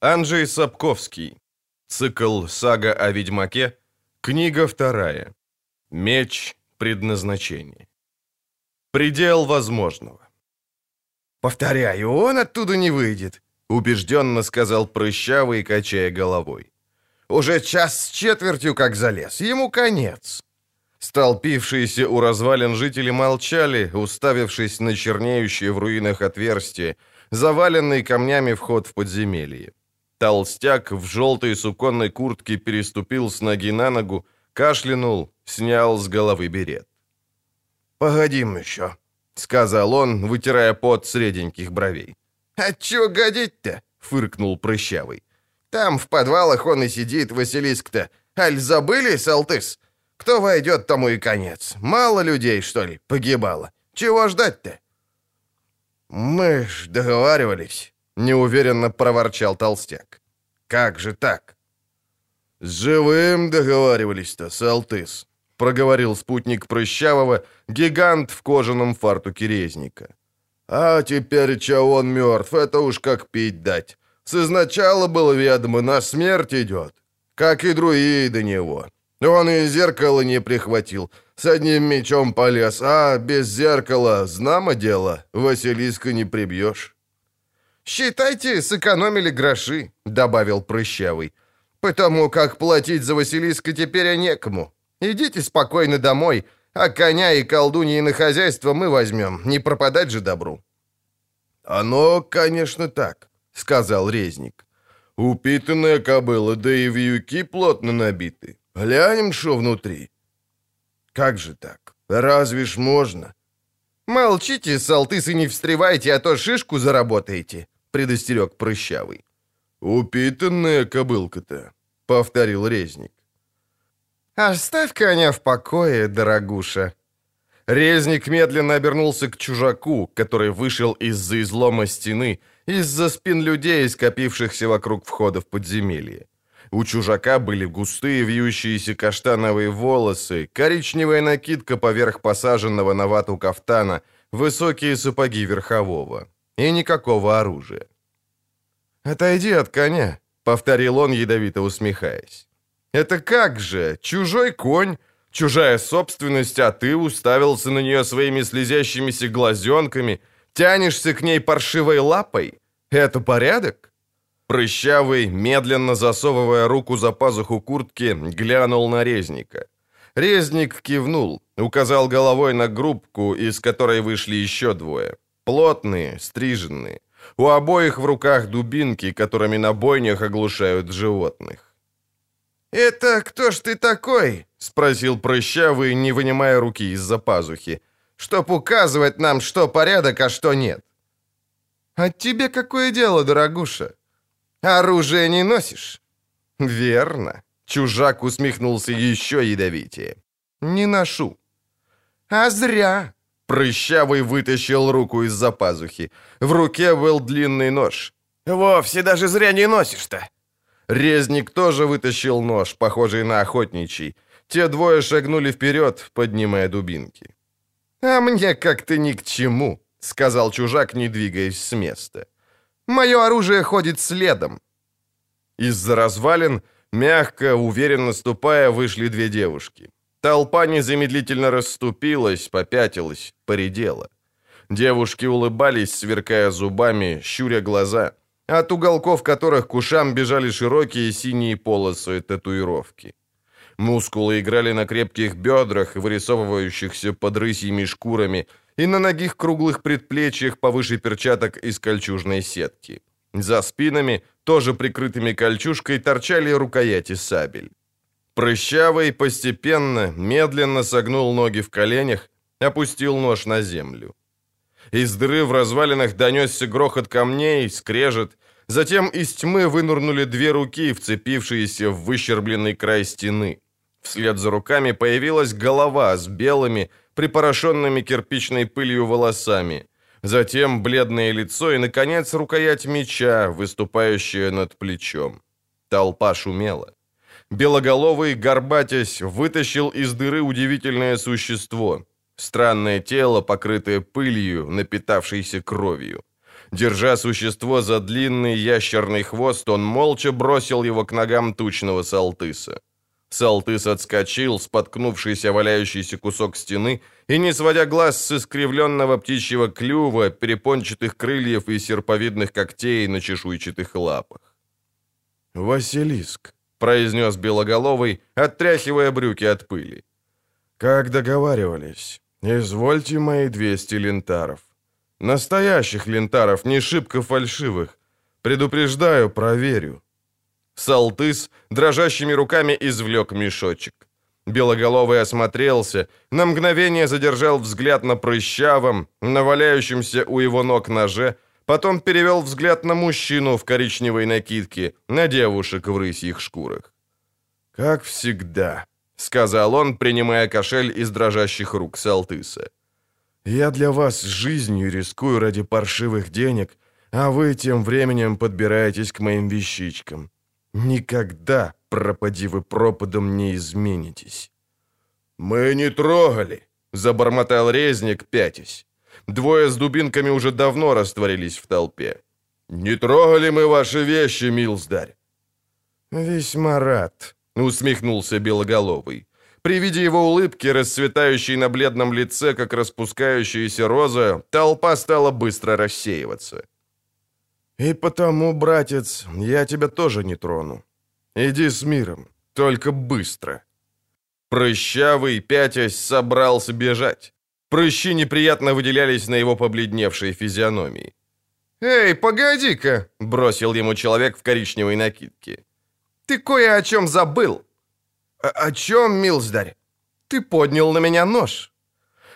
Анджей Сапковский. Цикл «Сага о Ведьмаке». Книга вторая. Меч предназначения. Предел возможного. «Повторяю, он оттуда не выйдет», — убежденно сказал Прыщавый, качая головой. «Уже час с четвертью как залез, ему конец». Столпившиеся у развалин жители молчали, уставившись на чернеющие в руинах отверстие, заваленный камнями вход в подземелье. Толстяк в желтой суконной куртке переступил с ноги на ногу, кашлянул, снял с головы берет. «Погодим еще», — сказал он, вытирая пот с реденьких бровей. «А чё годить-то?» — фыркнул прыщавый. «Там в подвалах он и сидит, Василиск-то. Аль забыли, Салтыс? Кто войдет, тому и конец. Мало людей, что ли, погибало? Чего ждать-то?» «Мы ж договаривались», — неуверенно проворчал толстяк. «Как же так?» «С живым договаривались-то, Салтыс», — проговорил спутник Прыщавого, гигант в кожаном фартуке резника. «А теперь, че он мертв, это уж как пить дать. Сызначала было ведомо, на смерть идет, как и другие до него. Он и зеркало не прихватил, с одним мечом полез, а без зеркала, знамо дело, Василиска не прибьешь». «Считайте, сэкономили гроши», — добавил Прыщавый. «Потому как платить за Василиска теперь некому. Идите спокойно домой, а коня и колдуньи на хозяйство мы возьмем, не пропадать же добру». «Оно, конечно, так», — сказал резник. «Упитанная кобыла, да и вьюки плотно набиты. Глянем, что внутри». «Как же так? Разве ж можно?» «Молчите, салтысы, не встревайте, а то шишку заработаете», — предостерег Прыщавый. «Упитанная кобылка-то», — повторил резник. «Оставь коня в покое, дорогуша». Резник медленно обернулся к чужаку, который вышел из-за излома стены, из-за спин людей, скопившихся вокруг входа в подземелье. У чужака были густые вьющиеся каштановые волосы, коричневая накидка поверх посаженного на вату кафтана, высокие сапоги верхового. И никакого оружия. «Отойди от коня», — повторил он, ядовито усмехаясь. «Это как же? Чужой конь, чужая собственность, а ты уставился на нее своими слезящимися глазенками, тянешься к ней паршивой лапой? Это порядок?» Прыщавый, медленно засовывая руку за пазуху куртки, глянул на резника. Резник кивнул, указал головой на группку, из которой вышли еще двое. Плотные, стриженные. У обоих в руках дубинки, которыми на бойнях оглушают животных. «Это кто ж ты такой?» — спросил Прыщавый, не вынимая руки из-за пазухи. «Чтоб указывать нам, что порядок, а что нет». «А тебе какое дело, дорогуша?» Оружие не носишь?» «Верно». Чужак усмехнулся еще ядовитее. «Не ношу». «А зря». Прыщавый вытащил руку из-за пазухи. В руке был длинный нож. «Вовсе даже зря не носишь-то». Резник тоже вытащил нож, похожий на охотничий. Те двое шагнули вперед, поднимая дубинки. «А мне как-то ни к чему», — сказал чужак, не двигаясь с места. Мое оружие ходит следом». Из-за развалин, мягко, уверенно ступая, вышли две девушки. Толпа незамедлительно расступилась, попятилась, поредела. Девушки улыбались, сверкая зубами, щуря глаза, от уголков которых к ушам бежали широкие синие полосы татуировки. Мускулы играли на крепких бедрах, вырисовывающихся под рысьими шкурами, и на ногих круглых предплечьях повыше перчаток из кольчужной сетки. За спинами, тоже прикрытыми кольчужкой, торчали рукояти сабель. Прыщавый постепенно, медленно согнул ноги в коленях, опустил нож на землю. Из дыры в развалинах донесся грохот камней, скрежет, затем из тьмы вынурнули две руки, вцепившиеся в выщербленный край стены. Вслед за руками появилась голова с белыми, припорошенными кирпичной пылью волосами. Затем бледное лицо и, наконец, рукоять меча, выступающая над плечом. Толпа шумела. Белоголовый, горбатясь, вытащил из дыры удивительное существо. Странное тело, покрытое пылью, напитавшееся кровью. Держа существо за длинный ящерный хвост, он молча бросил его к ногам тучного Салтыса. Салтыс отскочил, споткнувшийся валяющийся кусок стены, и, не сводя глаз с искривленного птичьего клюва, перепончатых крыльев и серповидных когтей на чешуйчатых лапах. «Василиск», — произнес Белоголовый, оттряхивая брюки от пыли. «Как договаривались, извольте мои 200 лентаров. Настоящих лентаров, не шибко фальшивых. Предупреждаю, проверю». Салтыс дрожащими руками извлек мешочек. Белоголовый осмотрелся, на мгновение задержал взгляд на прыщавом, на валяющемся у его ног ноже, потом перевел взгляд на мужчину в коричневой накидке, на девушек в рысьих шкурах. «Как всегда», — сказал он, принимая кошель из дрожащих рук Салтыса. «Я для вас жизнью рискую ради паршивых денег, а вы тем временем подбираетесь к моим вещичкам. Никогда, пропади вы пропадом, не изменитесь. «Мы не трогали», — забормотал резник, пятясь. Двое с дубинками уже давно растворились в толпе. «Не трогали мы ваши вещи, милздарь». «Весьма рад», — усмехнулся Белоголовый. При виде его улыбки, расцветающей на бледном лице, как распускающаяся роза, толпа стала быстро рассеиваться. «И потому, братец, я тебя тоже не трону. Иди с миром, только быстро». Прыщавый, пятясь, собрался бежать. Прыщи неприятно выделялись на его побледневшей физиономии. «Эй, погоди-ка!» — бросил ему человек в коричневой накидке. «Ты кое о чем забыл!» «О, «О чем, милздарь?» «Ты поднял на меня нож!»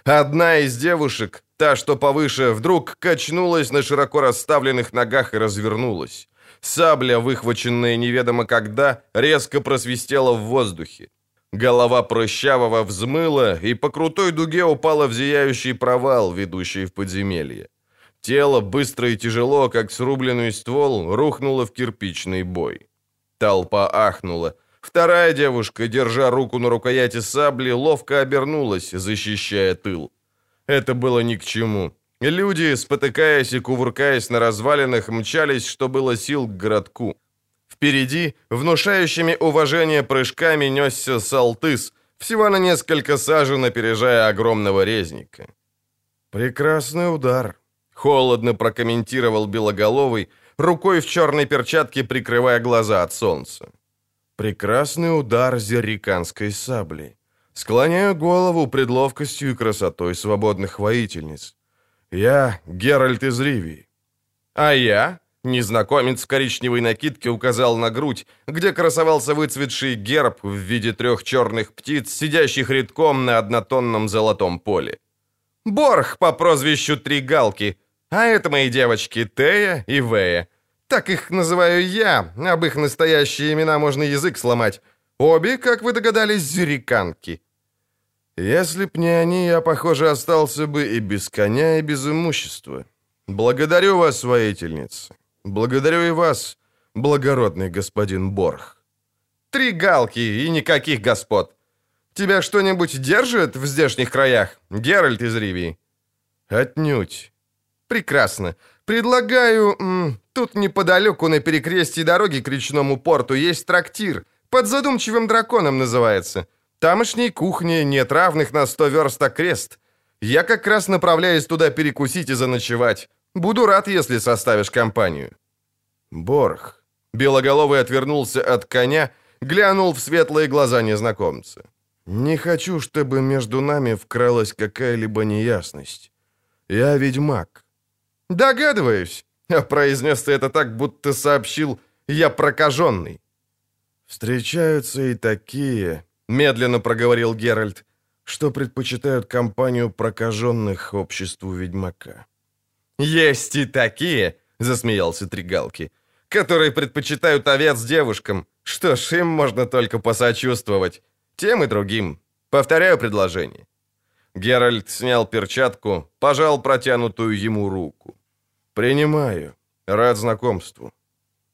Одна из девушек, Та, что повыше, вдруг качнулась на широко расставленных ногах и развернулась. Сабля, выхваченная неведомо когда, резко просвистела в воздухе. Голова прыщавого взмыла и по крутой дуге упала в зияющий провал, ведущий в подземелье. Тело, быстро и тяжело, как срубленный ствол, рухнуло в кирпичный бой. Толпа ахнула. Вторая девушка, держа руку на рукояти сабли, ловко обернулась, защищая тыл. Это было ни к чему. Люди, спотыкаясь и кувыркаясь на развалинах, мчались, что было сил к городку. Впереди, внушающими уважение прыжками, несся Салтыс, всего на несколько сажен опережая огромного резника. «Прекрасный удар», — холодно прокомментировал Белоголовый, рукой в черной перчатке прикрывая глаза от солнца. «Прекрасный удар зерриканской саблей. Склоняю голову пред ловкостью и красотой свободных воительниц. Я Геральт из Ривии. А я, незнакомец в коричневой накидке, указал на грудь, где красовался выцветший герб в виде трех черных птиц, сидящих редком на однотонном золотом поле. Борх по прозвищу Три Галки, а это мои девочки Тея и Вея. Так их называю я, об их настоящие имена можно язык сломать. Обе, как вы догадались, зюриканки. Если б не они, я, похоже, остался бы и без коня, и без имущества. Благодарю вас, воительница. Благодарю и вас, благородный господин Борх. Три галки и никаких господ. Тебя что-нибудь держит в здешних краях, Геральт из Ривии? Отнюдь. Прекрасно. Предлагаю, м, тут неподалеку на перекрестии дороги к речному порту есть трактир, под задумчивым драконом называется. Тамошней кухни нет равных на сто верст крест. Я как раз направляюсь туда перекусить и заночевать. Буду рад, если составишь компанию». «Борх». Белоголовый отвернулся от коня, глянул в светлые глаза незнакомца. «Не хочу, чтобы между нами вкралась какая-либо неясность. Я ведьмак». «Догадываюсь», а произнес ты это так, будто сообщил «я прокаженный». «Встречаются и такие», — медленно проговорил Геральт, «что предпочитают компанию прокаженных обществу ведьмака». «Есть и такие», — засмеялся Тригалки, «которые предпочитают овец девушкам. Что ж, им можно только посочувствовать. Тем и другим. Повторяю предложение». Геральт снял перчатку, пожал протянутую ему руку. «Принимаю. Рад знакомству».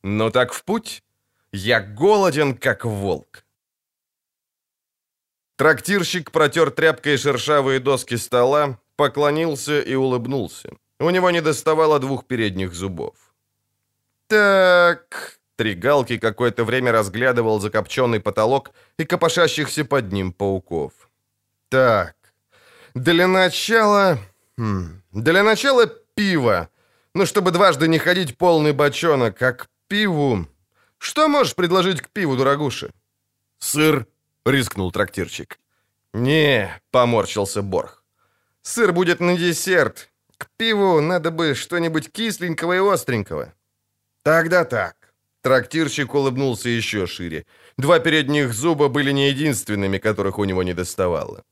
«Ну так в путь?» Я голоден, как волк. Трактирщик протер тряпкой шершавые доски стола, поклонился и улыбнулся. У него не доставало двух передних зубов. «Так...» Тригалки какое-то время разглядывал закопченный потолок и копошащихся под ним пауков. «Так, для начала... Хм, для начала пиво. Ну, чтобы дважды не ходить полный бочонок, а к пиву... Что можешь предложить к пиву, дорогуша?» «Сыр», — рискнул трактирчик. «Не», — поморщился Борх. «Сыр будет на десерт. К пиву надо бы что-нибудь кисленького и остренького». «Тогда так». Трактирщик улыбнулся еще шире. Два передних зуба были не единственными, которых у него не доставало.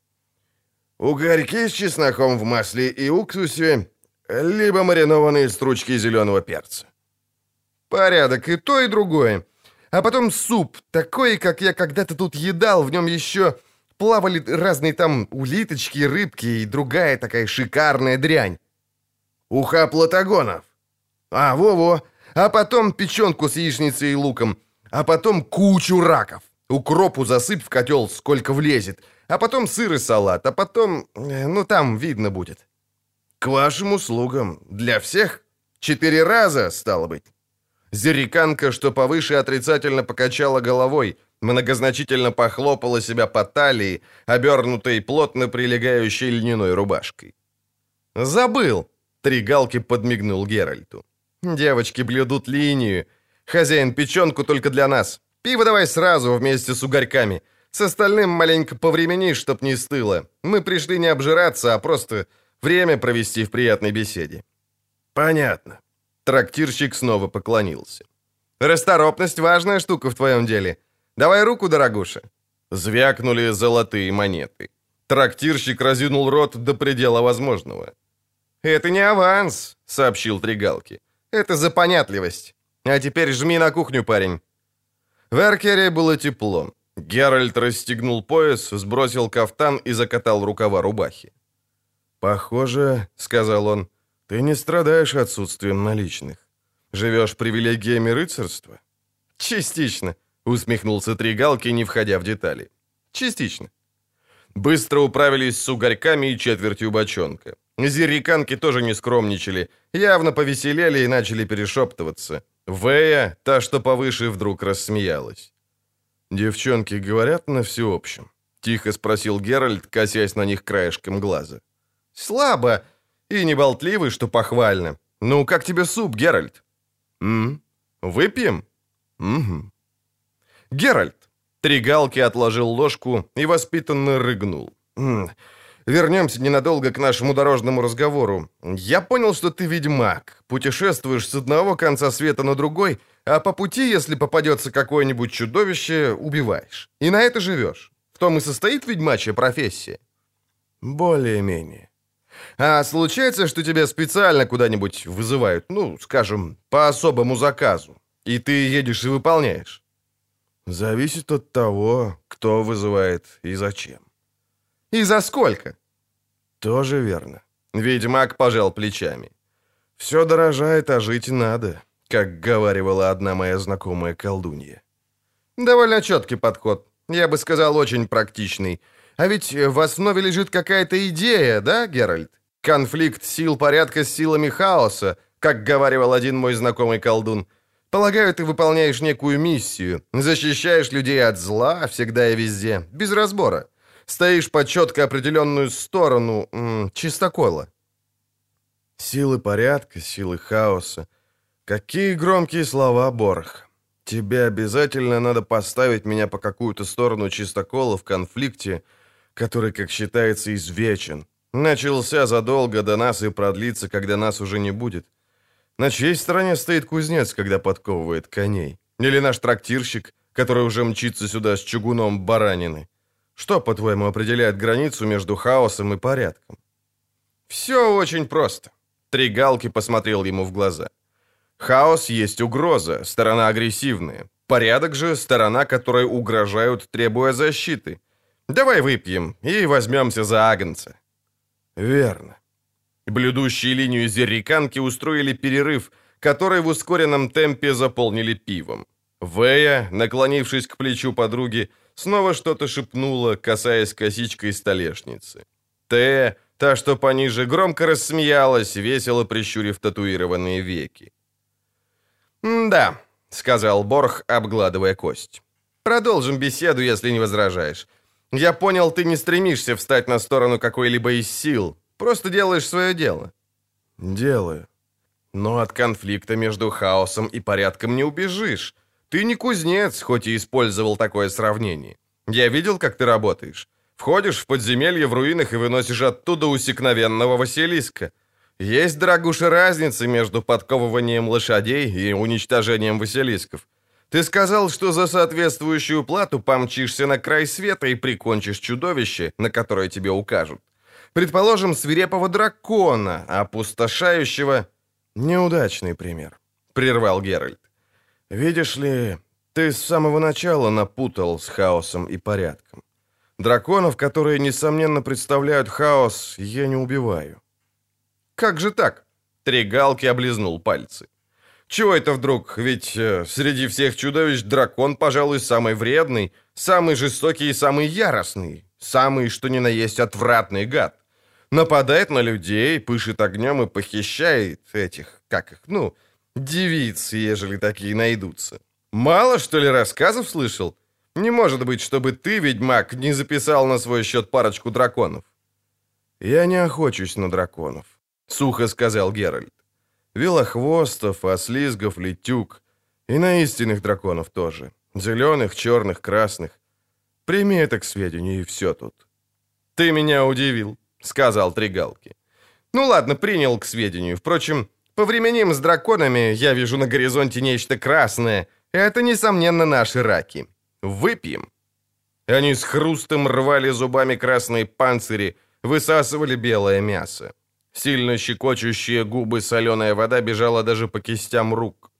«Угорьки с чесноком в масле и уксусе, либо маринованные стручки зеленого перца». «Порядок, и то, и другое. А потом суп, такой, как я когда-то тут едал, в нем еще плавали разные там улиточки, рыбки и другая такая шикарная дрянь. Уха платагонов. А, во-во. А потом печенку с яичницей и луком. А потом кучу раков. Укропу засыпь в котел, сколько влезет. А потом сыр и салат. А потом... Э, ну, там видно будет. К вашим услугам. Для всех? Четыре раза, стало быть. Зериканка, что повыше, отрицательно покачала головой, многозначительно похлопала себя по талии, обернутой плотно прилегающей льняной рубашкой. «Забыл!» — три галки подмигнул Геральту. «Девочки блюдут линию. Хозяин печенку только для нас. Пиво давай сразу вместе с угорьками. С остальным маленько повремени, чтоб не стыло. Мы пришли не обжираться, а просто время провести в приятной беседе». «Понятно». Трактирщик снова поклонился. «Расторопность — важная штука в твоем деле. Давай руку, дорогуша». Звякнули золотые монеты. Трактирщик разинул рот до предела возможного. «Это не аванс», — сообщил Тригалки. «Это за понятливость. А теперь жми на кухню, парень». В Эркере было тепло. Геральт расстегнул пояс, сбросил кафтан и закатал рукава рубахи. «Похоже, — сказал он, — ты не страдаешь отсутствием наличных. Живешь привилегиями рыцарства?» «Частично», Усмехнулся Тригалки, не входя в детали. Частично. Быстро управились с угорьками и четвертью бочонка. Зерриканки тоже не скромничали, явно повеселели и начали перешептываться. Вэя, та, что повыше, вдруг рассмеялась. «Девчонки говорят на всеобщем?» — тихо спросил Геральт, косясь на них краешком глаза. «Слабо и неболтливый, что похвально. Ну, как тебе суп, Геральт?» «М? Выпьем?» «Угу». «Геральт!» Тригалки отложил ложку и воспитанно рыгнул. «Вернемся ненадолго к нашему дорожному разговору. Я понял, что ты ведьмак. Путешествуешь с одного конца света на другой, а по пути, если попадется какое-нибудь чудовище, убиваешь. И на это живешь. В том и состоит ведьмачья профессия». «Более-менее». «А случается, что тебя специально куда-нибудь вызывают, ну, скажем, по особому заказу, и ты едешь и выполняешь?» Зависит от того, кто вызывает и зачем. И за сколько? Тоже верно. Ведьмак пожал плечами. Все дорожает, а жить надо, как говаривала одна моя знакомая колдунья. Довольно четкий подход. Я бы сказал, очень практичный. А ведь в основе лежит какая-то идея, да, Геральт? Конфликт сил порядка с силами хаоса, как говаривал один мой знакомый колдун. Полагаю, ты выполняешь некую миссию, защищаешь людей от зла всегда и везде, без разбора. Стоишь по четко определенную сторону м, чистокола. Силы порядка, силы хаоса. Какие громкие слова, Борх. Тебе обязательно надо поставить меня по какую-то сторону чистокола в конфликте, который, как считается, извечен. Начался задолго до нас и продлится, когда нас уже не будет. На чьей стороне стоит кузнец, когда подковывает коней? Или наш трактирщик, который уже мчится сюда с чугуном баранины? Что, по-твоему, определяет границу между хаосом и порядком? Все очень просто. Три галки посмотрел ему в глаза. Хаос есть угроза, сторона агрессивная. Порядок же — сторона, которой угрожают, требуя защиты. Давай выпьем и возьмемся за агнца. Верно. Блюдущие линию зерриканки устроили перерыв, который в ускоренном темпе заполнили пивом. Вэя, наклонившись к плечу подруги, снова что-то шепнула, касаясь косичкой столешницы. Тея, Та, что пониже, громко рассмеялась, весело прищурив татуированные веки. «Да», — сказал Борх, обгладывая кость. «Продолжим беседу, если не возражаешь. Я понял, ты не стремишься встать на сторону какой-либо из сил. Просто делаешь свое дело». «Делаю». «Но от конфликта между хаосом и порядком не убежишь. Ты не кузнец, хоть и использовал такое сравнение. Я видел, как ты работаешь. Входишь в подземелье в руинах и выносишь оттуда усекновенного Василиска. Есть, дорогуша, разница между подковыванием лошадей и уничтожением Василисков. Ты сказал, что за соответствующую плату помчишься на край света и прикончишь чудовище, на которое тебе укажут. Предположим, свирепого дракона, опустошающего... Неудачный пример, прервал Геральт. Видишь ли, ты с самого начала напутал с хаосом и порядком. Драконов, которые, несомненно, представляют хаос, я не убиваю. Как же так? Тригалки облизнул пальцы. Чего это вдруг? Ведь э, среди всех чудовищ дракон, пожалуй, самый вредный, самый жестокий и самый яростный, самый, что ни на есть, отвратный гад. Нападает на людей, пышет огнем и похищает этих, как их, ну, девиц, ежели такие найдутся. Мало, что ли, рассказов слышал? Не может быть, чтобы ты, ведьмак, не записал на свой счет парочку драконов. Я не охочусь на драконов, сухо сказал Геральт. Велохвостов, ослизгов, летюк. И на истинных драконов тоже. Зеленых, черных, красных. Прими это к сведению, и все тут. Ты меня удивил, сказал Тригалки. Ну ладно, принял к сведению. Впрочем, по временем с драконами я вижу на горизонте нечто красное. Это, несомненно, наши раки. Выпьем». Они с хрустом рвали зубами красные панцири, высасывали белое мясо. Сильно щекочущие губы соленая вода бежала даже по кистям рук.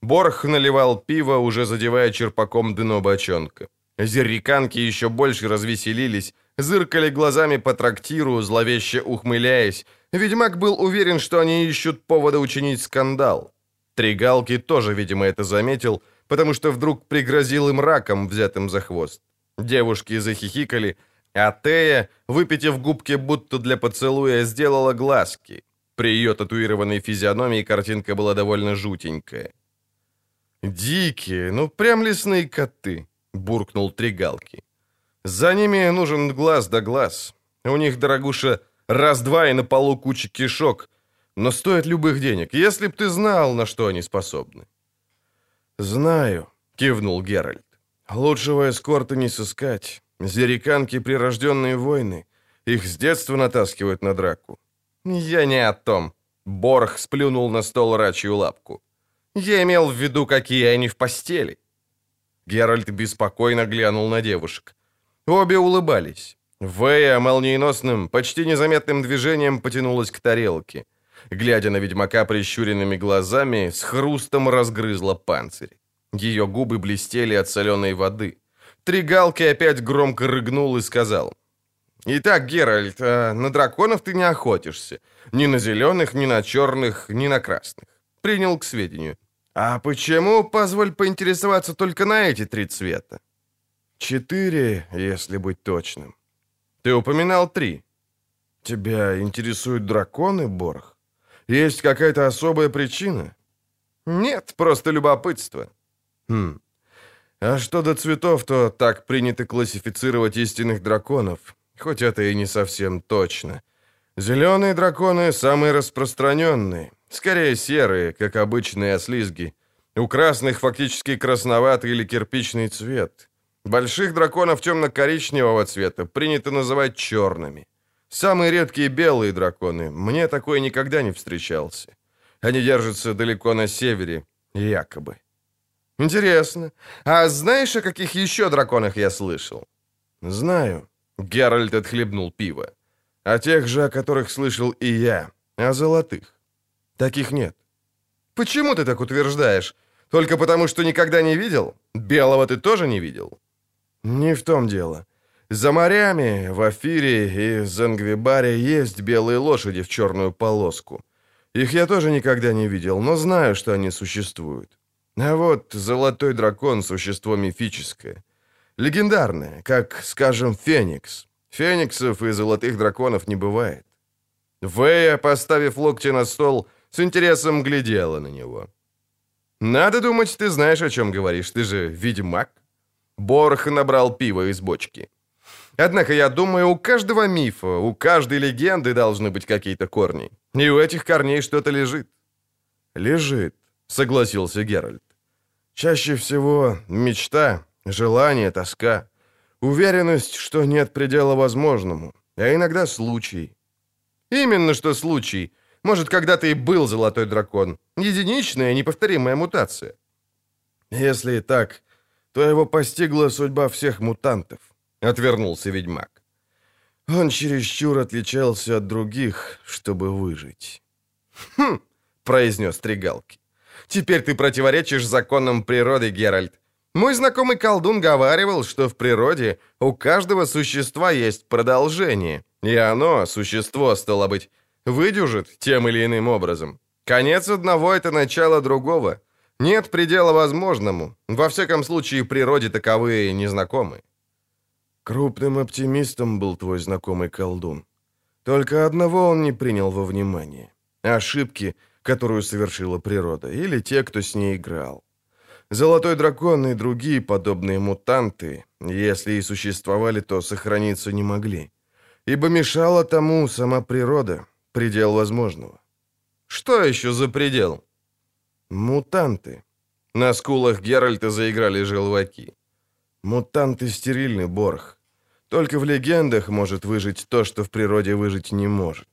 Борх наливал пиво, уже задевая черпаком дно бочонка. Зерриканки еще больше развеселились, зыркали глазами по трактиру, зловеще ухмыляясь. Ведьмак был уверен, что они ищут повода учинить скандал. Тригалки тоже, видимо, это заметил — потому что вдруг пригрозил им раком, взятым за хвост. Девушки захихикали, а Тея, выпитив губки будто для поцелуя, сделала глазки. При ее татуированной физиономии картинка была довольно жутенькая. «Дикие, ну прям лесные коты», — буркнул Тригалки. «За ними нужен глаз да глаз. У них, дорогуша, раз-два и на полу куча кишок, но стоят любых денег, если б ты знал, на что они способны». «Знаю», — кивнул Геральт. «Лучшего эскорта не сыскать. Зериканки — прирожденные воины. Их с детства натаскивают на драку». «Я не о том». Борх сплюнул на стол рачью лапку. «Я имел в виду, какие они в постели». Геральт беспокойно глянул на девушек. Обе улыбались. Вэя молниеносным, почти незаметным движением потянулась к тарелке — глядя на ведьмака прищуренными глазами, с хрустом разгрызла панцирь. Ее губы блестели от соленой воды. Тригалки опять громко рыгнул и сказал. «Итак, Геральт, а на драконов ты не охотишься. Ни на зеленых, ни на черных, ни на красных. Принял к сведению. А почему, позволь поинтересоваться, только на эти три цвета?» «Четыре, если быть точным». «Ты упоминал три». «Тебя интересуют драконы, Борх?» Есть какая-то особая причина? Нет, просто любопытство. Хм. А что до цветов, то так принято классифицировать истинных драконов, хоть это и не совсем точно. Зеленые драконы самые распространенные, скорее серые, как обычные ослизги. У красных фактически красноватый или кирпичный цвет. Больших драконов темно-коричневого цвета принято называть черными. Самые редкие белые драконы. Мне такой никогда не встречался. Они держатся далеко на севере, якобы. Интересно. А знаешь, о каких еще драконах я слышал? Знаю. Геральт отхлебнул пиво. О тех же, о которых слышал и я. О золотых. Таких нет. Почему ты так утверждаешь? Только потому, что никогда не видел? Белого ты тоже не видел? Не в том дело. За морями, в Афире и Зангвибаре есть белые лошади в черную полоску. Их я тоже никогда не видел, но знаю, что они существуют. А вот золотой дракон — существо мифическое. Легендарное, как, скажем, феникс. Фениксов и золотых драконов не бывает. Вэя, поставив локти на стол, с интересом глядела на него. «Надо думать, ты знаешь, о чем говоришь. Ты же ведьмак». Борх набрал пиво из бочки. Однако, я думаю, у каждого мифа, у каждой легенды должны быть какие-то корни. И у этих корней что-то лежит. «Лежит», — согласился Геральт. «Чаще всего мечта, желание, тоска, уверенность, что нет предела возможному, а иногда случай». «Именно что случай. Может, когда-то и был золотой дракон. Единичная, неповторимая мутация». «Если и так, то его постигла судьба всех мутантов», — отвернулся ведьмак. «Он чересчур отличался от других, чтобы выжить». «Хм!» — произнес Тригалки. «Теперь ты противоречишь законам природы, Геральт. Мой знакомый колдун говаривал, что в природе у каждого существа есть продолжение, и оно, существо, стало быть, выдюжит тем или иным образом. Конец одного — это начало другого. Нет предела возможному. Во всяком случае, природе таковые незнакомы. Крупным оптимистом был твой знакомый колдун. Только одного он не принял во внимание. Ошибки, которую совершила природа, или те, кто с ней играл. Золотой дракон и другие подобные мутанты, если и существовали, то сохраниться не могли. Ибо мешала тому сама природа, предел возможного. Что еще за предел? Мутанты. На скулах Геральта заиграли желваки. Мутанты стерильны, Борх. Только в легендах может выжить то, что в природе выжить не может.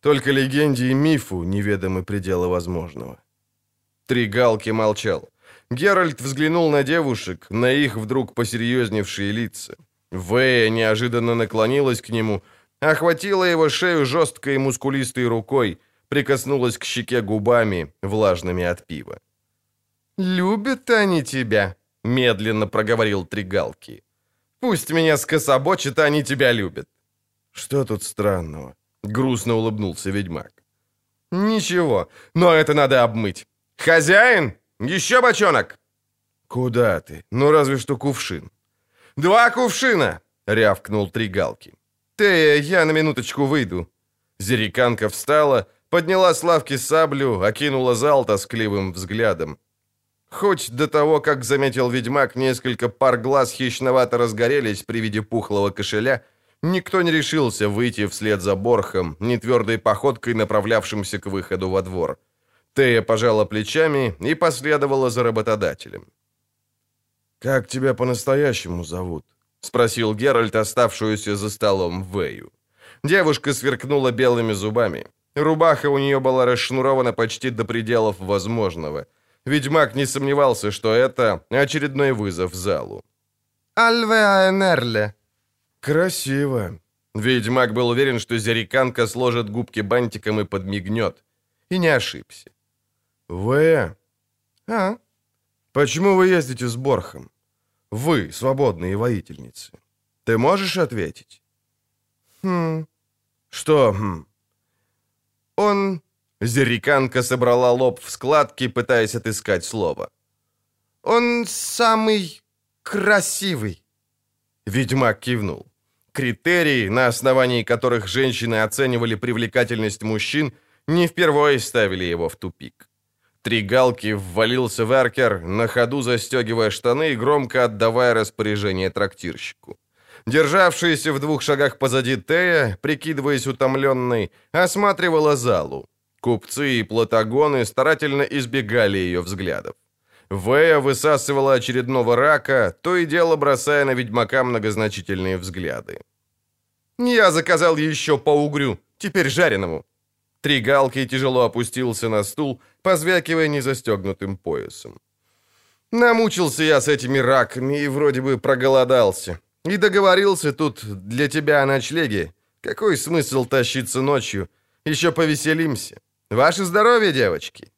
Только легенде и мифу неведомы пределы возможного. Три галки молчал. Геральт взглянул на девушек, на их вдруг посерьезневшие лица. Вэя неожиданно наклонилась к нему, охватила его шею жесткой мускулистой рукой, прикоснулась к щеке губами, влажными от пива. «Любят они тебя», — медленно проговорил Тригалки. «Пусть меня скособочат, они тебя любят». «Что тут странного?» — грустно улыбнулся ведьмак. «Ничего, но это надо обмыть. Хозяин, еще бочонок!» «Куда ты? Ну разве что кувшин». «Два кувшина!» — рявкнул Тригалки. «Ты, я на минуточку выйду». Зериканка встала, подняла с лавки саблю, окинула зал тоскливым взглядом. Хоть до того, как заметил ведьмак, несколько пар глаз хищновато разгорелись при виде пухлого кошеля, никто не решился выйти вслед за Борхом, нетвердой походкой направлявшимся к выходу во двор. Тея пожала плечами и последовала за работодателем. «Как тебя по-настоящему зовут?» — спросил Геральт, оставшуюся за столом Вэю. Девушка сверкнула белыми зубами. Рубаха у нее была расшнурована почти до пределов возможного. Ведьмак не сомневался, что это очередной вызов залу. «Альвеа Энерле». «Красиво». Ведьмак был уверен, что зериканка сложит губки бантиком и подмигнет. И не ошибся. «Вы?» «А?» «Почему вы ездите с Борхом? Вы, свободные воительницы. Ты можешь ответить?» «Хм...» «Что хм?» Он... Зериканка собрала лоб в складки, пытаясь отыскать слово. «Он самый красивый». Ведьмак кивнул. Критерии, на основании которых женщины оценивали привлекательность мужчин, не впервые ставили его в тупик. Три галки ввалился в эркер, на ходу застегивая штаны и громко отдавая распоряжение трактирщику. Державшаяся в двух шагах позади Тея, прикидываясь утомленной, осматривала залу. Купцы и платагоны старательно избегали ее взглядов. Вэя высасывала очередного рака, то и дело бросая на ведьмака многозначительные взгляды. «Я заказал еще по угрю, теперь жареному». Три галки тяжело опустился на стул, позвякивая незастегнутым поясом. «Намучился я с этими раками и вроде бы проголодался. И договорился тут для тебя о ночлеге. Какой смысл тащиться ночью? Еще повеселимся. Ваше здоровье, девочки!»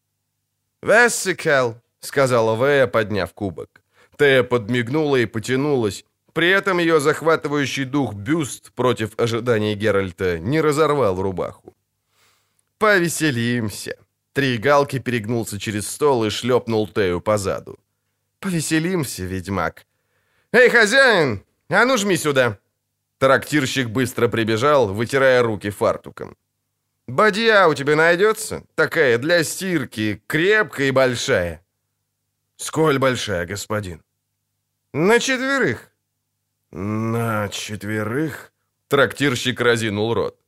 «Вессикел», — сказала Вэя, подняв кубок. Тея подмигнула и потянулась. При этом ее захватывающий дух бюст против ожиданий Геральта не разорвал рубаху. «Повеселимся!» Три галки перегнулся через стол и шлепнул Тею по заду. «Повеселимся, ведьмак!» «Эй, хозяин, «А ну жми сюда!» Трактирщик быстро прибежал, вытирая руки фартуком. Бадья у тебя найдется? Такая для стирки, крепкая и большая». «Сколь большая, господин?» «На четверых». «На четверых?» Трактирщик разинул рот.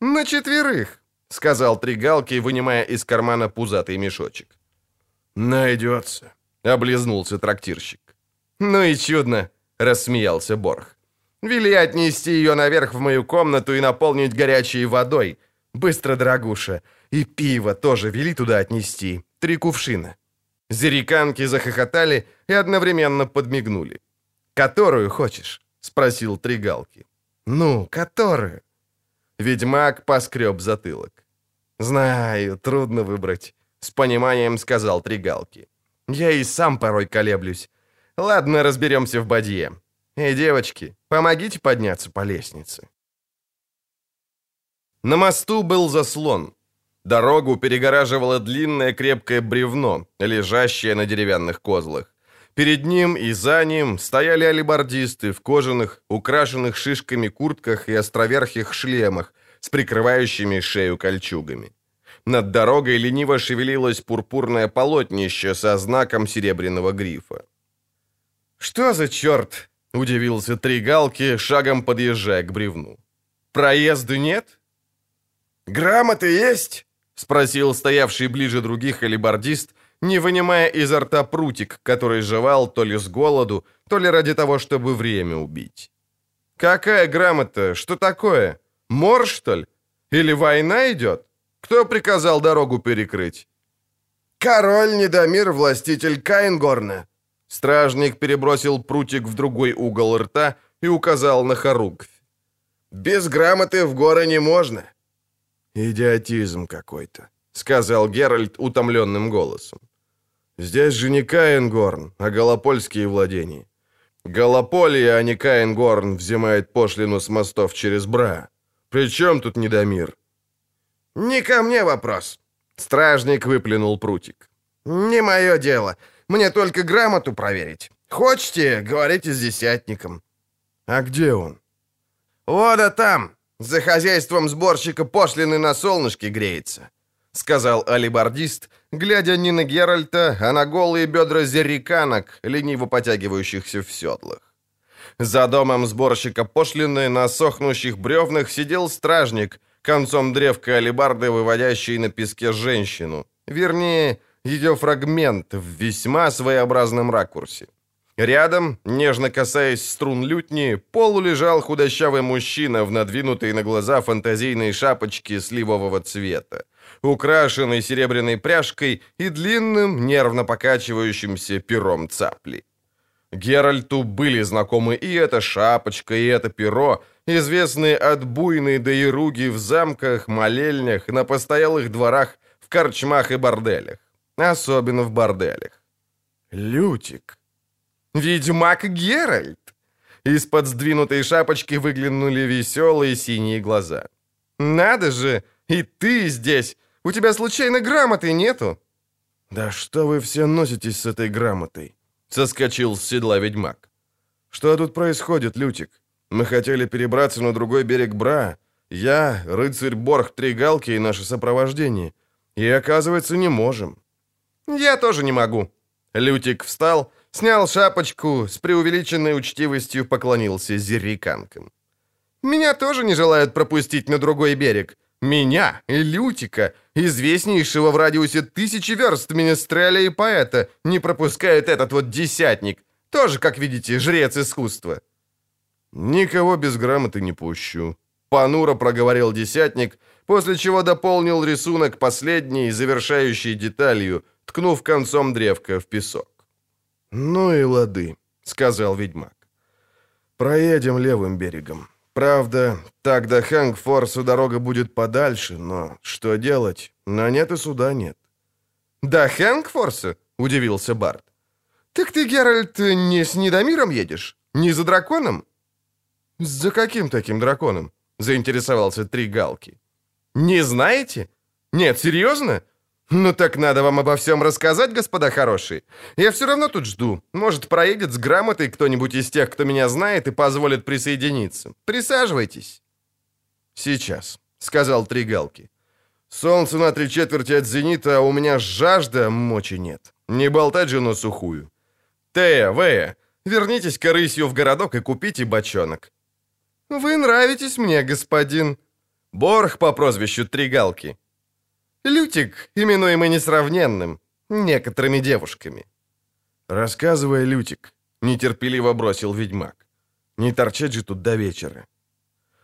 «На четверых», — сказал Тригалки, вынимая из кармана пузатый мешочек. «Найдется», — облизнулся трактирщик. «Ну и чудно», — рассмеялся Борх. «Вели отнести ее наверх в мою комнату и наполнить горячей водой. Быстро, дорогуша. И пиво тоже вели туда отнести. Три кувшина». Зериканки захохотали и одновременно подмигнули. «Которую хочешь?» — спросил Тригалки. «Ну, которую?» Ведьмак поскреб затылок. «Знаю, трудно выбрать», — с пониманием сказал Тригалки. «Я и сам порой колеблюсь. Ладно, разберемся в бадье. Эй, девочки, помогите подняться по лестнице». На мосту был заслон. Дорогу перегораживало длинное крепкое бревно, лежащее на деревянных козлах. Перед ним и за ним стояли алибардисты в кожаных, украшенных шишками куртках и островерхих шлемах с прикрывающими шею кольчугами. Над дорогой лениво шевелилось пурпурное полотнище со знаком серебряного грифа. «Что за черт?» — удивился Тригалки, шагом подъезжая к бревну. «Проезда нет?» «Грамоты есть?» — спросил стоявший ближе других алибардист, не вынимая изо рта прутик, который жевал то ли с голоду, то ли ради того, чтобы время убить. «Какая грамота? Что такое? Мор, что ли? Или война идет? Кто приказал дорогу перекрыть?» «Король Недомир, властитель Каингорна». Стражник перебросил прутик в другой угол рта и указал на хоругвь. «Без грамоты в горы не можно». «Идиотизм какой-то», — сказал Геральт утомленным голосом. Здесь же не Каингорн, а Голопольские владения. Голополия, а не Каингорн, взимает пошлину с мостов через Бра. Причем тут Недомир? Не ко мне вопрос. Стражник выплюнул прутик. Не мое дело. Мне только грамоту проверить. Хочете, говорите с десятником. А где он? Вот а там, за хозяйством сборщика пошлины на солнышке греется сказал алибардист, глядя не на Геральта, а на голые бедра зерриканок, лениво потягивающихся в седлах. За домом сборщика пошлины на сохнущих бревнах сидел стражник, концом древка алибарды, выводящий на песке женщину. Вернее, ее фрагмент в весьма своеобразном ракурсе. Рядом, нежно касаясь струн лютни, полу лежал худощавый мужчина в надвинутой на глаза фантазийной шапочке сливового цвета украшенный серебряной пряжкой и длинным, нервно покачивающимся пером цапли. Геральту были знакомы и эта шапочка, и это перо, известные от буйной до ируги в замках, молельнях, на постоялых дворах, в корчмах и борделях. Особенно в борделях. Лютик. Ведьмак Геральт. Из-под сдвинутой шапочки выглянули веселые синие глаза. «Надо же, и ты здесь! У тебя случайно грамоты нету?» «Да что вы все носитесь с этой грамотой?» Соскочил с седла ведьмак. «Что тут происходит, Лютик? Мы хотели перебраться на другой берег Бра. Я, рыцарь Борг Тригалки и наше сопровождение. И, оказывается, не можем». «Я тоже не могу». Лютик встал, снял шапочку, с преувеличенной учтивостью поклонился зерриканкам. «Меня тоже не желают пропустить на другой берег. Меня, Лютика, известнейшего в радиусе тысячи верст министреля и поэта, не пропускает этот вот десятник. Тоже, как видите, жрец искусства». «Никого без грамоты не пущу», — понуро проговорил десятник, после чего дополнил рисунок последней, завершающей деталью, ткнув концом древка в песок. «Ну и лады», — сказал ведьмак. «Проедем левым берегом. Правда, так до Хэнгфорса дорога будет подальше, но что делать? На нет и суда нет. «До Хэнгфорса?» — удивился Барт. «Так ты, Геральт, не с Недомиром едешь? Не за драконом?» «За каким таким драконом?» — заинтересовался Три Галки. «Не знаете? Нет, серьезно? «Ну так надо вам обо всем рассказать, господа хорошие. Я все равно тут жду. Может, проедет с грамотой кто-нибудь из тех, кто меня знает и позволит присоединиться. Присаживайтесь». «Сейчас», — сказал Тригалки. Солнце на три четверти от зенита, а у меня жажда, мочи нет. Не болтать же на сухую. Тея, Вея, вернитесь к рысью в городок и купите бочонок. Вы нравитесь мне, господин. Борх по прозвищу Тригалки. Лютик, именуемый несравненным, некоторыми девушками. Рассказывай, Лютик, нетерпеливо бросил ведьмак. Не торчать же тут до вечера.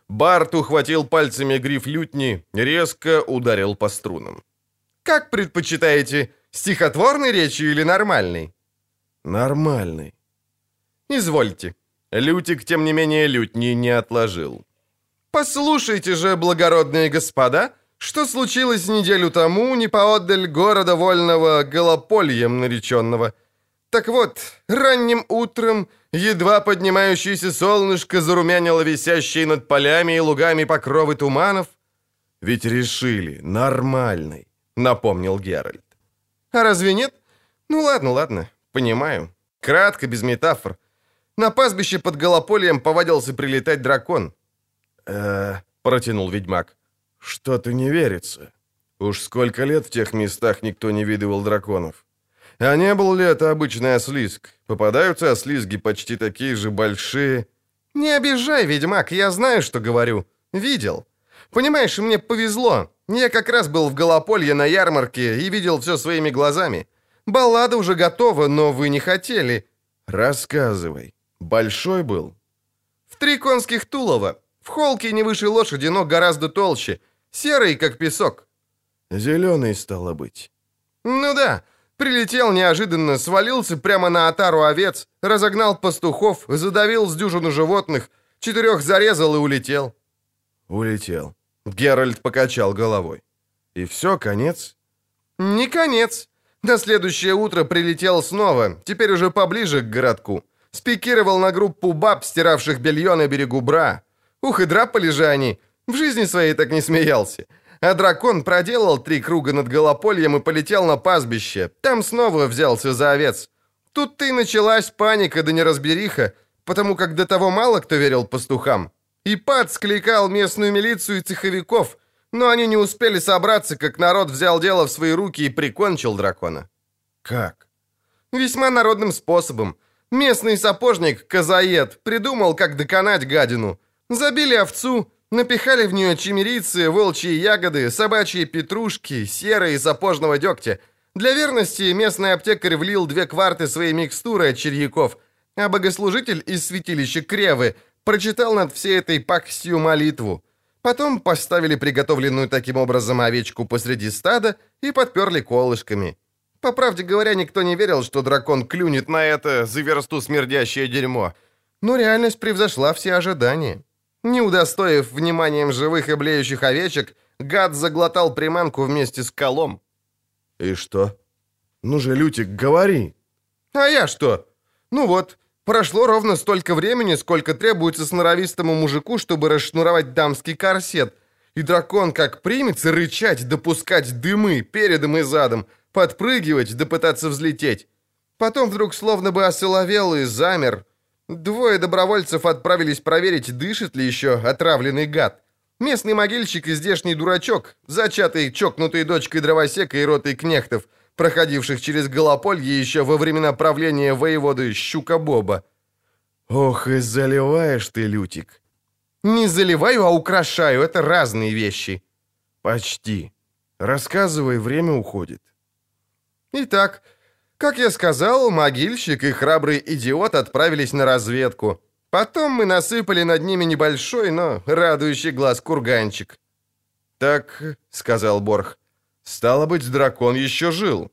Барт ухватил пальцами гриф лютни, резко ударил по струнам. «Как предпочитаете, стихотворной речью или нормальной?» «Нормальной». «Извольте». Лютик, тем не менее, лютни не отложил. «Послушайте же, благородные господа, что случилось неделю тому не поотдаль города вольного Голопольем нареченного. Так вот, ранним утром едва поднимающееся солнышко зарумянило висящие над полями и лугами покровы туманов. «Ведь решили, нормальный», — напомнил Геральт. «А разве нет? Ну ладно, ладно, понимаю. Кратко, без метафор. На пастбище под Голопольем повадился прилетать дракон». «Э-э», протянул ведьмак. «Что-то не верится. Уж сколько лет в тех местах никто не видывал драконов. А не был ли это обычный ослизг? Попадаются ослизги почти такие же большие. Не обижай, ведьмак, я знаю, что говорю. Видел. Понимаешь, мне повезло. Я как раз был в Голополье на ярмарке и видел все своими глазами. Баллада уже готова, но вы не хотели. Рассказывай. Большой был? В три конских тулова. В холке не выше лошади, но гораздо толще. Серый, как песок. Зеленый, стало быть. Ну да, Прилетел неожиданно, свалился прямо на отару овец, разогнал пастухов, задавил с дюжину животных, четырех зарезал и улетел. Улетел. Геральт покачал головой. И все, конец? Не конец. На следующее утро прилетел снова, теперь уже поближе к городку. Спикировал на группу баб, стиравших белье на берегу Бра. Ух, и драпали же они. В жизни своей так не смеялся. А дракон проделал три круга над Голопольем и полетел на пастбище. Там снова взялся за овец. Тут-то и началась паника да неразбериха, потому как до того мало кто верил пастухам. И пад скликал местную милицию и цеховиков, но они не успели собраться, как народ взял дело в свои руки и прикончил дракона. Как? Весьма народным способом. Местный сапожник, Казаед, придумал, как доконать гадину. Забили овцу, Напихали в нее чимерицы, волчьи ягоды, собачьи петрушки, серы и сапожного дегтя. Для верности местный аптекарь влил две кварты своей микстуры от черьяков, а богослужитель из святилища Кревы прочитал над всей этой пакстью молитву. Потом поставили приготовленную таким образом овечку посреди стада и подперли колышками. По правде говоря, никто не верил, что дракон клюнет на это за версту смердящее дерьмо. Но реальность превзошла все ожидания. Не удостоив вниманием живых и блеющих овечек, гад заглотал приманку вместе с колом. «И что? Ну же, Лютик, говори!» «А я что? Ну вот, прошло ровно столько времени, сколько требуется сноровистому мужику, чтобы расшнуровать дамский корсет. И дракон как примется рычать, допускать дымы передом и задом, подпрыгивать да пытаться взлететь. Потом вдруг словно бы осоловел и замер, Двое добровольцев отправились проверить, дышит ли еще отравленный гад. Местный могильщик и здешний дурачок, зачатый чокнутой дочкой дровосека и ротой кнехтов, проходивших через Голополье еще во времена правления воеводы Щука-Боба. «Ох, и заливаешь ты, Лютик!» «Не заливаю, а украшаю, это разные вещи». «Почти. Рассказывай, время уходит». Итак, как я сказал, могильщик и храбрый идиот отправились на разведку. Потом мы насыпали над ними небольшой, но радующий глаз курганчик. «Так», — сказал Борх, — «стало быть, дракон еще жил».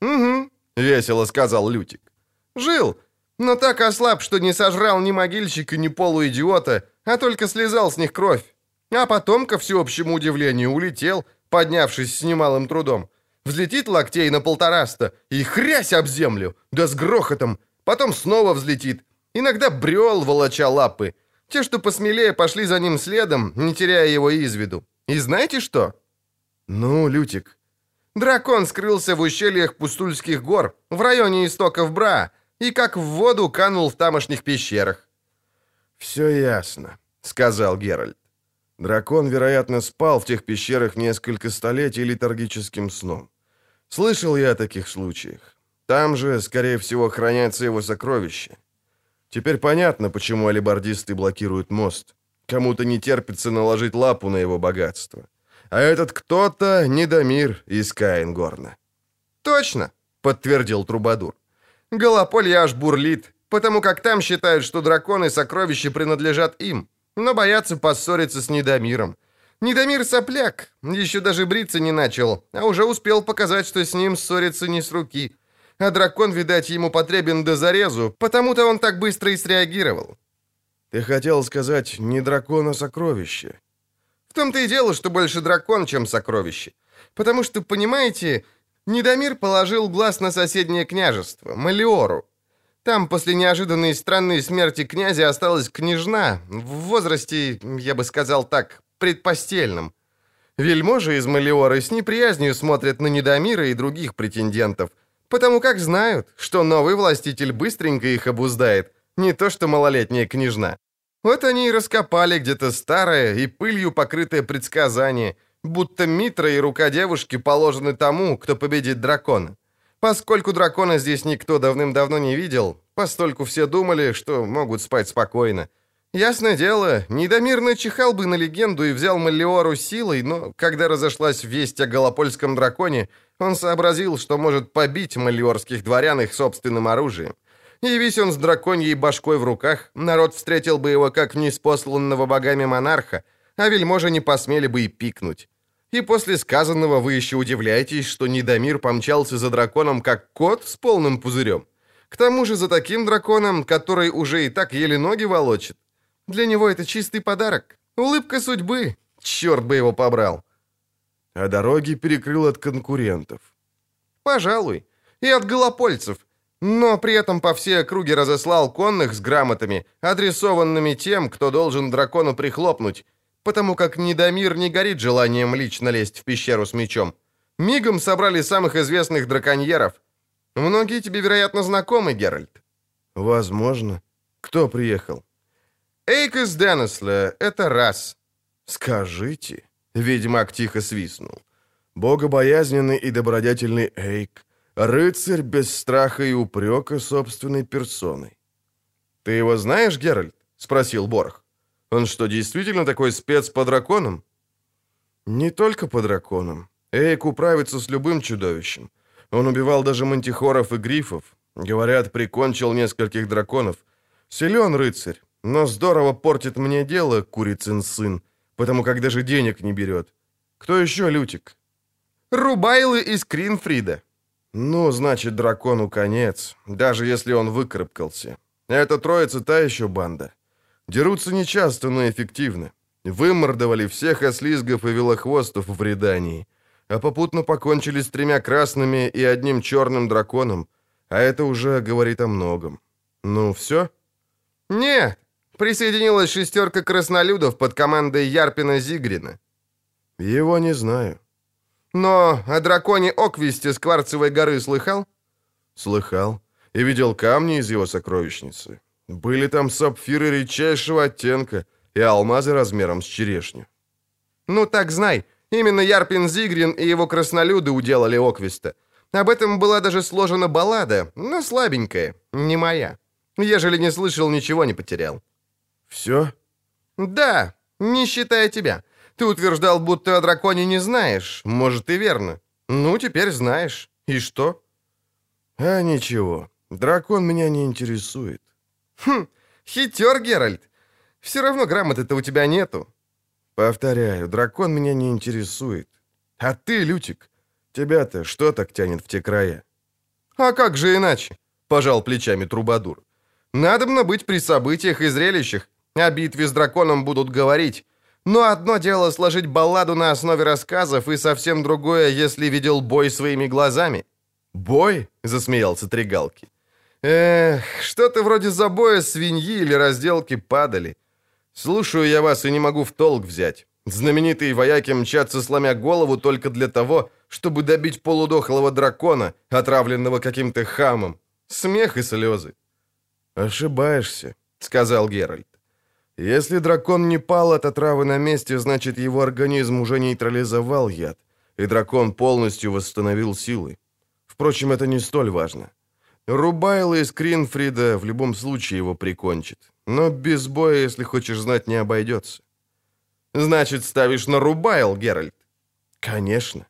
«Угу», — весело сказал Лютик. «Жил, но так ослаб, что не сожрал ни могильщика, ни полуидиота, а только слезал с них кровь. А потом, ко всеобщему удивлению, улетел, поднявшись с немалым трудом. Взлетит локтей на полтораста и хрясь об землю, да с грохотом. Потом снова взлетит. Иногда брел, волоча лапы. Те, что посмелее, пошли за ним следом, не теряя его из виду. И знаете что? Ну, Лютик. Дракон скрылся в ущельях Пустульских гор, в районе истоков Бра, и как в воду канул в тамошних пещерах. «Все ясно», — сказал Геральт. Дракон, вероятно, спал в тех пещерах несколько столетий летаргическим сном. Слышал я о таких случаях. Там же, скорее всего, хранятся его сокровища. Теперь понятно, почему алибардисты блокируют мост. Кому-то не терпится наложить лапу на его богатство. А этот кто-то — Недомир из Каингорна. «Точно!» — подтвердил Трубадур. «Голополье аж бурлит, потому как там считают, что драконы сокровища принадлежат им, но боятся поссориться с Недомиром. Недомир сопляк, еще даже бриться не начал, а уже успел показать, что с ним ссориться не с руки. А дракон, видать, ему потребен до зарезу, потому-то он так быстро и среагировал. Ты хотел сказать не дракон, а сокровище. В том-то и дело, что больше дракон, чем сокровище. Потому что, понимаете, Недомир положил глаз на соседнее княжество, Малиору. Там после неожиданной странной смерти князя осталась княжна, в возрасте, я бы сказал так, предпостельном. Вельможи из Малиоры с неприязнью смотрят на Недомира и других претендентов – Потому как знают, что новый властитель быстренько их обуздает, не то что малолетняя княжна. Вот они и раскопали где-то старое и пылью покрытое предсказание, будто Митра и рука девушки положены тому, кто победит дракона. Поскольку дракона здесь никто давным-давно не видел, постольку все думали, что могут спать спокойно. Ясное дело, Недомир чихал бы на легенду и взял Малиору силой, но когда разошлась весть о Голопольском драконе, он сообразил, что может побить малиорских дворян их собственным оружием. Явись он с драконьей башкой в руках, народ встретил бы его как неспосланного богами монарха, а вельможи не посмели бы и пикнуть. И после сказанного вы еще удивляетесь, что Недомир помчался за драконом как кот с полным пузырем. К тому же за таким драконом, который уже и так еле ноги волочит. Для него это чистый подарок. Улыбка судьбы. Черт бы его побрал. А дороги перекрыл от конкурентов. Пожалуй. И от голопольцев. Но при этом по всей округе разослал конных с грамотами, адресованными тем, кто должен дракону прихлопнуть, потому как Недомир не горит желанием лично лезть в пещеру с мечом. Мигом собрали самых известных драконьеров. Многие тебе, вероятно, знакомы, Геральт. Возможно. Кто приехал? Эйк из Денесля, это раз. Скажите. Ведьмак тихо свистнул. Богобоязненный и добродетельный Эйк. Рыцарь без страха и упрека собственной персоной. «Ты его знаешь, Геральт?» — спросил Борх. «Он что, действительно такой спец по драконам?» «Не только по драконам. Эйк управится с любым чудовищем. Он убивал даже мантихоров и грифов. Говорят, прикончил нескольких драконов. Силен рыцарь, но здорово портит мне дело, курицын сын, потому как даже денег не берет. Кто еще, Лютик? Рубайлы из Кринфрида. Ну, значит, дракону конец, даже если он выкарабкался. Эта троица та еще банда. Дерутся нечасто, но эффективно. Вымордовали всех ослизгов и велохвостов в Редании, а попутно покончили с тремя красными и одним черным драконом, а это уже говорит о многом. Ну, все? Нет, Присоединилась шестерка краснолюдов под командой Ярпина Зигрина. Его не знаю. Но о драконе Оквисте с Кварцевой горы слыхал? Слыхал. И видел камни из его сокровищницы. Были там сапфиры редчайшего оттенка и алмазы размером с черешню. Ну так знай, именно Ярпин Зигрин и его краснолюды уделали Оквиста. Об этом была даже сложена баллада, но слабенькая, не моя. Ежели не слышал, ничего не потерял. «Все?» «Да, не считая тебя. Ты утверждал, будто о драконе не знаешь. Может, и верно. Ну, теперь знаешь. И что?» «А ничего. Дракон меня не интересует». «Хм, хитер, Геральт. Все равно грамоты-то у тебя нету». «Повторяю, дракон меня не интересует. А ты, Лютик, тебя-то что так тянет в те края?» «А как же иначе?» — пожал плечами Трубадур. «Надобно быть при событиях и зрелищах, о битве с драконом будут говорить. Но одно дело сложить балладу на основе рассказов, и совсем другое, если видел бой своими глазами. «Бой?» — засмеялся Тригалки. «Эх, что-то вроде забоя свиньи или разделки падали. Слушаю я вас и не могу в толк взять. Знаменитые вояки мчатся, сломя голову, только для того, чтобы добить полудохлого дракона, отравленного каким-то хамом. Смех и слезы». «Ошибаешься», — сказал Геральт. Если дракон не пал от отравы на месте, значит его организм уже нейтрализовал яд, и дракон полностью восстановил силы. Впрочем, это не столь важно. Рубайло из Кринфрида в любом случае его прикончит. Но без боя, если хочешь знать, не обойдется. Значит, ставишь на Рубайл, Геральт? Конечно.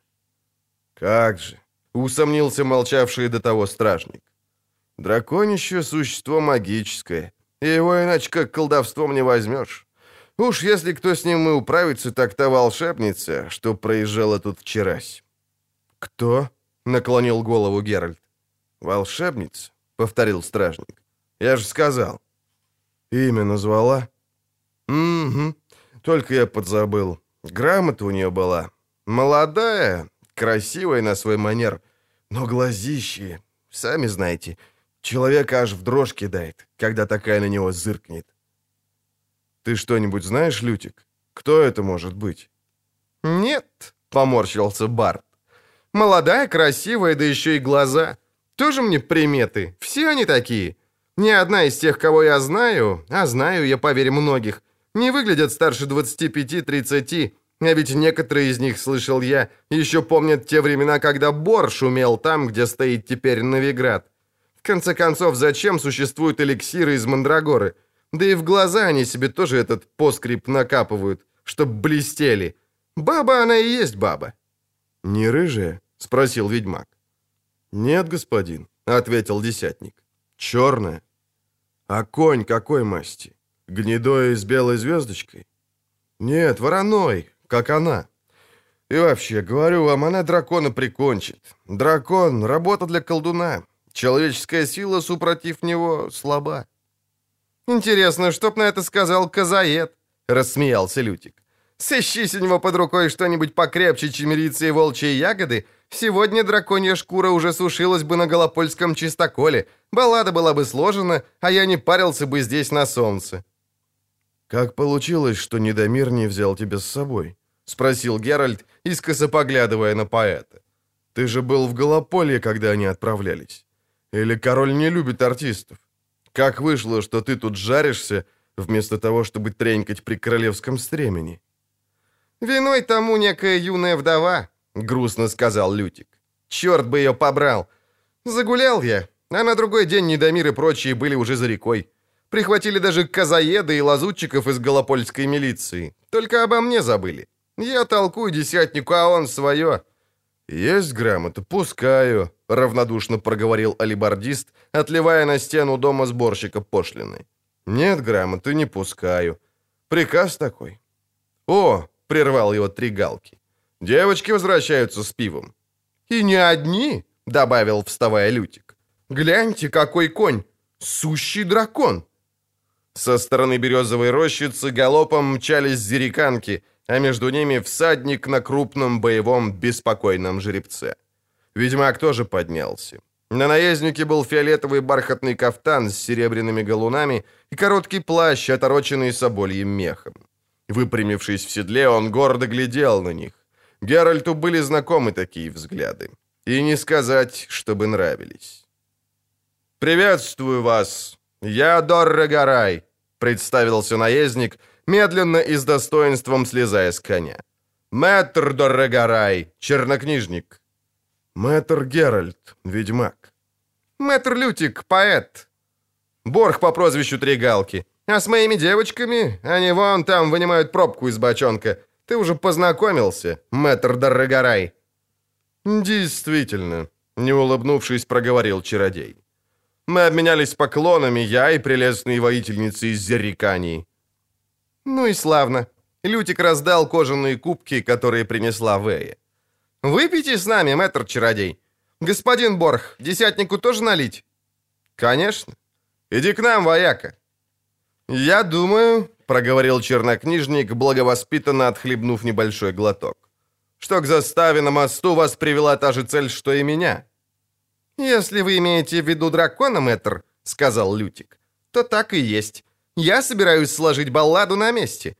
Как же, усомнился молчавший до того стражник. Драконище — существо магическое, и его иначе как колдовством не возьмешь. Уж если кто с ним и управится, так та волшебница, что проезжала тут вчерась. «Кто?» — наклонил голову Геральт. «Волшебница?» — повторил стражник. «Я же сказал». «Имя назвала?» «Угу. Только я подзабыл. Грамота у нее была. Молодая, красивая на свой манер, но глазищие, сами знаете, человека аж в дрожь кидает, когда такая на него зыркнет. Ты что-нибудь знаешь, Лютик? Кто это может быть? Нет, поморщился Барт. Молодая, красивая, да еще и глаза. Тоже мне приметы. Все они такие. Ни одна из тех, кого я знаю, а знаю я, поверь, многих, не выглядят старше 25-30, а ведь некоторые из них, слышал я, еще помнят те времена, когда Бор шумел там, где стоит теперь Новиград. В конце концов, зачем существуют эликсиры из Мандрагоры? Да и в глаза они себе тоже этот поскрип накапывают, чтоб блестели. Баба она и есть баба. «Не рыжая?» — спросил ведьмак. «Нет, господин», — ответил десятник. «Черная». «А конь какой масти? Гнедой с белой звездочкой?» «Нет, вороной, как она. И вообще, говорю вам, она дракона прикончит. Дракон — работа для колдуна. Человеческая сила, супротив него, слаба». «Интересно, что б на это сказал Казаед?» — рассмеялся Лютик. «Сыщись у него под рукой что-нибудь покрепче чемерицы и волчьи ягоды, сегодня драконья шкура уже сушилась бы на Голопольском чистоколе, баллада была бы сложена, а я не парился бы здесь на солнце». «Как получилось, что Недомир не взял тебя с собой?» — спросил Геральт, искоса поглядывая на поэта. «Ты же был в Голополье, когда они отправлялись. Или король не любит артистов? Как вышло, что ты тут жаришься, вместо того, чтобы тренькать при королевском стремени?» «Виной тому некая юная вдова», — грустно сказал Лютик. «Черт бы ее побрал! Загулял я, а на другой день Недомир и прочие были уже за рекой. Прихватили даже казаеда и лазутчиков из голопольской милиции. Только обо мне забыли. Я толкую десятнику, а он свое. «Есть грамота, пускаю», — равнодушно проговорил алибардист, отливая на стену дома сборщика пошлины. «Нет грамоты, не пускаю. Приказ такой». «О!» — прервал его три галки. «Девочки возвращаются с пивом». «И не одни», — добавил, вставая Лютик. «Гляньте, какой конь! Сущий дракон!» Со стороны березовой рощицы галопом мчались зериканки, а между ними всадник на крупном боевом беспокойном жеребце. Ведьмак тоже поднялся. На наезднике был фиолетовый бархатный кафтан с серебряными галунами и короткий плащ, отороченный собольем мехом. Выпрямившись в седле, он гордо глядел на них. Геральту были знакомы такие взгляды. И не сказать, чтобы нравились. «Приветствую вас! Я Дорре Гарай!» представился наездник, медленно и с достоинством слезая с коня. «Мэтр Доррегарай, чернокнижник». «Мэтр Геральт, ведьмак». «Мэтр Лютик, поэт». «Борг по прозвищу Тригалки. А с моими девочками, они вон там вынимают пробку из бочонка. Ты уже познакомился, мэтр Доррегарай». «Действительно», — не улыбнувшись, проговорил чародей. Мы обменялись поклонами, я и прелестные воительницы из Зеррикании. Ну и славно. Лютик раздал кожаные кубки, которые принесла Вэя. «Выпейте с нами, мэтр-чародей. Господин Борх, десятнику тоже налить?» «Конечно. Иди к нам, вояка». «Я думаю», — проговорил чернокнижник, благовоспитанно отхлебнув небольшой глоток, «что к заставе на мосту вас привела та же цель, что и меня. «Если вы имеете в виду дракона, мэтр», — сказал Лютик, — «то так и есть. Я собираюсь сложить балладу на месте.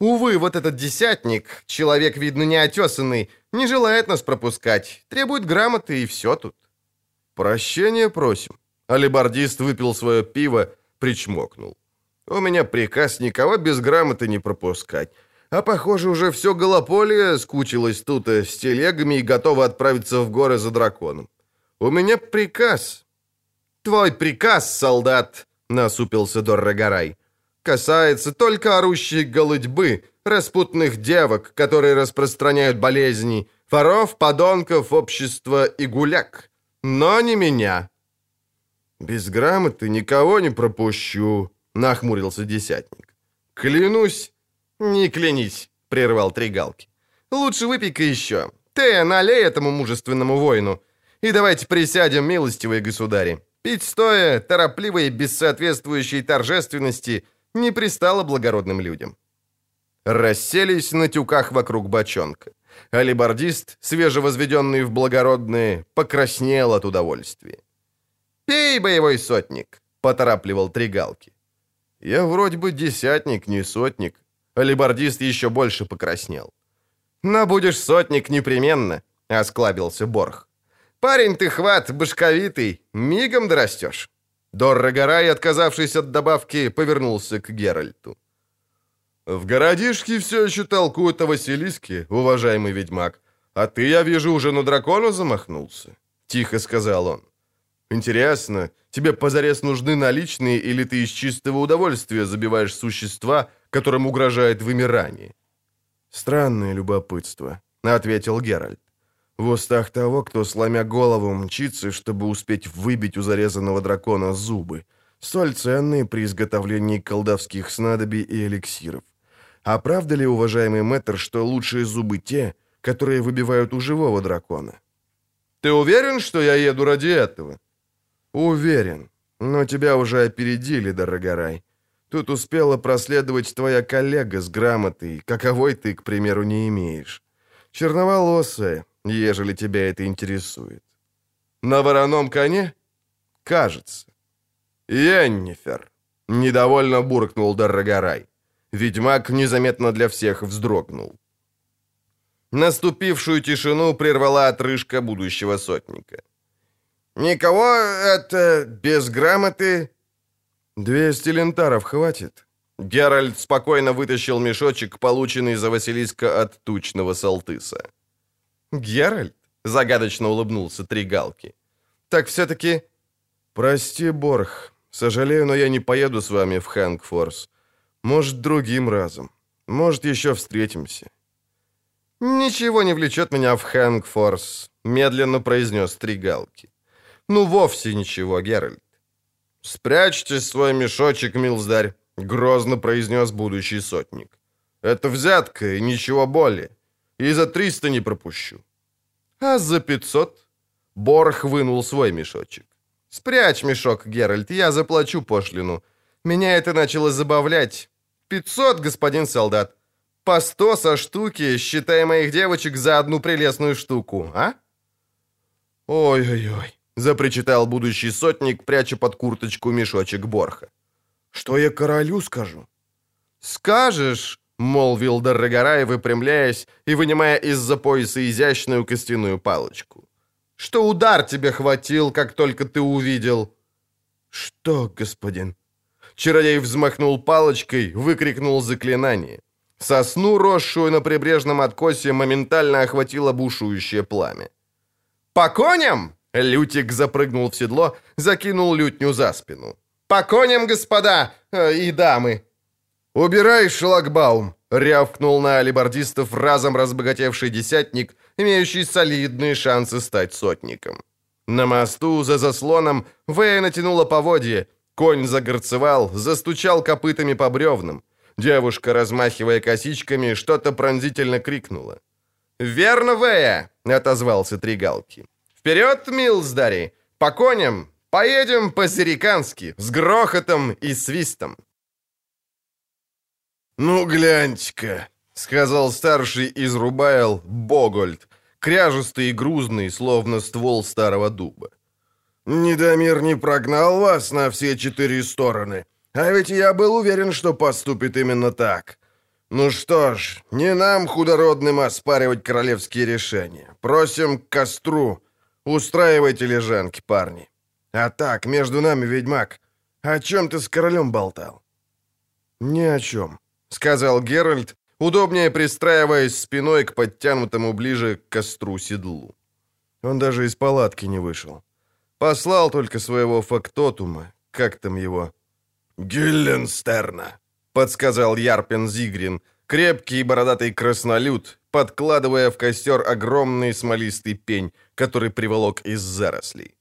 Увы, вот этот десятник, человек, видно, неотесанный, не желает нас пропускать, требует грамоты и все тут». «Прощения просим». Алибардист выпил свое пиво, причмокнул. У меня приказ никого без грамоты не пропускать. А похоже, уже все голополие скучилось тут э, с телегами и готово отправиться в горы за драконом. У меня приказ. Твой приказ, солдат, насупился Доррогорай, касается только орущей голодьбы, распутных девок, которые распространяют болезни, воров, подонков, общества и гуляк. Но не меня. Без грамоты никого не пропущу, нахмурился десятник. Клянусь. Не клянись, прервал Тригалки. Лучше выпей-ка еще. Ты налей этому мужественному воину. И давайте присядем, милостивые государи. Пить стоя, торопливо и без соответствующей торжественности, не пристало благородным людям. Расселись на тюках вокруг бочонка. Алибардист, свежевозведенный в благородные, покраснел от удовольствия. «Пей, боевой сотник!» — поторапливал Тригалки. «Я вроде бы десятник, не сотник». Алибардист еще больше покраснел. «Но будешь сотник непременно», — осклабился Борх. «Парень ты хват, башковитый, мигом дорастешь». Доррогорай, отказавшись от добавки, повернулся к Геральту. «В городишке все еще толкуют о Василиске, уважаемый ведьмак, а ты, я вижу, уже на дракона замахнулся», — тихо сказал он. «Интересно, тебе позарез нужны наличные, или ты из чистого удовольствия забиваешь существа, которым угрожает вымирание?» «Странное любопытство», — ответил Геральт в устах того, кто, сломя голову, мчится, чтобы успеть выбить у зарезанного дракона зубы, столь ценные при изготовлении колдовских снадобий и эликсиров. А правда ли, уважаемый мэтр, что лучшие зубы те, которые выбивают у живого дракона? Ты уверен, что я еду ради этого? Уверен. Но тебя уже опередили, дорогорай. Тут успела проследовать твоя коллега с грамотой, каковой ты, к примеру, не имеешь. Черноволосая, ежели тебя это интересует. На вороном коне? Кажется. Йеннифер. Недовольно буркнул Дорогорай. Ведьмак незаметно для всех вздрогнул. Наступившую тишину прервала отрыжка будущего сотника. «Никого это без грамоты?» «Двести лентаров хватит?» Геральт спокойно вытащил мешочек, полученный за Василиска от тучного Салтыса. «Геральт?» — загадочно улыбнулся Тригалки. «Так все-таки...» «Прости, Борх. Сожалею, но я не поеду с вами в Хэнгфорс. Может, другим разом. Может, еще встретимся». «Ничего не влечет меня в Хэнгфорс», — медленно произнес Тригалки. «Ну, вовсе ничего, Геральт». «Спрячьте свой мешочек, милздарь», — грозно произнес будущий сотник. «Это взятка и ничего более. И за 300 не пропущу. А за 500? Борх вынул свой мешочек. Спрячь мешок, Геральт, я заплачу пошлину. Меня это начало забавлять. 500, господин солдат. По 100 со штуки, считая моих девочек за одну прелестную штуку, а? Ой-ой-ой, запричитал будущий сотник, пряча под курточку мешочек Борха. Что я королю скажу? Скажешь, молвил Дорогорай, выпрямляясь и вынимая из-за пояса изящную костяную палочку. «Что удар тебе хватил, как только ты увидел?» «Что, господин?» Чародей взмахнул палочкой, выкрикнул заклинание. Сосну, росшую на прибрежном откосе, моментально охватило бушующее пламя. «По коням!» — Лютик запрыгнул в седло, закинул лютню за спину. «По коням, господа э, и дамы!» «Убирай шлагбаум!» — рявкнул на алибардистов разом разбогатевший десятник, имеющий солидные шансы стать сотником. На мосту за заслоном Вэя натянула поводье, конь загорцевал, застучал копытами по бревнам. Девушка, размахивая косичками, что-то пронзительно крикнула. «Верно, Вэя!» — отозвался Тригалки. «Вперед, Милздари! По коням! Поедем по-сирикански, с грохотом и свистом!» «Ну, гляньте-ка», — сказал старший из Рубайл Богольд, кряжестый и грузный, словно ствол старого дуба. «Недомир не прогнал вас на все четыре стороны, а ведь я был уверен, что поступит именно так. Ну что ж, не нам, худородным, оспаривать королевские решения. Просим к костру. Устраивайте лежанки, парни. А так, между нами, ведьмак, о чем ты с королем болтал?» «Ни о чем», — сказал Геральт, удобнее пристраиваясь спиной к подтянутому ближе к костру седлу. Он даже из палатки не вышел. Послал только своего фактотума, как там его? «Гюлленстерна», — подсказал Ярпен Зигрин, крепкий и бородатый краснолюд, подкладывая в костер огромный смолистый пень, который приволок из зарослей.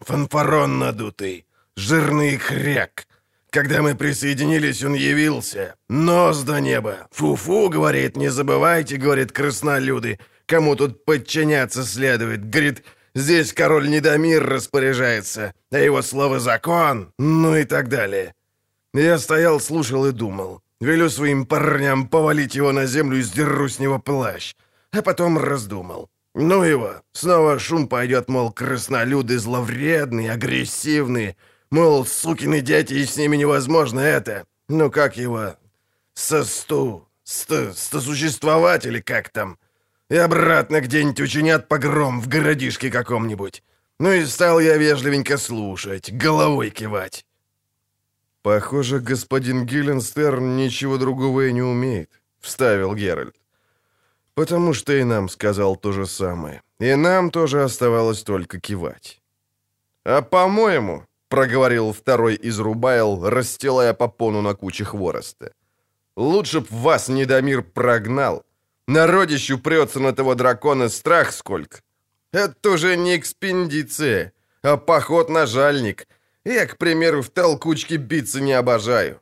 «Фанфарон надутый, жирный хряк. Когда мы присоединились, он явился. Нос до неба. Фу-фу, говорит, не забывайте, говорит, краснолюды, кому тут подчиняться следует. Говорит, здесь король Недомир распоряжается, а его слово закон, ну и так далее. Я стоял, слушал и думал. Велю своим парням повалить его на землю и сдеру с него плащ. А потом раздумал. Ну его, снова шум пойдет, мол, краснолюды зловредные, агрессивные. Мол, сукины дети, и с ними невозможно это. Ну как его? Состу, ст, стосуществовать или как там? И обратно где-нибудь учинят погром в городишке каком-нибудь. Ну и стал я вежливенько слушать, головой кивать. «Похоже, господин Гилленстерн ничего другого и не умеет», — вставил Геральт. «Потому что и нам сказал то же самое. И нам тоже оставалось только кивать». «А по-моему», — проговорил второй из Рубайл, расстилая попону на куче хвороста, «лучше б вас Недомир прогнал. Народищу прется на того дракона страх сколько. Это уже не экспедиция, а поход на жальник» Я, к примеру, в толкучке биться не обожаю».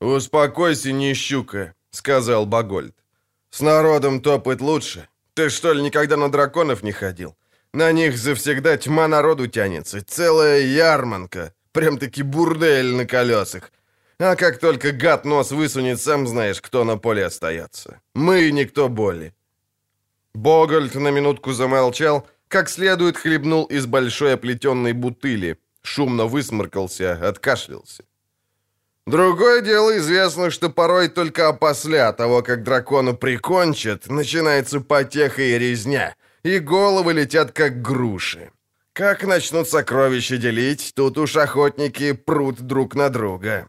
«Успокойся, не щука», — сказал Багольд. «С народом топать лучше. Ты что ли никогда на драконов не ходил? На них завсегда тьма народу тянется, целая ярманка, прям-таки бурдель на колесах. А как только гад нос высунет, сам знаешь, кто на поле остается. Мы никто более». Богольд на минутку замолчал, как следует хлебнул из большой оплетенной бутыли, шумно высморкался, откашлялся. Другое дело известно, что порой только опосля того, как дракона прикончат, начинается потеха и резня, и головы летят как груши. Как начнут сокровища делить, тут уж охотники прут друг на друга.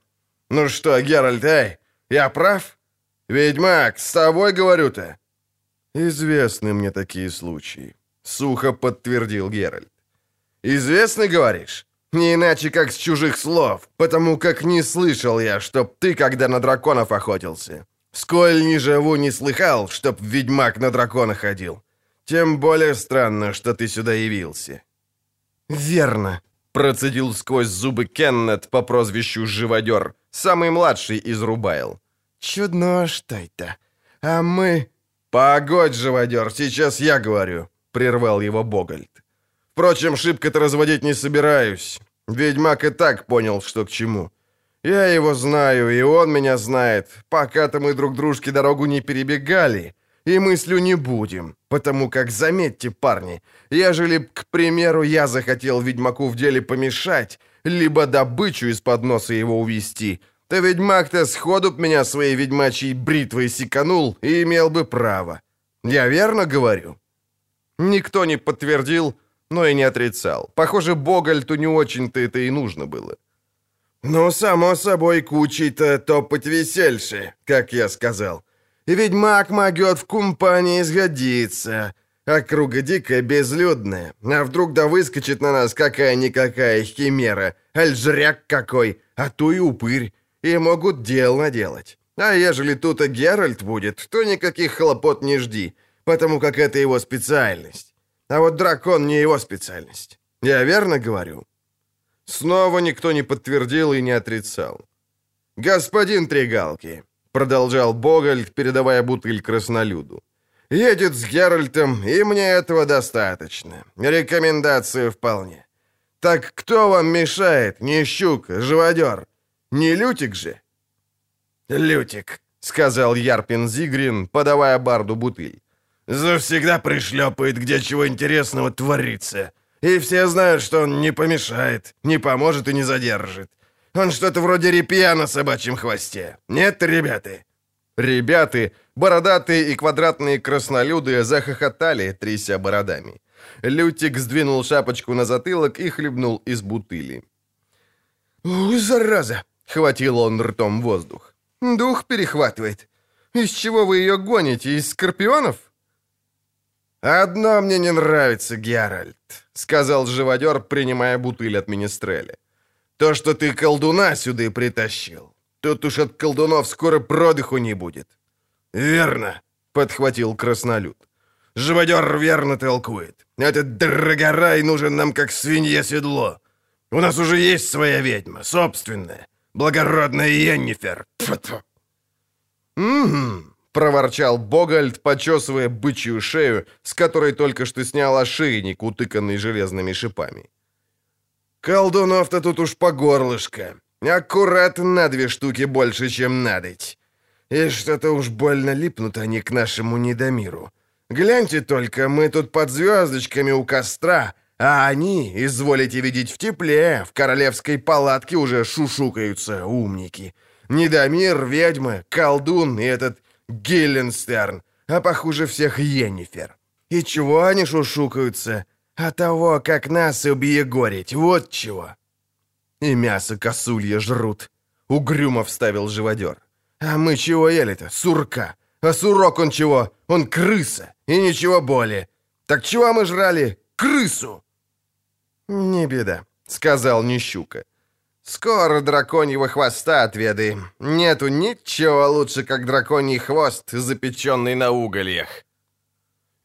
Ну что, Геральт, эй, я прав? Ведьмак, с тобой говорю-то? Известны мне такие случаи, сухо подтвердил Геральт. Известны, говоришь? Не иначе, как с чужих слов, потому как не слышал я, чтоб ты, когда на драконов охотился. Сколь не живу, не слыхал, чтоб ведьмак на дракона ходил. Тем более странно, что ты сюда явился». «Верно», — процедил сквозь зубы Кеннет по прозвищу Живодер, самый младший из Рубайл. «Чудно что это. А мы...» «Погодь, Живодер, сейчас я говорю», — прервал его Богольд. Впрочем, шибко-то разводить не собираюсь. Ведьмак и так понял, что к чему. Я его знаю, и он меня знает. Пока-то мы друг дружке дорогу не перебегали, и мыслю не будем. Потому как, заметьте, парни, ежели, к примеру, я захотел ведьмаку в деле помешать, либо добычу из-под носа его увести, то ведьмак-то сходу б меня своей ведьмачьей бритвой секанул и имел бы право. Я верно говорю?» Никто не подтвердил, но и не отрицал. Похоже, Богальту не очень-то это и нужно было. «Ну, само собой, кучей-то топать весельше, как я сказал. Ведьмак могет в компании сгодиться. Округа дикая, безлюдная. А вдруг да выскочит на нас какая-никакая химера, альжряк какой, а то и упырь. И могут дел наделать. А ежели тут и Геральт будет, то никаких хлопот не жди, потому как это его специальность. А вот дракон не его специальность. Я верно говорю?» Снова никто не подтвердил и не отрицал. «Господин Тригалки», — продолжал Богольд, передавая бутыль краснолюду, «едет с Геральтом, и мне этого достаточно. Рекомендации вполне. Так кто вам мешает, не щука, живодер? Не Лютик же?» «Лютик», — сказал Ярпин Зигрин, подавая барду бутыль. Завсегда пришлепает, где чего интересного творится. И все знают, что он не помешает, не поможет и не задержит. Он что-то вроде репья на собачьем хвосте. Нет, ребята?» Ребята, бородатые и квадратные краснолюды, захохотали, тряся бородами. Лютик сдвинул шапочку на затылок и хлебнул из бутыли. «Ух, зараза! Хватил он ртом воздух. «Дух перехватывает. Из чего вы ее гоните? Из скорпионов?» «Одно мне не нравится, Геральт», — сказал живодер, принимая бутыль от Министреля. «То, что ты колдуна сюда притащил. Тут уж от колдунов скоро продыху не будет». «Верно», — подхватил краснолюд. «Живодер верно толкует. Этот драгорай нужен нам как свинье седло. У нас уже есть своя ведьма, собственная, благородная Йеннифер. «Угу», — проворчал Богальд, почесывая бычью шею, с которой только что снял ошейник, утыканный железными шипами. «Колдунов-то тут уж по горлышко. Аккурат на две штуки больше, чем надоть. И что-то уж больно липнут они к нашему недомиру. Гляньте только, мы тут под звездочками у костра, а они, изволите видеть, в тепле, в королевской палатке уже шушукаются, умники. Недомир, ведьмы, колдун и этот Гилленстерн, а похуже всех Йеннифер. И чего они шушукаются? А того, как нас убьегорить, вот чего. И мясо косулья жрут. Угрюмо вставил живодер. А мы чего ели-то? Сурка. А сурок он чего? Он крыса. И ничего более. Так чего мы жрали? Крысу. Не беда, сказал Нищука. Скоро драконьего хвоста отведаем. Нету ничего лучше, как драконий хвост, запеченный на угольях.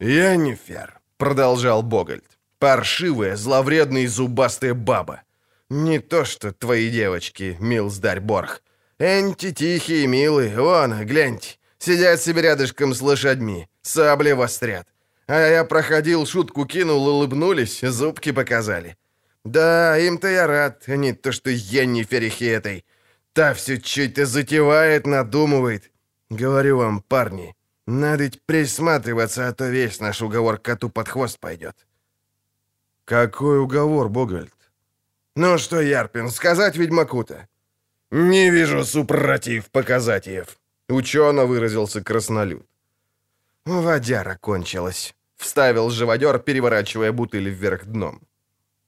«Янифер», — продолжал Богольд, — «паршивая, зловредная и зубастая баба. Не то что твои девочки, милздарь Борх. Энти тихие, милые, вон, гляньте, сидят себе рядышком с лошадьми, сабли вострят. А я проходил, шутку кинул, улыбнулись, зубки показали. Да, им-то я рад, а не то, что я не ферихи этой. Та все чуть-то затевает, надумывает. Говорю вам, парни, надо ведь присматриваться, а то весь наш уговор коту под хвост пойдет. Какой уговор, Богольд? Ну что, Ярпин, сказать ведьмаку-то? Не вижу супротив показатиев. Учено выразился краснолюд. Водяра кончилась. Вставил живодер, переворачивая бутыль вверх дном.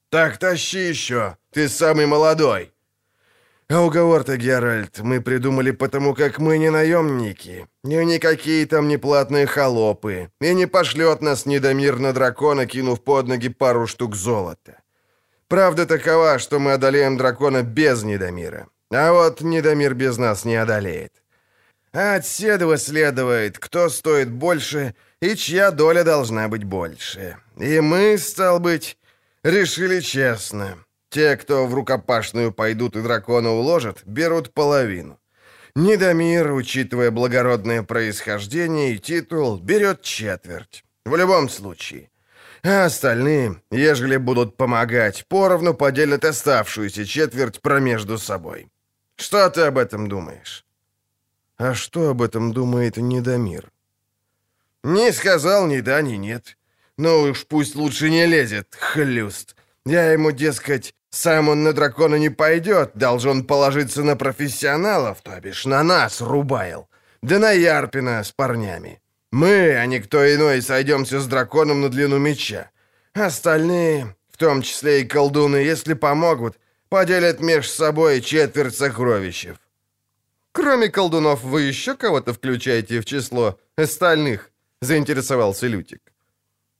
«Так тащи еще, ты самый молодой!» «А уговор-то, Геральт, мы придумали потому, как мы не наемники, и никакие там не платные холопы, и не пошлет нас недомир на дракона, кинув под ноги пару штук золота. Правда такова, что мы одолеем дракона без недомира, а вот недомир без нас не одолеет. А от следует, кто стоит больше и чья доля должна быть больше. И мы, стал быть, Решили честно. Те, кто в рукопашную пойдут и дракона уложат, берут половину. Недомир, учитывая благородное происхождение и титул, берет четверть. В любом случае. А остальные, ежели будут помогать, поровну поделят оставшуюся четверть промежду собой. Что ты об этом думаешь? А что об этом думает Недомир? Не сказал ни да, ни нет. Ну уж пусть лучше не лезет, хлюст. Я ему, дескать, сам он на дракона не пойдет, должен положиться на профессионалов, то бишь на нас, Рубайл. Да на Ярпина с парнями. Мы, а не кто иной, сойдемся с драконом на длину меча. Остальные, в том числе и колдуны, если помогут, поделят меж собой четверть сокровищев. Кроме колдунов, вы еще кого-то включаете в число остальных? Заинтересовался Лютик.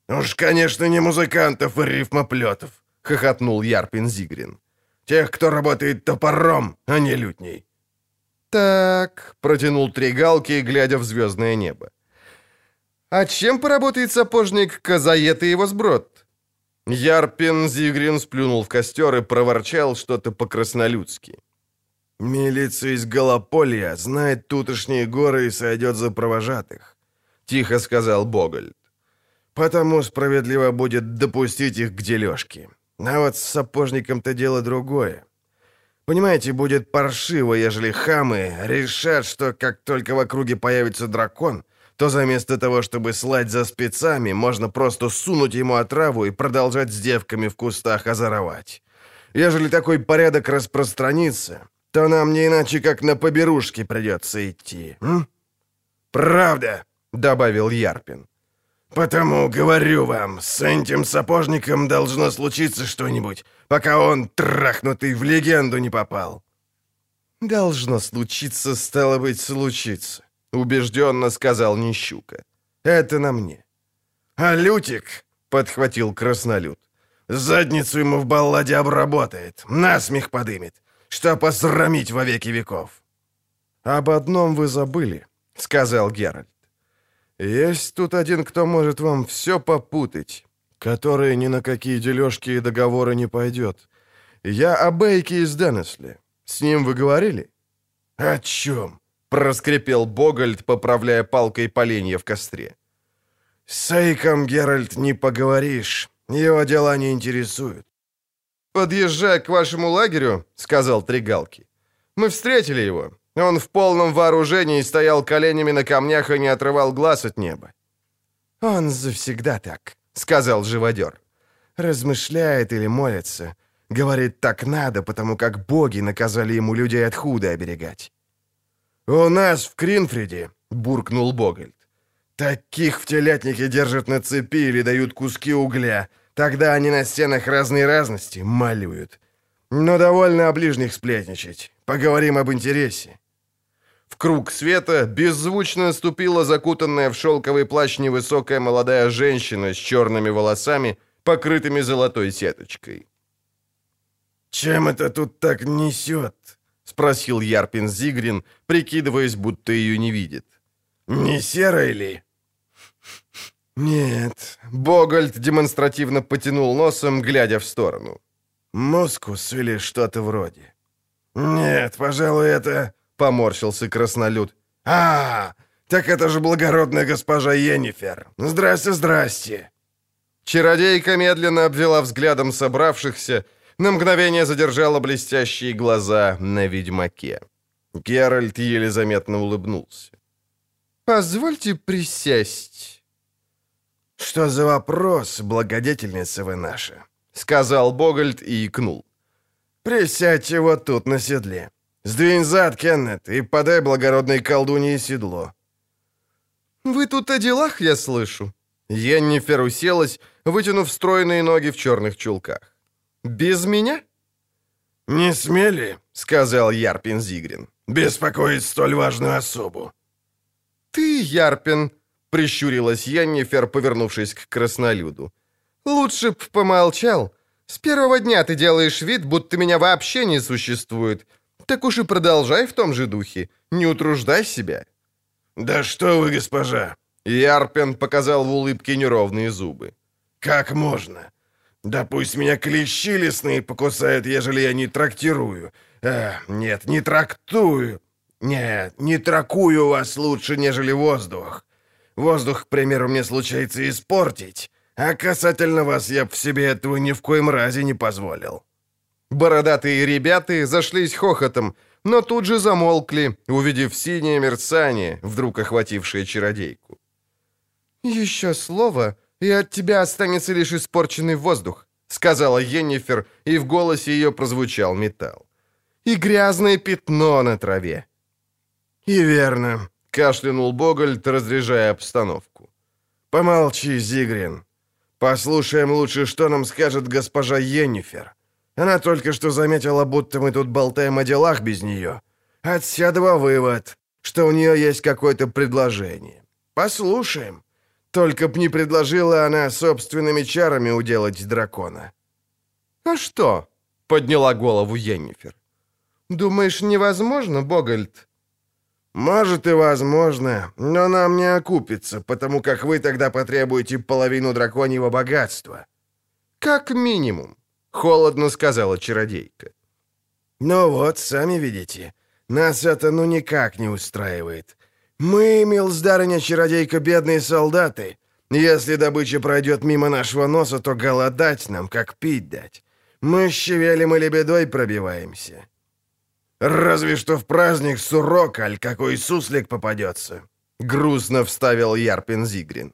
«Уж, конечно, не музыкантов и рифмоплетов», — хохотнул Ярпин Зигрин. «Тех, кто работает топором, а не лютней». «Так», — протянул три галки, глядя в звездное небо. «А чем поработает сапожник Казает и его сброд?» Ярпин Зигрин сплюнул в костер и проворчал что-то по-краснолюдски. «Милиция из Голополья знает тутошние горы и сойдет за провожатых», — тихо сказал Богольд. Потому справедливо будет допустить их к дележке. А вот с сапожником-то дело другое. Понимаете, будет паршиво, ежели хамы решат, что как только в округе появится дракон, то заместо того, чтобы слать за спецами, можно просто сунуть ему отраву и продолжать с девками в кустах озоровать. Ежели такой порядок распространится, то нам не иначе, как на поберушке придется идти. М? «Правда», — добавил Ярпин. «Потому говорю вам, с этим сапожником должно случиться что-нибудь, пока он, трахнутый, в легенду не попал». «Должно случиться, стало быть, случиться», — убежденно сказал Нищука. «Это на мне». «А Лютик», — подхватил Краснолюд, — «задницу ему в балладе обработает, насмех подымет, что посрамить во веки веков». «Об одном вы забыли», — сказал Геральт. «Есть тут один, кто может вам все попутать, который ни на какие дележки и договоры не пойдет. Я о Бейке из Денесли. С ним вы говорили?» «О чем?» — проскрипел Богольд, поправляя палкой поленья в костре. «С Эйком, Геральт, не поговоришь. Его дела не интересуют». «Подъезжая к вашему лагерю», — сказал Тригалки, — «мы встретили его. Он в полном вооружении стоял коленями на камнях и не отрывал глаз от неба». «Он завсегда так», — сказал живодер. «Размышляет или молится. Говорит, так надо, потому как боги наказали ему людей от худа оберегать». «У нас в Кринфриде», — буркнул Богольд. «Таких в телятнике держат на цепи или дают куски угля. Тогда они на стенах разной разности малюют. Но довольно о ближних сплетничать. Поговорим об интересе». Круг света беззвучно ступила закутанная в шелковый плащ невысокая молодая женщина с черными волосами, покрытыми золотой сеточкой. «Чем это тут так несет?» — спросил Ярпин Зигрин, прикидываясь, будто ее не видит. «Не серой ли?» «Нет». Богольд демонстративно потянул носом, глядя в сторону. «Мускус или что-то вроде». «Нет, пожалуй, это...» — поморщился краснолюд. «А, так это же благородная госпожа Енифер. Здрасте, здрасте». Чародейка медленно обвела взглядом собравшихся, на мгновение задержала блестящие глаза на ведьмаке. Геральт еле заметно улыбнулся. «Позвольте присесть». «Что за вопрос, благодетельница вы наша?» — сказал Богольд и икнул. «Присядьте вот тут, на седле. Сдвинь зад, Кеннет, и подай благородной колдунье седло». «Вы тут о делах, я слышу?» Йеннифер уселась, вытянув стройные ноги в черных чулках. «Без меня?» «Не смели», — сказал Ярпин Зигрин, — «беспокоить столь важную особу». «Ты, Ярпин», — прищурилась Йеннифер, повернувшись к краснолюду. «Лучше б помолчал. С первого дня ты делаешь вид, будто меня вообще не существует. Так уж и продолжай в том же духе. Не утруждай себя». «Да что вы, госпожа!» Ярпин показал в улыбке неровные зубы. «Как можно? Да пусть меня клещи лесные покусают, ежели я не трактирую. Э, нет, не трактую. Нет, не тракую вас лучше, нежели воздух. Воздух, к примеру, мне случается испортить, а касательно вас я б в себе этого ни в коем разе не позволил». Бородатые ребята зашлись хохотом, но тут же замолкли, увидев синее мерцание, вдруг охватившее чародейку. «Еще слово, и от тебя останется лишь испорченный воздух», сказала Йеннифер, и в голосе ее прозвучал металл. «И грязное пятно на траве». «И верно», — кашлянул Богольд, разряжая обстановку. «Помолчи, Зигрин. Послушаем лучше, что нам скажет госпожа Йеннифер. Она только что заметила, будто мы тут болтаем о делах без нее. Отсюда вывод, что у нее есть какое-то предложение. Послушаем. Только б не предложила она собственными чарами уделать дракона». «А что?» — подняла голову Йеннифер. «Думаешь, невозможно, Богольд?» «Может и возможно, но нам не окупится, потому как вы тогда потребуете половину драконьего богатства». «Как минимум», — холодно сказала чародейка. «Ну вот, сами видите, нас это ну никак не устраивает. Мы, милздарыня-чародейка, бедные солдаты. Если добыча пройдет мимо нашего носа, то голодать нам, как пить дать. Мы щавелем и лебедой пробиваемся. Разве что в праздник сурок, аль какой суслик попадется. Грустно вставил Ярпин Зигрин.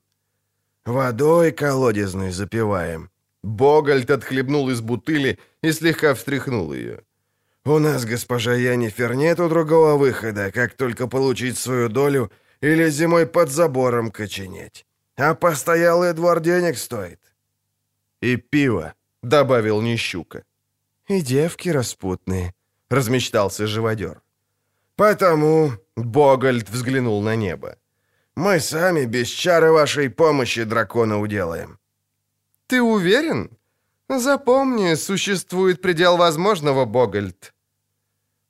Водой колодезной запиваем. Богольд отхлебнул из бутыли и слегка встряхнул ее. «У нас, госпожа Янифер, нету другого выхода, как только получить свою долю или зимой под забором коченеть. А постоялый двор денег стоит». «И пиво», — добавил Нищука. «И девки распутные», — размечтался живодер. «Потому...» — Богольд взглянул на небо. «Мы сами без чары вашей помощи дракона уделаем». «Ты уверен? Запомни, существует предел возможного, Богольд».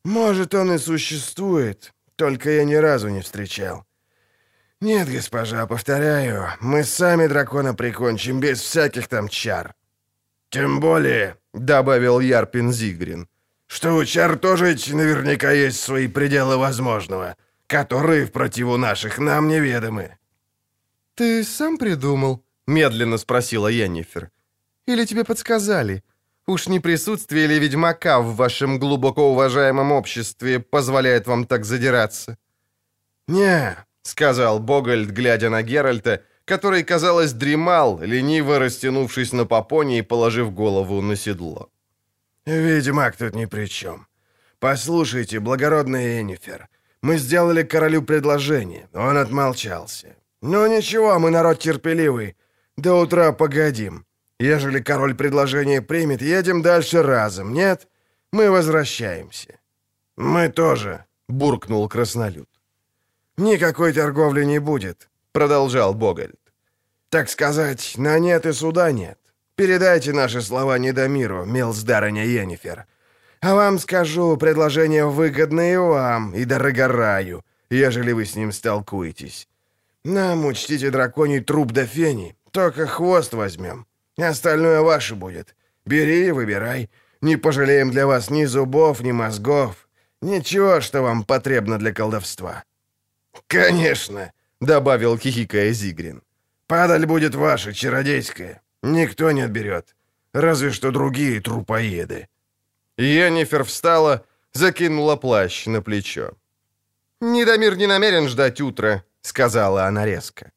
«Может, он и существует, только я ни разу не встречал. Нет, госпожа, повторяю, мы сами дракона прикончим без всяких там чар». «Тем более», — добавил Ярпин Зигрин, что у чар тоже наверняка есть свои пределы возможного, которые в противу наших нам неведомы». «Ты сам придумал?» — медленно спросила Йеннифер. «Или тебе подсказали? Уж не присутствие ли ведьмака в вашем глубоко уважаемом обществе позволяет вам так задираться?» «Не», — сказал Богольд, глядя на Геральта, который, казалось, дремал, лениво растянувшись на попоне и положив голову на седло. «Ведьмак тут ни при чем. Послушайте, благородный Энифер, мы сделали королю предложение, он отмолчался. Ну ничего, мы народ терпеливый. До утра погодим. Ежели король предложение примет, едем дальше разом, нет? Мы возвращаемся». «Мы тоже», — буркнул краснолюд. «Никакой торговли не будет», — продолжал Богольд. «Так сказать, на нет и суда нет. Передайте наши слова Недомиру, милздарыня Йеннифер. А вам скажу, предложение выгодное и вам, и дорогораю, ежели вы с ним столкуетесь. Нам учтите драконий труп до фени, только хвост возьмем. Остальное ваше будет. Бери и выбирай. Не пожалеем для вас ни зубов, ни мозгов. Ничего, что вам потребно для колдовства». «Конечно», — добавил хихикая Зигрин. «Падаль будет ваша, чародейская. Никто не отберет. Разве что другие трупоеды». Йеннифер встала, закинула плащ на плечо. «Недомир не намерен ждать утра», — сказала она резко.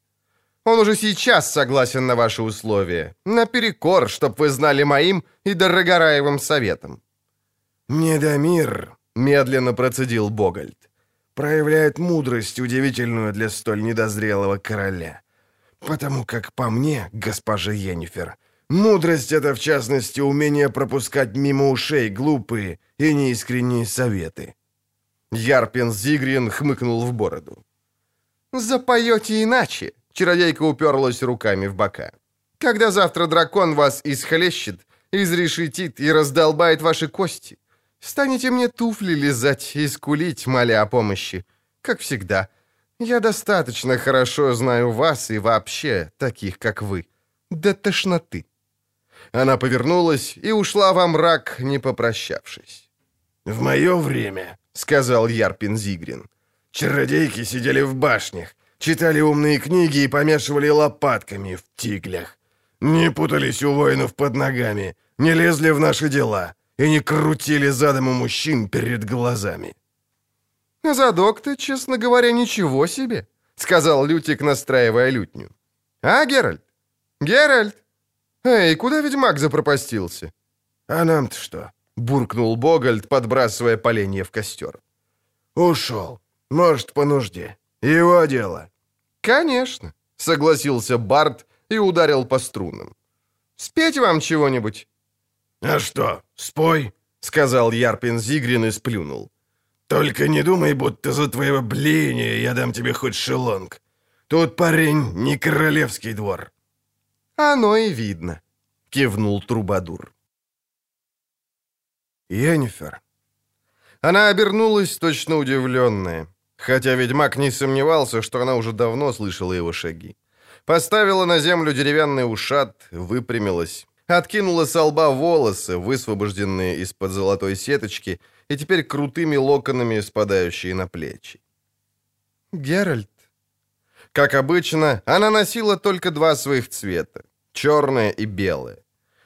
«Он уже сейчас согласен на ваши условия, наперекор, чтоб вы знали моим и Дорогораевым советом». «Недомир», — медленно процедил Богольд, «проявляет мудрость, удивительную для столь недозрелого короля. Потому как по мне, госпожа Йеннифер, мудрость — это, в частности, умение пропускать мимо ушей глупые и неискренние советы». Ярпин Зигрин хмыкнул в бороду. «Запоете иначе!» — чародейка уперлась руками в бока. «Когда завтра дракон вас исхлещет, изрешетит и раздолбает ваши кости, станете мне туфли лизать и скулить, моля о помощи, как всегда, я достаточно хорошо знаю вас и вообще таких, как вы. До тошноты». Она повернулась и ушла во мрак, не попрощавшись. «В мое время», — сказал Ярпин Зигрин, — «чародейки сидели в башнях, читали умные книги и помешивали лопатками в тиглях. Не путались у воинов под ногами, не лезли в наши дела и не крутили задом у мужчин перед глазами. «Задок-то, честно говоря, ничего себе», — сказал Лютик, настраивая лютню. «А, Геральт? Геральт? Эй, куда ведьмак запропастился?» «А нам-то что?» — буркнул Богольд, подбрасывая поленье в костер. «Ушел. Может, по нужде. Его дело». «Конечно», — согласился Барт и ударил по струнам. «Спеть вам чего-нибудь?» «А что, спой?» — сказал Ярпин Зигрин и сплюнул. Только не думай, будто за твоего бления я дам тебе хоть шелонг. Тут, парень, не королевский двор». «Оно и видно», — кивнул Трубадур. «Йеннифер». Она обернулась, точно удивленная, хотя ведьмак не сомневался, что она уже давно слышала его шаги. Поставила на землю деревянный ушат, выпрямилась, откинула с лба волосы, высвобожденные из-под золотой сеточки, и теперь крутыми локонами спадающие на плечи. «Геральт». Как обычно, она носила только два своих цвета — черное и белое.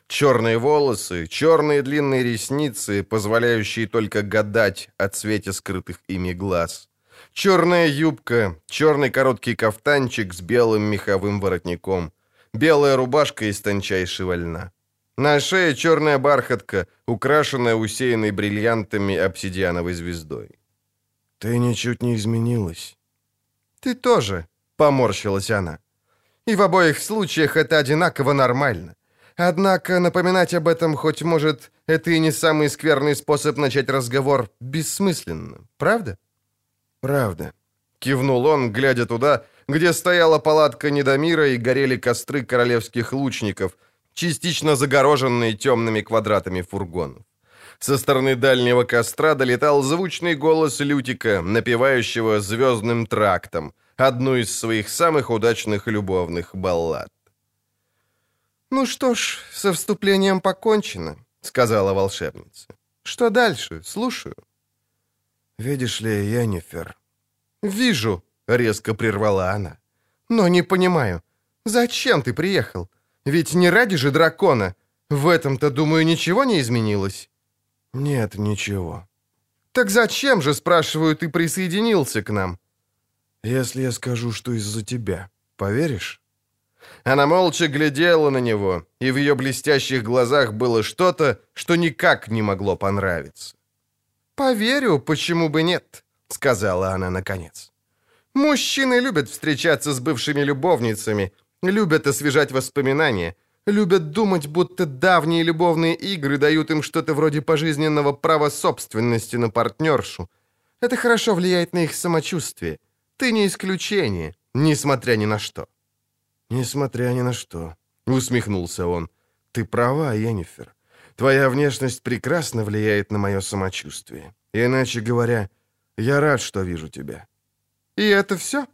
Черные волосы, черные длинные ресницы, позволяющие только гадать о цвете скрытых ими глаз. Черная юбка, черный короткий кафтанчик с белым меховым воротником, белая рубашка из тончайшего льна. На шее черная бархатка, украшенная усеянной бриллиантами обсидиановой звездой. «Ты ничуть не изменилась». «Ты тоже», — поморщилась она. «И в обоих случаях это одинаково нормально. Однако напоминать об этом, хоть, может, это и не самый скверный способ начать разговор, бессмысленно, правда?» «Правда», — кивнул он, глядя туда, где стояла палатка Недомира и горели костры королевских лучников, частично загороженные темными квадратами фургонов. Со стороны дальнего костра долетал звучный голос Лютика, напевающего звездным трактом, одну из своих самых удачных любовных баллад. «Ну что ж, со вступлением покончено», — сказала волшебница. «Что дальше? Слушаю». «Видишь ли, Йеннифер?» «Вижу», — резко прервала она. «Но не понимаю, зачем ты приехал? Ведь не ради же дракона. В этом-то, думаю, ничего не изменилось». «Нет, ничего». «Так зачем же, спрашиваю, ты присоединился к нам?» «Если я скажу, что из-за тебя, поверишь?» Она молча глядела на него, и в ее блестящих глазах было что-то, что никак не могло понравиться. «Поверю, почему бы нет», — сказала она наконец. «Мужчины любят встречаться с бывшими любовницами, любят освежать воспоминания, любят думать, будто давние любовные игры дают им что-то вроде пожизненного права собственности на партнершу. Это хорошо влияет на их самочувствие. Ты не исключение, несмотря ни на что». «Несмотря ни на что», — усмехнулся он. «Ты права, Йеннифер. Твоя внешность прекрасно влияет на мое самочувствие. Иначе говоря, я рад, что вижу тебя». «И это все?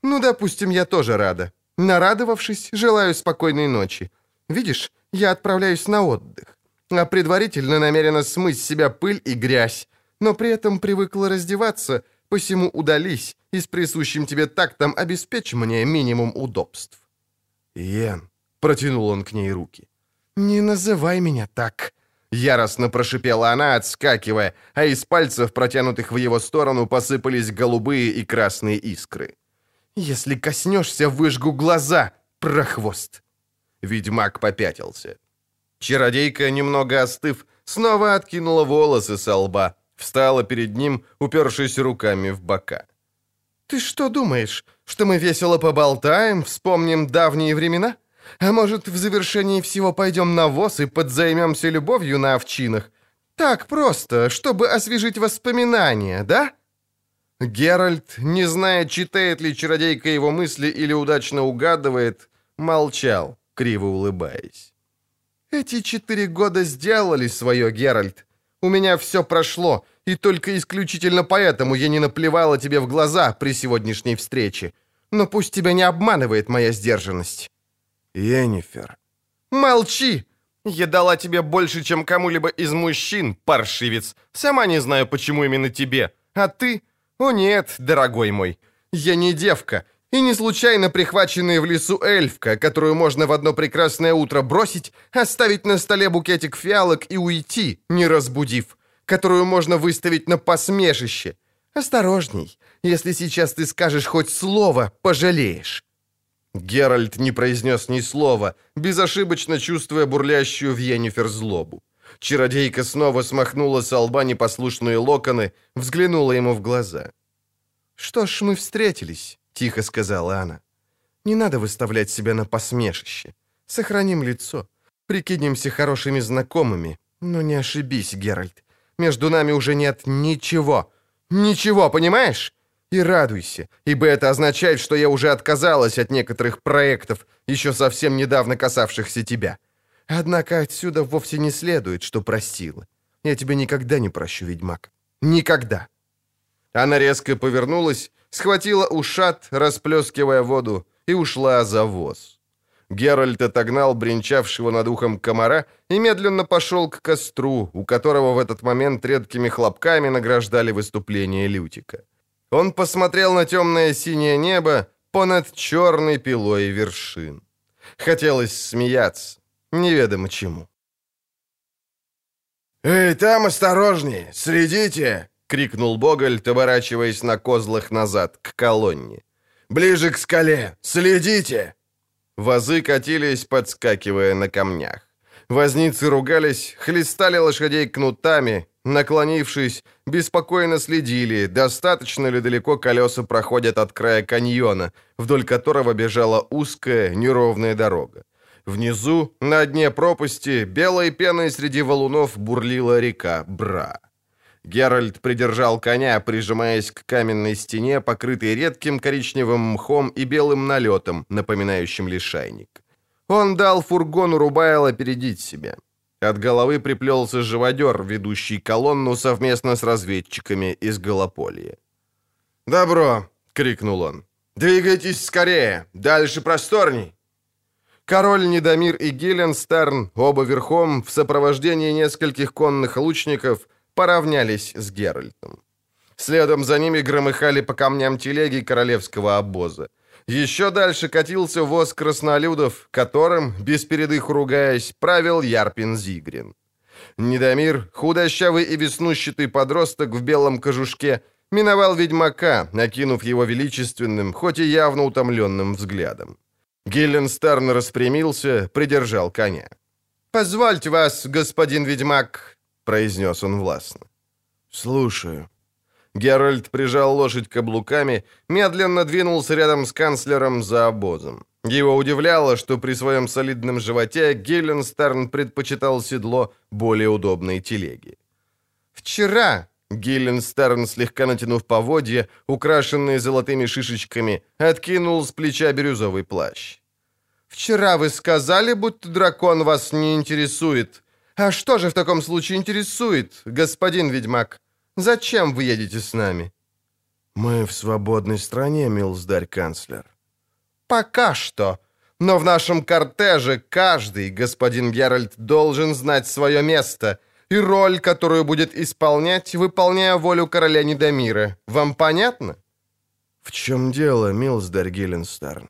Ну, допустим, я тоже рада. Нарадовавшись, желаю спокойной ночи. Видишь, я отправляюсь на отдых, а предварительно намерена смыть с себя пыль и грязь, но при этом привыкла раздеваться, посему удались и с присущим тебе тактом обеспечь мне минимум удобств». «Йен», — протянул он к ней руки. «Не называй меня так», — яростно прошипела она, отскакивая, а из пальцев, протянутых в его сторону, посыпались голубые и красные искры. «Если коснешься, выжгу глаза, прохвост!» Ведьмак попятился. Чародейка, немного остыв, снова откинула волосы со лба, встала перед ним, упершись руками в бока. «Ты что думаешь, что мы весело поболтаем, вспомним давние времена? А может, в завершении всего пойдем на воз и подзаймемся любовью на овчинах? Так просто, чтобы освежить воспоминания, да?» Геральт, не зная, читает ли чародейка его мысли или удачно угадывает, молчал, криво улыбаясь. «Эти четыре года сделали свое, Геральт. У меня все прошло, и только исключительно поэтому я не наплевала тебе в глаза при сегодняшней встрече. Но пусть тебя не обманывает моя сдержанность». «Енифер». «Молчи! Я дала тебе больше, чем кому-либо из мужчин, паршивец. Сама не знаю, почему именно тебе. А ты? О нет, дорогой мой, я не девка, и не случайно прихваченная в лесу эльфка, которую можно в одно прекрасное утро бросить, оставить на столе букетик фиалок и уйти, не разбудив которую можно выставить на посмешище. Осторожней, если сейчас ты скажешь хоть слово, пожалеешь». Геральт не произнес ни слова, безошибочно чувствуя бурлящую в Йеннифер злобу. Чародейка снова смахнула с лба непослушные локоны, взглянула ему в глаза. «Что ж, мы встретились», — тихо сказала она. «Не надо выставлять себя на посмешище. Сохраним лицо, прикинемся хорошими знакомыми, но не ошибись, Геральт. Между нами уже нет ничего. Ничего, понимаешь? И радуйся, ибо это означает, что я уже отказалась от некоторых проектов, еще совсем недавно касавшихся тебя. Однако отсюда вовсе не следует, что простила. Я тебя никогда не прощу, ведьмак. Никогда. Она резко повернулась, схватила ушат, расплескивая воду, и ушла за воз. Геральт отогнал бренчавшего над ухом комара и медленно пошел к костру, у которого в этот момент редкими хлопками награждали выступление Лютика. Он посмотрел на темное синее небо понад черной пилой вершин. Хотелось смеяться, неведомо чему. «Эй, там осторожнее! Следите!» — крикнул Богольд, оборачиваясь на козлах назад, к колонне. «Ближе к скале! Следите!» Вазы катились, подскакивая на камнях. Возницы ругались, хлестали лошадей кнутами, наклонившись, беспокойно следили, достаточно ли далеко колеса проходят от края каньона, вдоль которого бежала узкая, неровная дорога. Внизу, на дне пропасти, белой пеной среди валунов бурлила река Бра. Геральт придержал коня, прижимаясь к каменной стене, покрытой редким коричневым мхом и белым налетом, напоминающим лишайник. Он дал фургону Рубайла опередить себя. От головы приплелся живодер, ведущий колонну совместно с разведчиками из Голополия. «Добро!» — крикнул он. «Двигайтесь скорее! Дальше просторней!» Король Недомир и Геленстерн, оба верхом, в сопровождении нескольких конных лучников, поравнялись с Геральтом. Следом за ними громыхали по камням телеги королевского обоза. Еще дальше катился воз краснолюдов, которым, без передых ругаясь, правил Ярпин Зигрин. Недомир, худощавый и веснущатый подросток в белом кожушке, миновал ведьмака, накинув его величественным, хоть и явно утомленным взглядом. Гилленстерн распрямился, придержал коня. «Позвольте вас, господин ведьмак», — произнес он властно. «Слушаю». Геральт прижал лошадь каблуками, медленно двинулся рядом с канцлером за обозом. Его удивляло, что при своем солидном животе Гилленстерн предпочитал седло более удобной телеги. «Вчера», — Гилленстерн, слегка натянув поводья, украшенные золотыми шишечками, откинул с плеча бирюзовый плащ. «Вчера вы сказали, будто дракон вас не интересует. А что же в таком случае интересует, господин ведьмак? Зачем вы едете с нами?» «Мы в свободной стране, милздарь-канцлер». «Пока что. Но в нашем кортеже каждый, господин Геральт, должен знать свое место и роль, которую будет исполнять, выполняя волю короля Недомира. Вам понятно?» «В чем дело, милздарь Геленстерн?»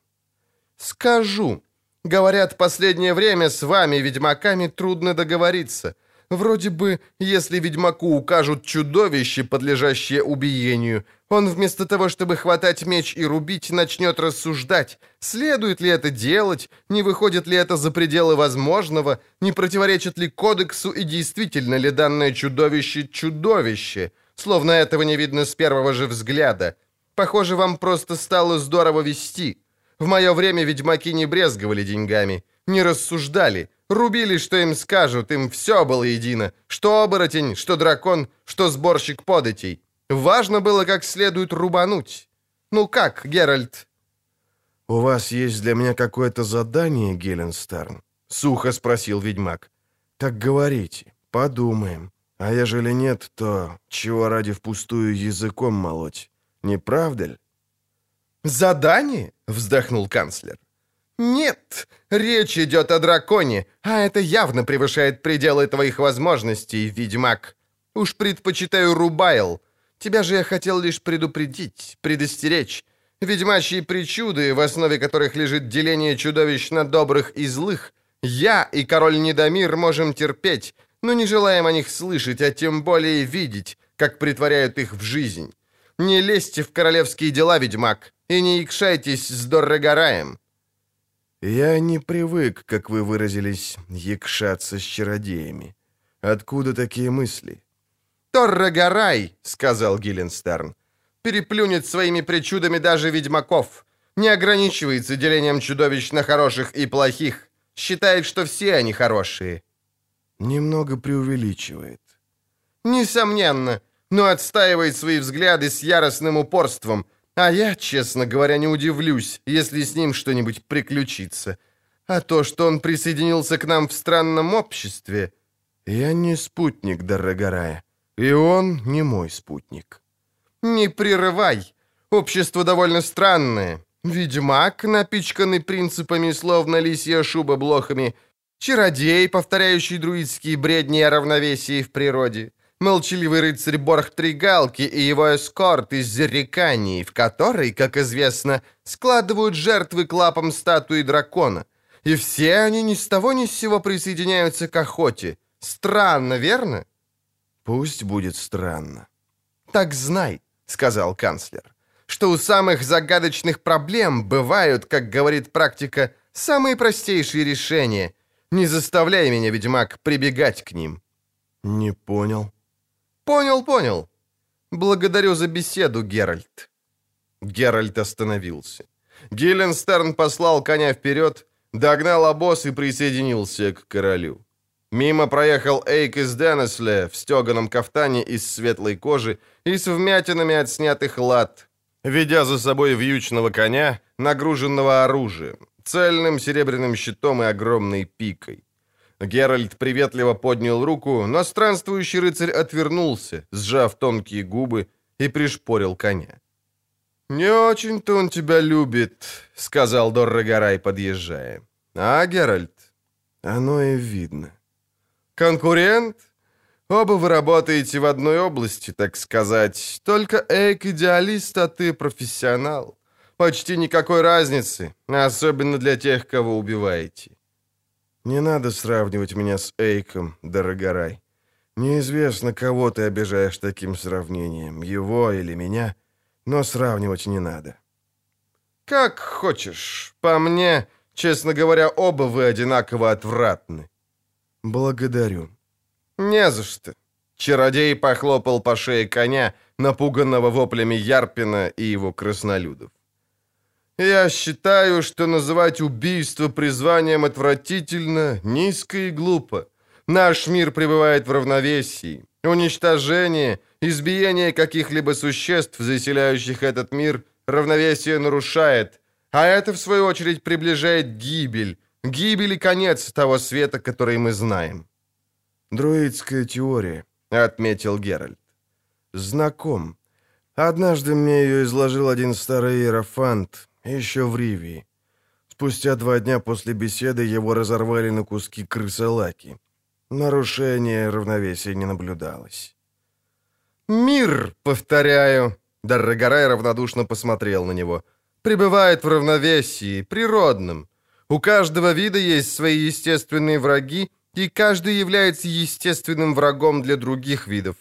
«Скажу. Говорят, последнее время с вами, ведьмаками, трудно договориться. Вроде бы, если ведьмаку укажут чудовище, подлежащее убиению, он вместо того, чтобы хватать меч и рубить, начнет рассуждать, следует ли это делать, не выходит ли это за пределы возможного, не противоречит ли кодексу и действительно ли данное чудовище чудовище, словно этого не видно с первого же взгляда. Похоже, вам просто стало здорово вести». В мое время ведьмаки не брезговали деньгами, не рассуждали, рубили, что им скажут, им все было едино, что оборотень, что дракон, что сборщик податей. Важно было как следует рубануть. Ну как, Геральт?» «У вас есть для меня какое-то задание, Геленстерн?» — сухо спросил ведьмак. «Так говорите, подумаем. А ежели нет, то чего ради впустую языком молоть? Не правда ли?» «Задание?» — вздохнул канцлер. «Нет, речь идет о драконе, а это явно превышает пределы твоих возможностей, ведьмак. Уж предпочитаю Рубайл. Тебя же я хотел лишь предупредить, предостеречь. Ведьмачьи причуды, в основе которых лежит деление чудовищ на добрых и злых, я и король Недомир можем терпеть, но не желаем о них слышать, а тем более видеть, как притворяют их в жизнь. Не лезьте в королевские дела, ведьмак, и не икшайтесь с Доррегораем». «Я не привык, как вы выразились, якшаться с чародеями. Откуда такие мысли?» «Торрегорай», — сказал Гилленстерн, — «переплюнет своими причудами даже ведьмаков, не ограничивается делением чудовищ на хороших и плохих, считает, что все они хорошие». «Немного преувеличивает». «Несомненно, но отстаивает свои взгляды с яростным упорством, а я, честно говоря, не удивлюсь, если с ним что-нибудь приключится. А то, что он присоединился к нам в странном обществе... Я не спутник Дорогорая, и он не мой спутник. Не прерывай. Общество довольно странное. Ведьмак, напичканный принципами, словно лисья шуба блохами, чародей, повторяющий друидские бредни о равновесии в природе, молчаливый рыцарь Борх Тригалки и его эскорт из Зерикании, в которой, как известно, складывают жертвы к лапам статуи дракона. И все они ни с того ни с сего присоединяются к охоте. Странно, верно? Пусть будет странно. Так знай, сказал канцлер, что у самых загадочных проблем бывают, как говорит практика, самые простейшие решения. Не заставляй меня, ведьмак, прибегать к ним. Не понял. «Понял, понял. Благодарю за беседу, Геральт». Геральт остановился. Гилленстерн послал коня вперед, догнал обоз и присоединился к королю. Мимо проехал Эйк из Денесле в стеганом кафтане из светлой кожи и с вмятинами от снятых лад, ведя за собой вьючного коня, нагруженного оружием, цельным серебряным щитом и огромной пикой. Геральт приветливо поднял руку, но странствующий рыцарь отвернулся, сжав тонкие губы, и пришпорил коня. «Не очень-то он тебя любит», — сказал Доррогорай, подъезжая. «А, Геральт?» «Оно и видно». «Конкурент? Оба вы работаете в одной области, так сказать. Только Эйк идеалист, а ты профессионал. Почти никакой разницы, особенно для тех, кого убиваете». «Не надо сравнивать меня с Эйком, Дорогорай. Неизвестно, кого ты обижаешь таким сравнением, его или меня, но сравнивать не надо». «Как хочешь. По мне, честно говоря, оба вы одинаково отвратны». «Благодарю». «Не за что». Чародей похлопал по шее коня, напуганного воплями Ярпина и его краснолюдов. «Я считаю, что называть убийство призванием отвратительно, низко и глупо. Наш мир пребывает в равновесии. Уничтожение, избиение каких-либо существ, заселяющих этот мир, равновесие нарушает, а это, в свою очередь, приближает гибель, гибель и конец того света, который мы знаем. «Друидская теория», — отметил Геральт. «Знаком. Однажды мне ее изложил один старый иерофант, еще в Ривии. Спустя два дня после беседы его разорвали на куски крысолаки. Нарушения равновесия не наблюдалось. «Мир, повторяю!» Даррагорай равнодушно посмотрел на него. «Пребывает в равновесии, природном. У каждого вида есть свои естественные враги, и каждый является естественным врагом для других видов.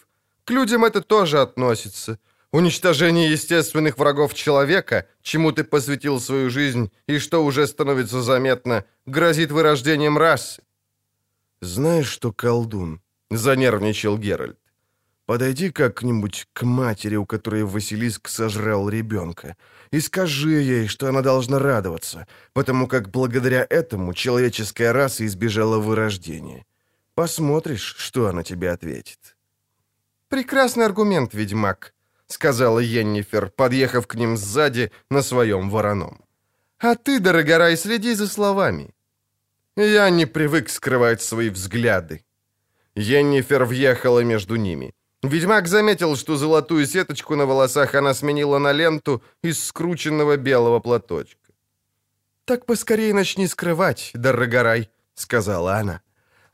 К людям это тоже относится. Уничтожение естественных врагов человека, чему ты посвятил свою жизнь и что уже становится заметно, грозит вырождением расы. «Знаешь что, колдун?» — занервничал Геральт. «Подойди как-нибудь к матери, у которой Василиск сожрал ребенка, и скажи ей, что она должна радоваться, потому как благодаря этому человеческая раса избежала вырождения. Посмотришь, что она тебе ответит». «Прекрасный аргумент, ведьмак», — сказала Йеннифер, подъехав к ним сзади на своем вороном. «А ты, дорогорай, следи за словами. Я не привык скрывать свои взгляды. Йеннифер въехала между ними. Ведьмак заметил, что золотую сеточку на волосах она сменила на ленту из скрученного белого платочка. «Так поскорее начни скрывать, дорогорай», — сказала она.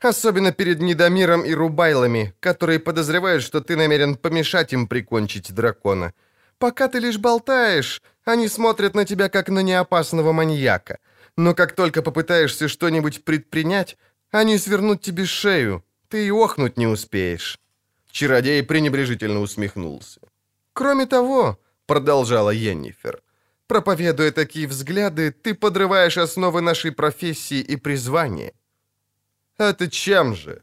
«Особенно перед Недомиром и Рубайлами, которые подозревают, что ты намерен помешать им прикончить дракона. Пока ты лишь болтаешь, они смотрят на тебя как на неопасного маньяка. Но как только попытаешься что-нибудь предпринять, они свернут тебе шею, ты и охнуть не успеешь». Чародей пренебрежительно усмехнулся. «Кроме того», — продолжала Йеннифер, «проповедуя такие взгляды, ты подрываешь основы нашей профессии и призвания». «Это чем же?»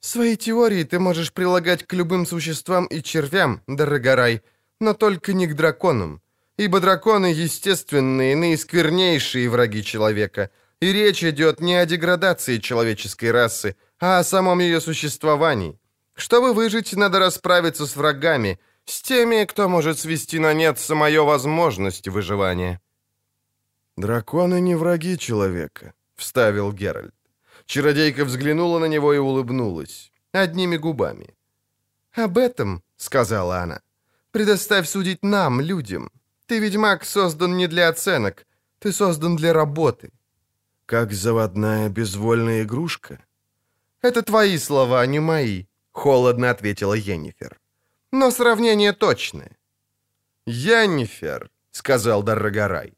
«Свои теории ты можешь прилагать к любым существам и червям, Дорогорай, но только не к драконам ибо драконы — естественные, наисквернейшие враги человека, и речь идет не о деградации человеческой расы, а о самом ее существовании. Чтобы выжить, надо расправиться с врагами, с теми, кто может свести на нет самую возможность выживания. «Драконы не враги человека», — вставил Геральт. Чародейка взглянула на него и улыбнулась, одними губами. «Об этом, — сказала она, — предоставь судить нам, людям. Ты, ведьмак, создан не для оценок. Ты создан для работы. Как заводная безвольная игрушка? Это твои слова, а не мои, холодно ответила Йеннифер. Но сравнение точное. Йеннифер, сказал Даррагорай,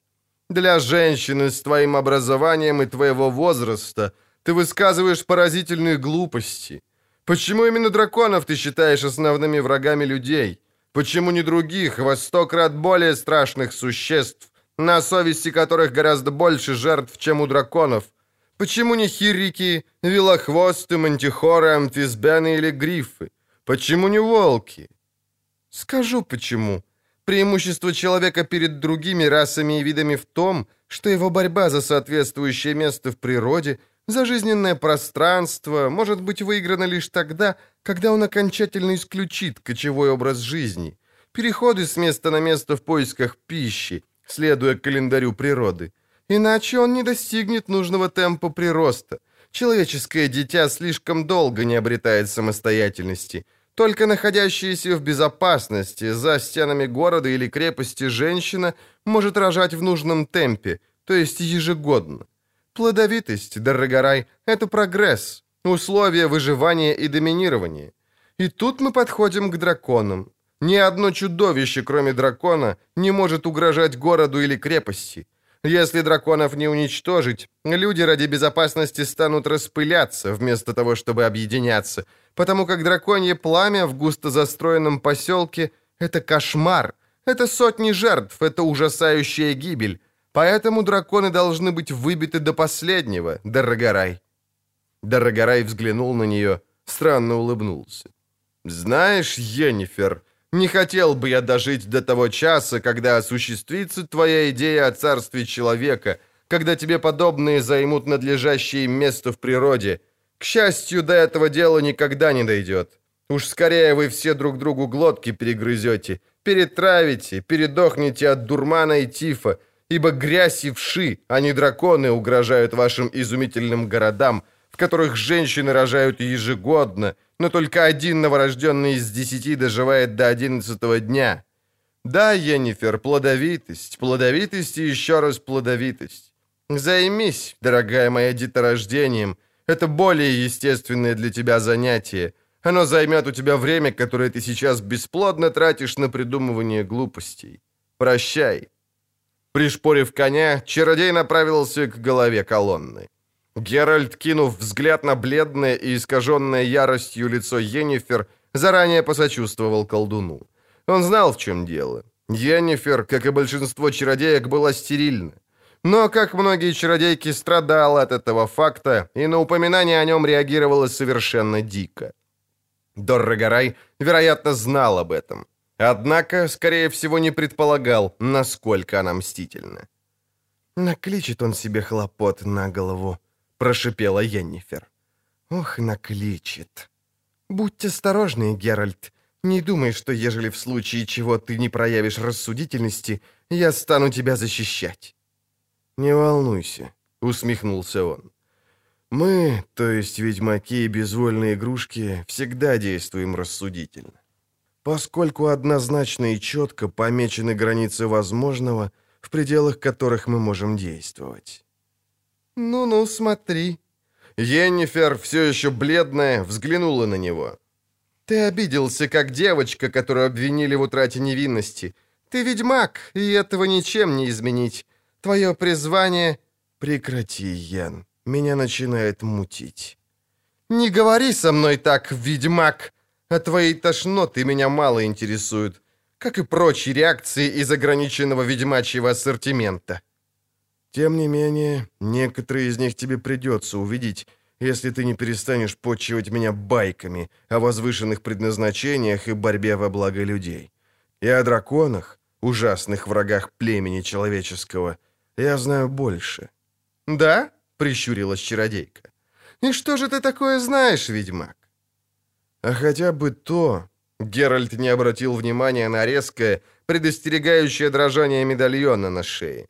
для женщины с твоим образованием и твоего возраста ты высказываешь поразительные глупости. Почему именно драконов ты считаешь основными врагами людей? Почему не других, во сто крат более страшных существ, на совести которых гораздо больше жертв, чем у драконов? Почему не хирики, велохвосты, мантихоры, амфисбены или грифы? Почему не волки? Скажу почему. Преимущество человека перед другими расами и видами в том, что его борьба за соответствующее место в природе Зажизненное пространство может быть выиграно лишь тогда, когда он окончательно исключит кочевой образ жизни, переходы с места на место в поисках пищи, следуя календарю природы. Иначе он не достигнет нужного темпа прироста. Человеческое дитя слишком долго не обретает самостоятельности. Только находящаяся в безопасности за стенами города или крепости женщина может рожать в нужном темпе, то есть ежегодно. Плодовитость, Дорогорай, это прогресс, условия выживания и доминирования. И тут мы подходим к драконам. Ни одно чудовище, кроме дракона, не может угрожать городу или крепости. Если драконов не уничтожить, люди ради безопасности станут распыляться, вместо того, чтобы объединяться, потому как драконье пламя в густо застроенном поселке — это кошмар, это сотни жертв, это ужасающая гибель, Поэтому драконы должны быть выбиты до последнего, Дорогорай». Дорогорай взглянул на нее, странно улыбнулся. «Знаешь, Енифер, не хотел бы я дожить до того часа, когда осуществится твоя идея о царстве человека, когда тебе подобные займут надлежащее место в природе. К счастью, до этого дела никогда не дойдет. Уж скорее вы все друг другу глотки перегрызете, перетравите, передохнете от дурмана и тифа, ибо грязь и вши, а не драконы, угрожают вашим изумительным городам, в которых женщины рожают ежегодно, но только один новорожденный из десяти доживает до одиннадцатого дня. Да, Енифер, плодовитость, плодовитость и еще раз плодовитость. Займись, дорогая моя, деторождением. Это более естественное для тебя занятие. Оно займет у тебя время, которое ты сейчас бесплодно тратишь на придумывание глупостей. Прощай. Пришпорив коня, чародей направился к голове колонны. Геральт, кинув взгляд на бледное и искаженное яростью лицо Йеннифер, заранее посочувствовал колдуну. Он знал, в чем дело. Йеннифер, как и большинство чародеек, была стерильна. Но, как многие чародейки, страдала от этого факта, и на упоминание о нем реагировала совершенно дико. Доррогорай, вероятно, знал об этом. Однако, скорее всего, не предполагал, насколько она мстительна. «Накличет он себе хлопот на голову», — прошипела Йеннифер. «Ох, накличет. Будь осторожный, Геральт. Не думай, что ежели в случае чего ты не проявишь рассудительности, я стану тебя защищать». «Не волнуйся», — усмехнулся он. «Мы, то есть ведьмаки и безвольные игрушки, всегда действуем рассудительно поскольку однозначно и четко помечены границы возможного, в пределах которых мы можем действовать. «Ну-ну, смотри». Йеннифер, все еще бледная, взглянула на него. «Ты обиделся, как девочка, которую обвинили в утрате невинности. Ты ведьмак, и этого ничем не изменить. Твое призвание...» «Прекрати, Ян. Меня начинает мутить». «Не говори со мной так, ведьмак!» А твои тошноты меня мало интересуют, как и прочие реакции из ограниченного ведьмачьего ассортимента. Тем не менее, некоторые из них тебе придется увидеть, если ты не перестанешь почивать меня байками о возвышенных предназначениях и борьбе во благо людей. И о драконах, ужасных врагах племени человеческого, я знаю больше». «Да?» — прищурилась чародейка. «И что же ты такое знаешь, ведьмак?» А хотя бы то... Геральт не обратил внимания на резкое, предостерегающее дрожание медальона на шее.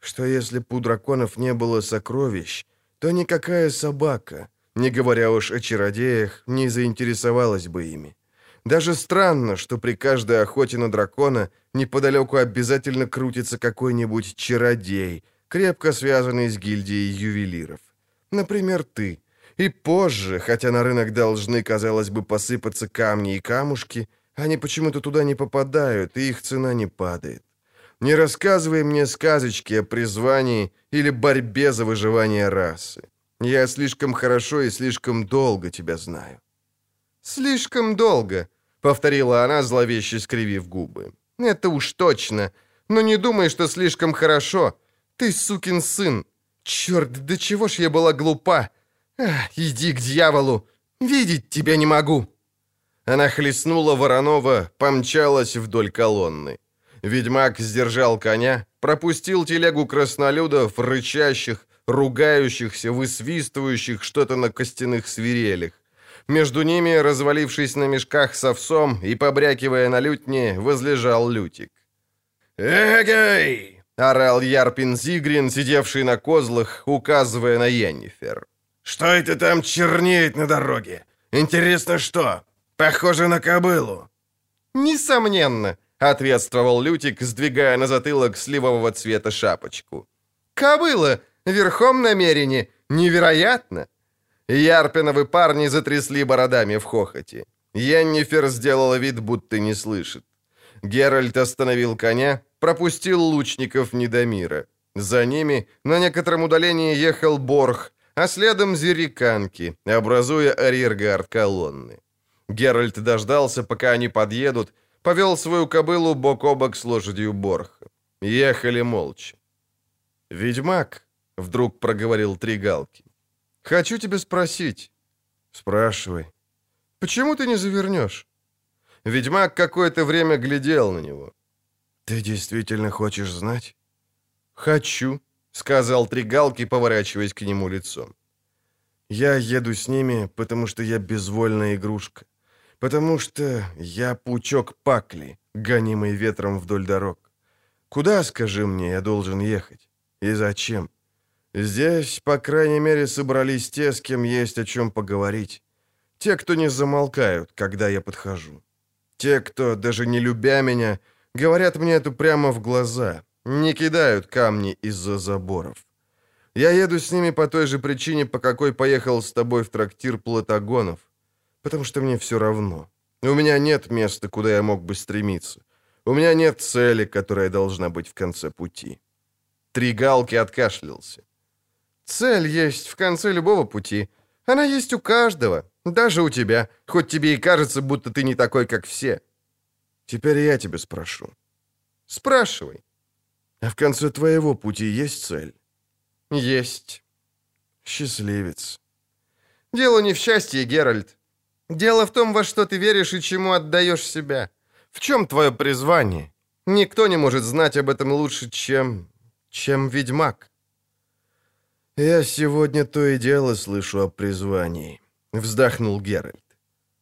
Что если б у драконов не было сокровищ, то никакая собака, не говоря уж о чародеях, не заинтересовалась бы ими. Даже странно, что при каждой охоте на дракона неподалеку обязательно крутится какой-нибудь чародей, крепко связанный с гильдией ювелиров. Например, ты — и позже, хотя на рынок должны, казалось бы, посыпаться камни и камушки, они почему-то туда не попадают, и их цена не падает. Не рассказывай мне сказочки о призвании или борьбе за выживание расы. Я слишком хорошо и слишком долго тебя знаю». «Слишком долго», — повторила она, зловеще скривив губы. «Это уж точно. Но не думай, что слишком хорошо. Ты сукин сын. Черт, до чего ж я была глупа. «Иди к дьяволу! Видеть тебя не могу!» Она хлестнула Воронова, помчалась вдоль колонны. Ведьмак сдержал коня, пропустил телегу краснолюдов, рычащих, ругающихся, высвистывающих что-то на костяных свирелях. Между ними, развалившись на мешках с овсом и побрякивая на лютне, возлежал Лютик. «Эгей!» — орал Ярпин Зигрин, сидевший на козлах, указывая на Йеннифер. «Что это там чернеет на дороге? Интересно, что? Похоже на кобылу». «Несомненно», — ответствовал Лютик, сдвигая на затылок сливового цвета шапочку. «Кобыла! Верхом намерение! Невероятно!» Ярпиновы парни затрясли бородами в хохоте. Йеннифер сделала вид, будто не слышит. Геральт остановил коня, пропустил лучников Недомира. За ними на некотором удалении ехал Борг, а следом зериканки, образуя арьергард колонны. Геральт дождался, пока они подъедут, повел свою кобылу бок о бок с лошадью Борха. Ехали молча. «Ведьмак», — вдруг проговорил Тригалки, — «хочу тебя спросить». «Спрашивай». «Почему ты не завернешь?» Ведьмак какое-то время глядел на него. «Ты действительно хочешь знать?» «Хочу», — сказал Тригалки, поворачиваясь к нему лицом. «Я еду с ними, потому что я безвольная игрушка. Потому что я пучок пакли, гонимый ветром вдоль дорог. Куда, скажи мне, я должен ехать? И зачем? Здесь, по крайней мере, собрались те, с кем есть о чем поговорить. Те, кто не замолкают, когда я подхожу. Те, кто, даже не любя меня, говорят мне это прямо в глаза, не кидают камни из-за заборов. Я еду с ними по той же причине, по какой поехал с тобой в трактир Платагонов. Потому что мне все равно. У меня нет места, куда я мог бы стремиться. У меня нет цели, которая должна быть в конце пути. Три галки откашлялся. Цель есть в конце любого пути. Она есть у каждого, даже у тебя, хоть тебе и кажется, будто ты не такой, как все. Теперь я тебя спрошу. Спрашивай. А в конце твоего пути есть цель? Есть. Счастливец. Дело не в счастье, Геральт. Дело в том, во что ты веришь и чему отдаешь себя. В чем твое призвание? Никто не может знать об этом лучше, чем... чем ведьмак. Я сегодня то и дело слышу о призвании. Вздохнул Геральт.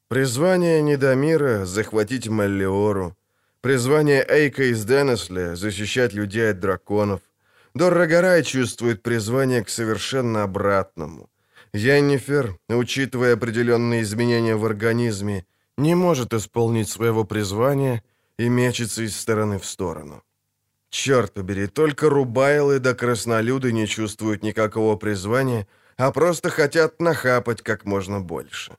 Призвание Недомира — захватить Маллиору. Призвание Эйка из Денесля — защищать людей от драконов. Доррогорай чувствует призвание к совершенно обратному. Яннифер, учитывая определенные изменения в организме, не может исполнить своего призвания и мечется из стороны в сторону. Черт побери, только Рубайлы да Краснолюды не чувствуют никакого призвания, а просто хотят нахапать как можно больше.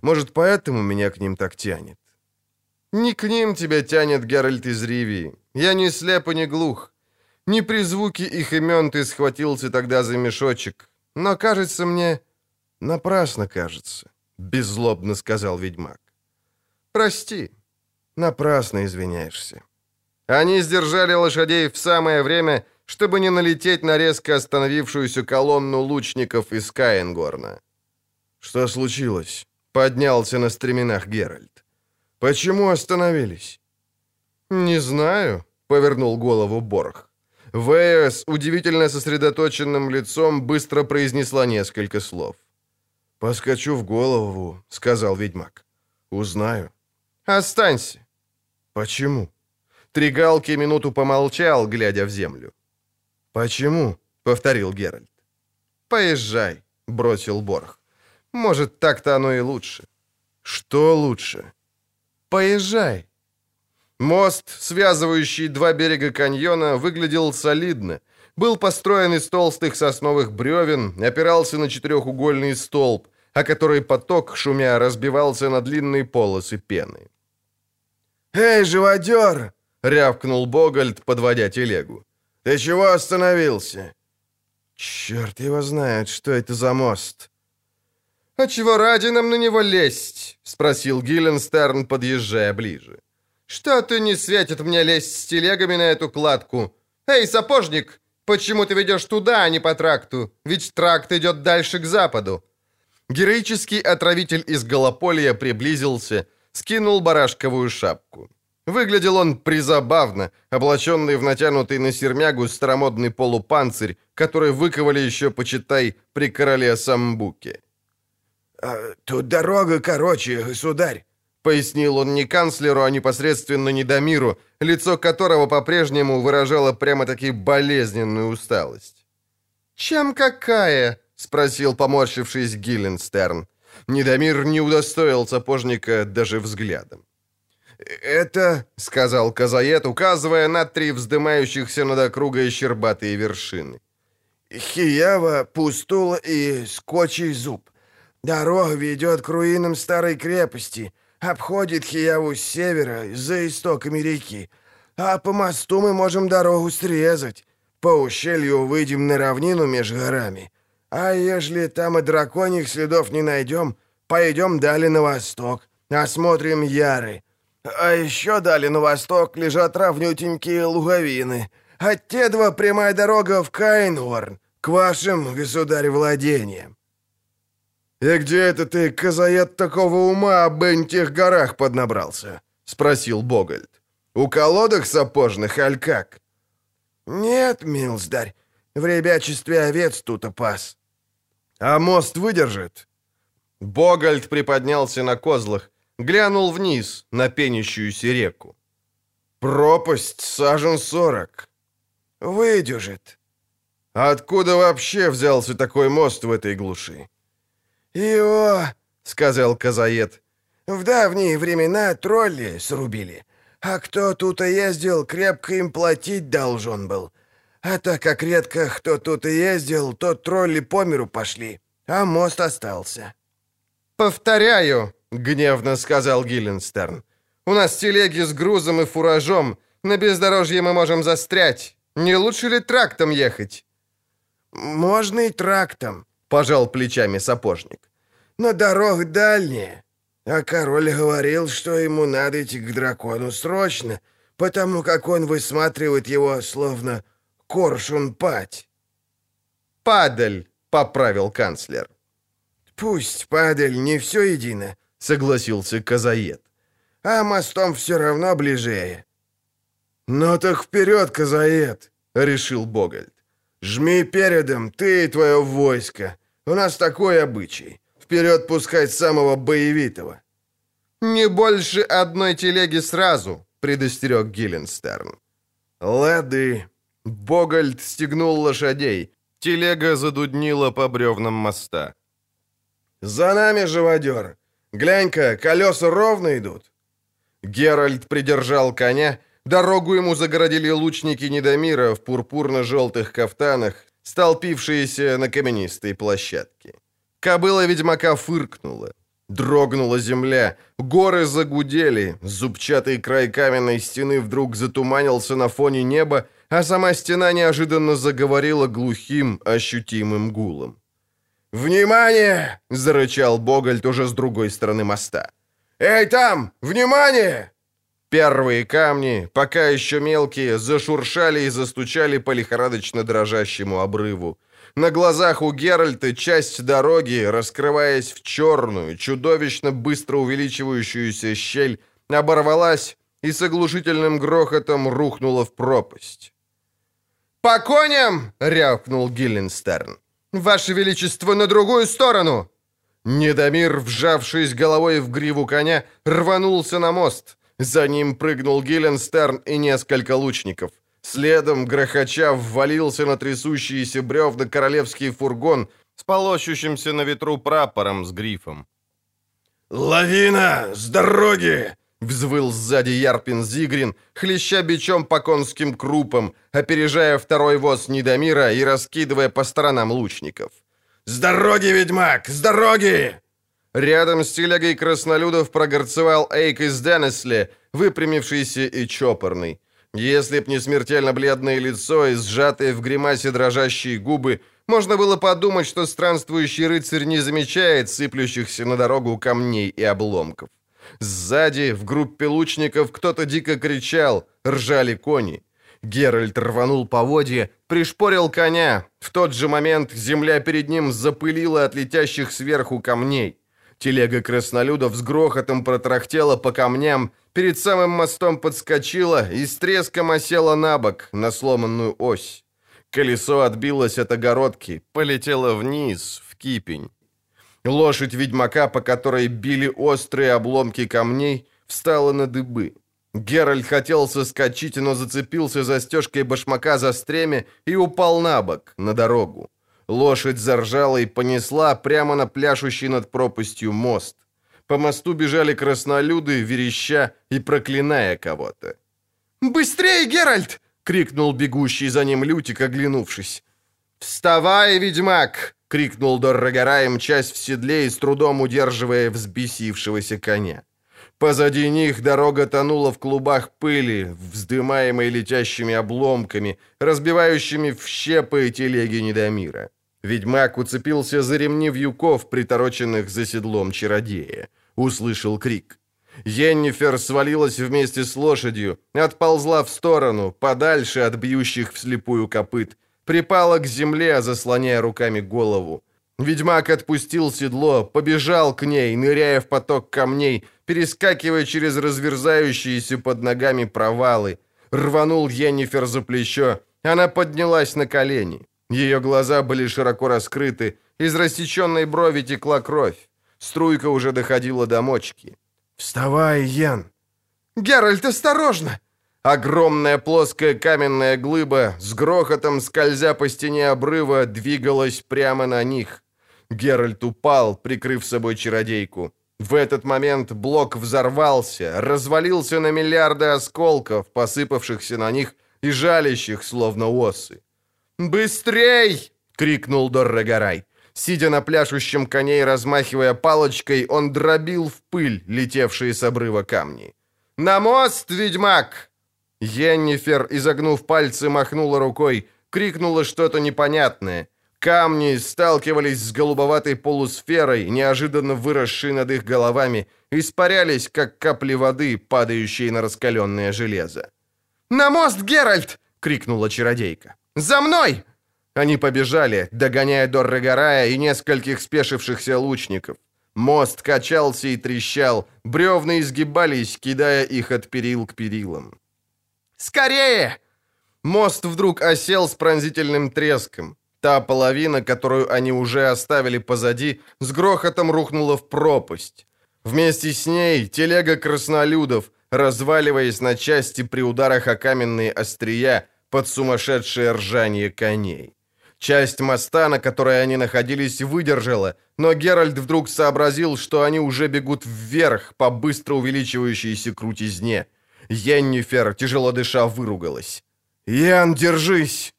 Может, поэтому меня к ним так тянет? Не к ним тебя тянет, Геральт из Ривии. Я не слеп и не глух. Не при звуке их имен ты схватился тогда за мешочек. Но, кажется мне... Напрасно, кажется, — беззлобно сказал ведьмак. Прости, напрасно извиняешься. Они сдержали лошадей в самое время, чтобы не налететь на резко остановившуюся колонну лучников из Каенгорна. «Что случилось?» — поднялся на стременах Геральт. «Почему остановились?» «Не знаю», — повернул голову Борг. Вэя с удивительно сосредоточенным лицом быстро произнесла несколько слов. «Поскочу в голову», — сказал ведьмак. «Узнаю». «Останься». «Почему?» Тригалки минуту помолчал, глядя в землю. «Почему?» — повторил Геральт. «Поезжай», — бросил Борг. «Может, так-то оно и лучше». «Что лучше?» Поезжай. Мост, связывающий два берега каньона, выглядел солидно. Был построен из толстых сосновых бревен, опирался на четырехугольный столб, о который поток, шумя, разбивался на длинные полосы пены. «Эй, живодер!» — рявкнул Богольд, подводя телегу. «Ты чего остановился?» «Черт его знает, что это за мост!» «А чего ради нам на него лезть?» — спросил Гилленстерн, подъезжая ближе. «Что-то не светит мне лезть с телегами на эту кладку. Эй, сапожник, почему ты ведешь туда, а не по тракту? Ведь тракт идет дальше к западу». Героический отравитель из Голополья приблизился, скинул барашковую шапку. Выглядел он призабавно, облаченный в натянутый на сермягу старомодный полупанцирь, который выковали еще, почитай, при короле Самбуке. «А, «Тут дорога короче, государь», — пояснил он не канцлеру, а непосредственно Недомиру, лицо которого по-прежнему выражало прямо-таки болезненную усталость. «Чем какая?» — спросил, поморщившись Гилленстерн. Недомир не удостоил сапожника даже взглядом. «Это...» — сказал Казаед, указывая на три вздымающихся над округой щербатые вершины. «Хиява, Пустула и Скотчий зуб. Дорога ведет к руинам старой крепости, обходит Хияву с севера, за истоками реки. А по мосту мы можем дорогу срезать. По ущелью выйдем на равнину между горами. А ежели там и драконьих следов не найдем, пойдем далее на восток, осмотрим Яры. А еще далее на восток лежат равнютенькие луговины. А те два прямая дорога в Кайнхорн, к вашим, государь, владениям. «И где это ты, казаед такого ума, об этих горах поднабрался?» — спросил Богольд. «У колодок сапожных, аль как?» «Нет, милздарь, в ребячестве овец тут опас». «А мост выдержит?» Богольд приподнялся на козлах, глянул вниз на пенящуюся реку. «Пропасть сажен сорок». «Выдержит». «Откуда вообще взялся такой мост в этой глуши?» «Ио», — сказал Казаед, — «в давние времена тролли срубили, а кто тут и ездил, крепко им платить должен был. А так как редко кто тут и ездил, то тролли по миру пошли, а мост остался». «Повторяю», — гневно сказал Гилленстерн, — «у нас телеги с грузом и фуражом, на бездорожье мы можем застрять. Не лучше ли трактом ехать?» «Можно и трактом», пожал плечами сапожник. «Но дорога дальняя. А король говорил, что ему надо идти к дракону срочно, потому как он высматривает его, словно коршун-пать». «Падаль», — поправил канцлер. «Пусть падаль, не все едино», — согласился Казаед. «А мостом все равно ближее». «Ну так вперед, Казаед», — решил Богольд. «Жми передом, ты и твое войско. У нас такой обычай. Вперед пускать самого боевитого». «Не больше одной телеги сразу», — предостерег Гилленстерн. «Лады». Богольд стегнул лошадей. Телега задуднила по бревнам моста. «За нами, живодер! Глянь-ка, колеса ровно идут!» Геральт придержал коня, дорогу ему загородили лучники Недомира в пурпурно-желтых кафтанах, столпившиеся на каменистой площадке. Кобыла ведьмака фыркнула. Дрогнула земля, горы загудели, зубчатый край каменной стены вдруг затуманился на фоне неба, а сама стена неожиданно заговорила глухим, ощутимым гулом. «Внимание!» — зарычал Богольд уже с другой стороны моста. «Эй, там! Внимание!» Первые камни, пока еще мелкие, зашуршали и застучали по лихорадочно дрожащему обрыву. На глазах у Геральта часть дороги, раскрываясь в черную, чудовищно быстро увеличивающуюся щель, оборвалась и с оглушительным грохотом рухнула в пропасть. «По коням!» — рявкнул Гилленстерн. «Ваше Величество, на другую сторону!» Недомир, вжавшись головой в гриву коня, рванулся на мост — за ним прыгнул Гилленстерн и несколько лучников. Следом, грохоча, ввалился на трясущиеся бревна королевский фургон с полощущимся на ветру прапором с грифом. «Лавина! С дороги!» — взвыл сзади Ярпин Зигрин, хлеща бичом по конским крупам, опережая второй воз Недомира и раскидывая по сторонам лучников. «С дороги, ведьмак! С дороги!» Рядом с телегой краснолюдов прогорцевал Эйк из Денесли, выпрямившийся и чопорный. Если б не смертельно бледное лицо и сжатые в гримасе дрожащие губы, можно было подумать, что странствующий рыцарь не замечает сыплющихся на дорогу камней и обломков. Сзади, в группе лучников, кто-то дико кричал, ржали кони. Геральт рванул поводья, пришпорил коня. В тот же момент земля перед ним запылила от летящих сверху камней. Телега краснолюдов с грохотом протрахтела по камням, перед самым мостом подскочила и с треском осела на бок, на сломанную ось. Колесо отбилось от огородки, полетело вниз, в кипень. Лошадь ведьмака, по которой били острые обломки камней, встала на дыбы. Геральт хотел соскочить, но зацепился застежкой башмака за стремя и упал на бок, на дорогу. Лошадь заржала и понесла прямо на пляшущий над пропастью мост. По мосту бежали краснолюды, вереща и проклиная кого-то. «Быстрее, Геральт!» — крикнул бегущий за ним Лютик, оглянувшись. «Вставай, ведьмак!» — крикнул Доррогораем, часть в седле и с трудом удерживая взбесившегося коня. Позади них дорога тонула в клубах пыли, вздымаемой летящими обломками, разбивающими в щепы телеги Недомира. Ведьмак уцепился за ремни вьюков, притороченных за седлом чародея. Услышал крик. Йеннифер свалилась вместе с лошадью, отползла в сторону, подальше от бьющих вслепую копыт, припала к земле, заслоняя руками голову. Ведьмак отпустил седло, побежал к ней, ныряя в поток камней, перескакивая через разверзающиеся под ногами провалы. Рванул Йеннифер за плечо. Она поднялась на колени. Ее глаза были широко раскрыты, из рассеченной брови текла кровь. Струйка уже доходила до мочки. «Вставай, Ян!» «Геральт, осторожно!» Огромная плоская каменная глыба с грохотом, скользя по стене обрыва, двигалась прямо на них. Геральт упал, прикрыв собой чародейку. В этот момент блок взорвался, развалился на миллиарды осколков, посыпавшихся на них и жалящих, словно осы. «Быстрей!» — крикнул Доррегорай. Сидя на пляшущем коне и размахивая палочкой, он дробил в пыль летевшие с обрыва камни. «На мост, ведьмак!» Йеннифер, изогнув пальцы, махнула рукой, крикнула что-то непонятное. Камни сталкивались с голубоватой полусферой, неожиданно выросшей над их головами, испарялись, как капли воды, падающие на раскаленное железо. «На мост, Геральт!» — крикнула чародейка. «За мной!» Они побежали, догоняя Доррегорая и нескольких спешившихся лучников. Мост качался и трещал, бревна изгибались, кидая их от перил к перилам. «Скорее!» Мост вдруг осел с пронзительным треском. Та половина, которую они уже оставили позади, с грохотом рухнула в пропасть. Вместе с ней телега краснолюдов, разваливаясь на части при ударах о каменные острия, под сумасшедшее ржание коней. Часть моста, на которой они находились, выдержала, но Геральт вдруг сообразил, что они уже бегут вверх по быстро увеличивающейся крутизне. Йеннифер, тяжело дыша, выругалась. «Ян, держись!»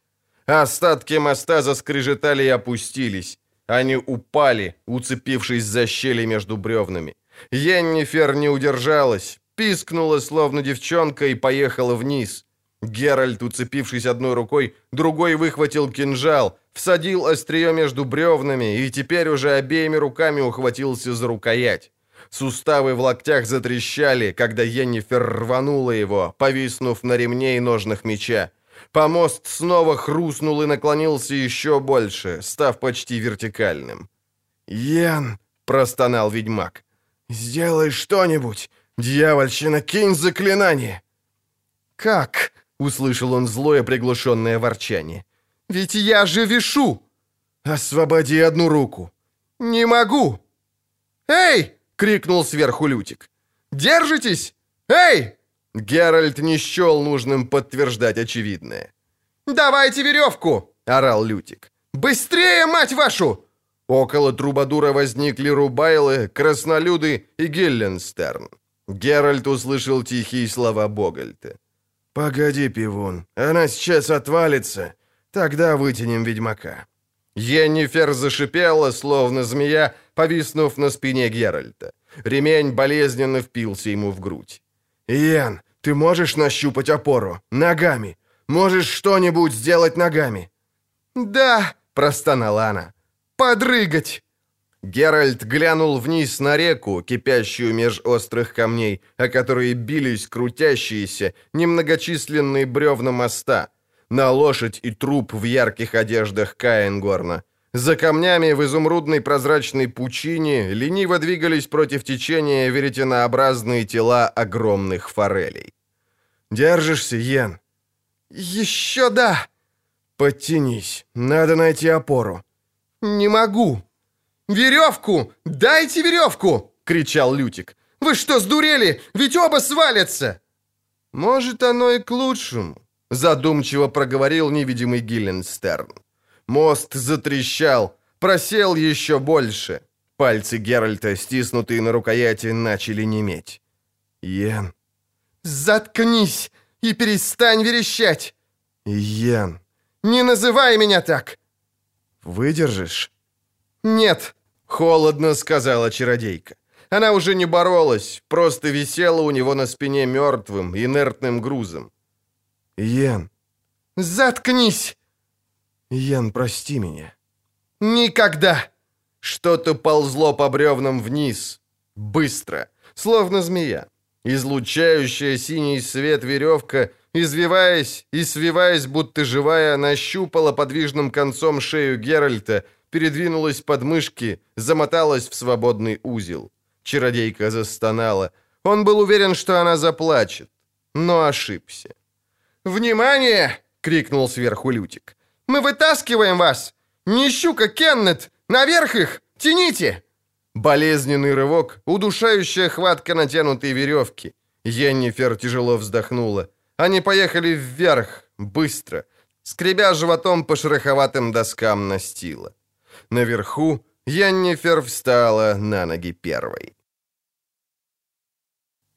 Остатки моста заскрежетали и опустились. Они упали, уцепившись за щели между бревнами. Йеннифер не удержалась, пискнула, словно девчонка, и поехала вниз. Геральт, уцепившись одной рукой, другой выхватил кинжал, всадил острие между бревнами и теперь уже обеими руками ухватился за рукоять. Суставы в локтях затрещали, когда Йеннифер рванула его, повиснув на ремне и ножнах меча. Помост снова хрустнул и наклонился еще больше, став почти вертикальным. «Ян!» — простонал ведьмак. «Сделай что-нибудь! Дьявольщина, кинь заклинание!» «Как?» — услышал он злое приглушенное ворчание. «Ведь я же вешу!» «Освободи одну руку!» «Не могу!» «Эй!» — крикнул сверху Лютик. «Держитесь! Эй!» Геральт не счел нужным подтверждать очевидное. «Давайте веревку!» — орал Лютик. «Быстрее, мать вашу!» Около Трубадура возникли Рубайлы, Краснолюды и Гелленстерн. Геральт услышал тихие слова Богальта. «Погоди, пивун, она сейчас отвалится. Тогда вытянем ведьмака». Йеннифер зашипела, словно змея, повиснув на спине Геральта. Ремень болезненно впился ему в грудь. «Ян, ты можешь нащупать опору? Ногами? Можешь что-нибудь сделать ногами?» «Да», — простонала она. «Подрыгать!» Геральт глянул вниз на реку, кипящую меж острых камней, о которые бились крутящиеся, немногочисленные бревна моста, на лошадь и труп в ярких одеждах Каенгорна. За камнями в изумрудной прозрачной пучине лениво двигались против течения веретенообразные тела огромных форелей. «Держишься, Йен?» «Еще да!» «Подтянись, надо найти опору». «Не могу!» «Веревку! Дайте веревку!» — кричал Лютик. «Вы что, сдурели? Ведь оба свалятся!» «Может, оно и к лучшему», — задумчиво проговорил невидимый Гилленстерн. Мост затрещал, просел еще больше. Пальцы Геральта, стиснутые на рукояти, начали неметь. «Йен». «Заткнись и перестань верещать!» «Йен». «Не называй меня так!» «Выдержишь?» «Нет», — холодно сказала чародейка. Она уже не боролась, просто висела у него на спине мертвым, инертным грузом. «Йен». «Заткнись!» «Йен, прости меня». «Никогда!» Что-то ползло по бревнам вниз. Быстро, словно змея. Излучающая синий свет веревка, извиваясь и свиваясь, будто живая, нащупала подвижным концом шею Геральта, передвинулась под мышки, замоталась в свободный узел. Чародейка застонала. Он был уверен, что она заплачет, но ошибся. «Внимание!» — крикнул сверху Лютик. Мы вытаскиваем вас! Не щука, Кеннет! Наверх их! Тяните!» Болезненный рывок, удушающая хватка натянутой веревки. Йеннифер тяжело вздохнула. Они поехали вверх, быстро, скребя животом по шероховатым доскам настила. Наверху Йеннифер встала на ноги первой.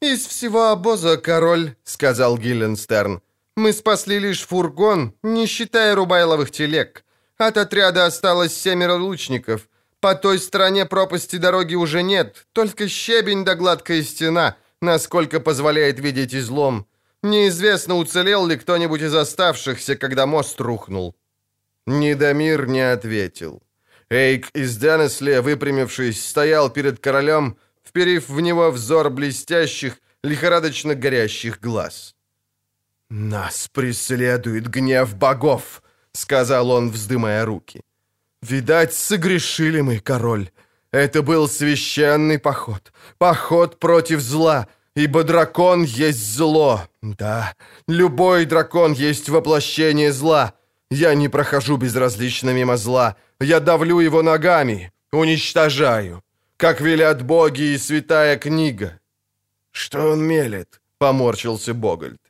«Из всего обоза, король», — сказал Гилленстерн, мы спасли лишь фургон, не считая рубайловых телег. От отряда осталось семеро лучников. По той стороне пропасти дороги уже нет, только щебень да гладкая стена, насколько позволяет видеть излом. Неизвестно, уцелел ли кто-нибудь из оставшихся, когда мост рухнул. Недомир не ответил. Эйк из Денесли, выпрямившись, стоял перед королем, вперив в него взор блестящих, лихорадочно горящих глаз. «Нас преследует гнев богов», — сказал он, вздымая руки. «Видать, согрешили мы, король. Это был священный поход, поход против зла, ибо дракон есть зло. Да, любой дракон есть воплощение зла. Я не прохожу безразлично мимо зла, я давлю его ногами, уничтожаю, как велят боги и святая книга». «Что он мелет?» — поморщился Богольд.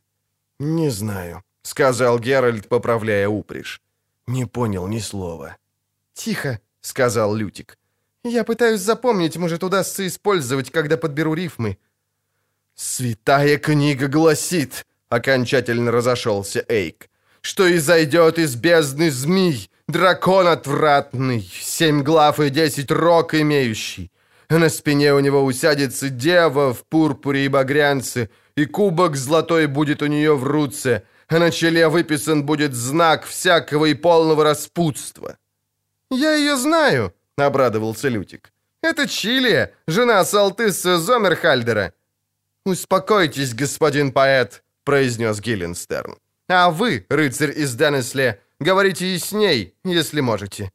«Не знаю», — сказал Геральт, поправляя упряжь. Не понял ни слова. «Тихо», — сказал Лютик. «Я пытаюсь запомнить, может, удастся использовать, когда подберу рифмы». «Святая книга гласит», — окончательно разошелся Эйк, «что изойдет из бездны змей, дракон отвратный, семь глав и десять рог имеющий. На спине у него усядется дева в пурпуре и багрянце, и кубок золотой будет у нее в руце, а на челе выписан будет знак всякого и полного распутства». «Я ее знаю», — обрадовался Лютик. «Это Чилия, жена Салтыса Зомерхальдера». «Успокойтесь, господин поэт», — произнес Гилленстерн. «А вы, рыцарь из Денесле, говорите и с ней, если можете».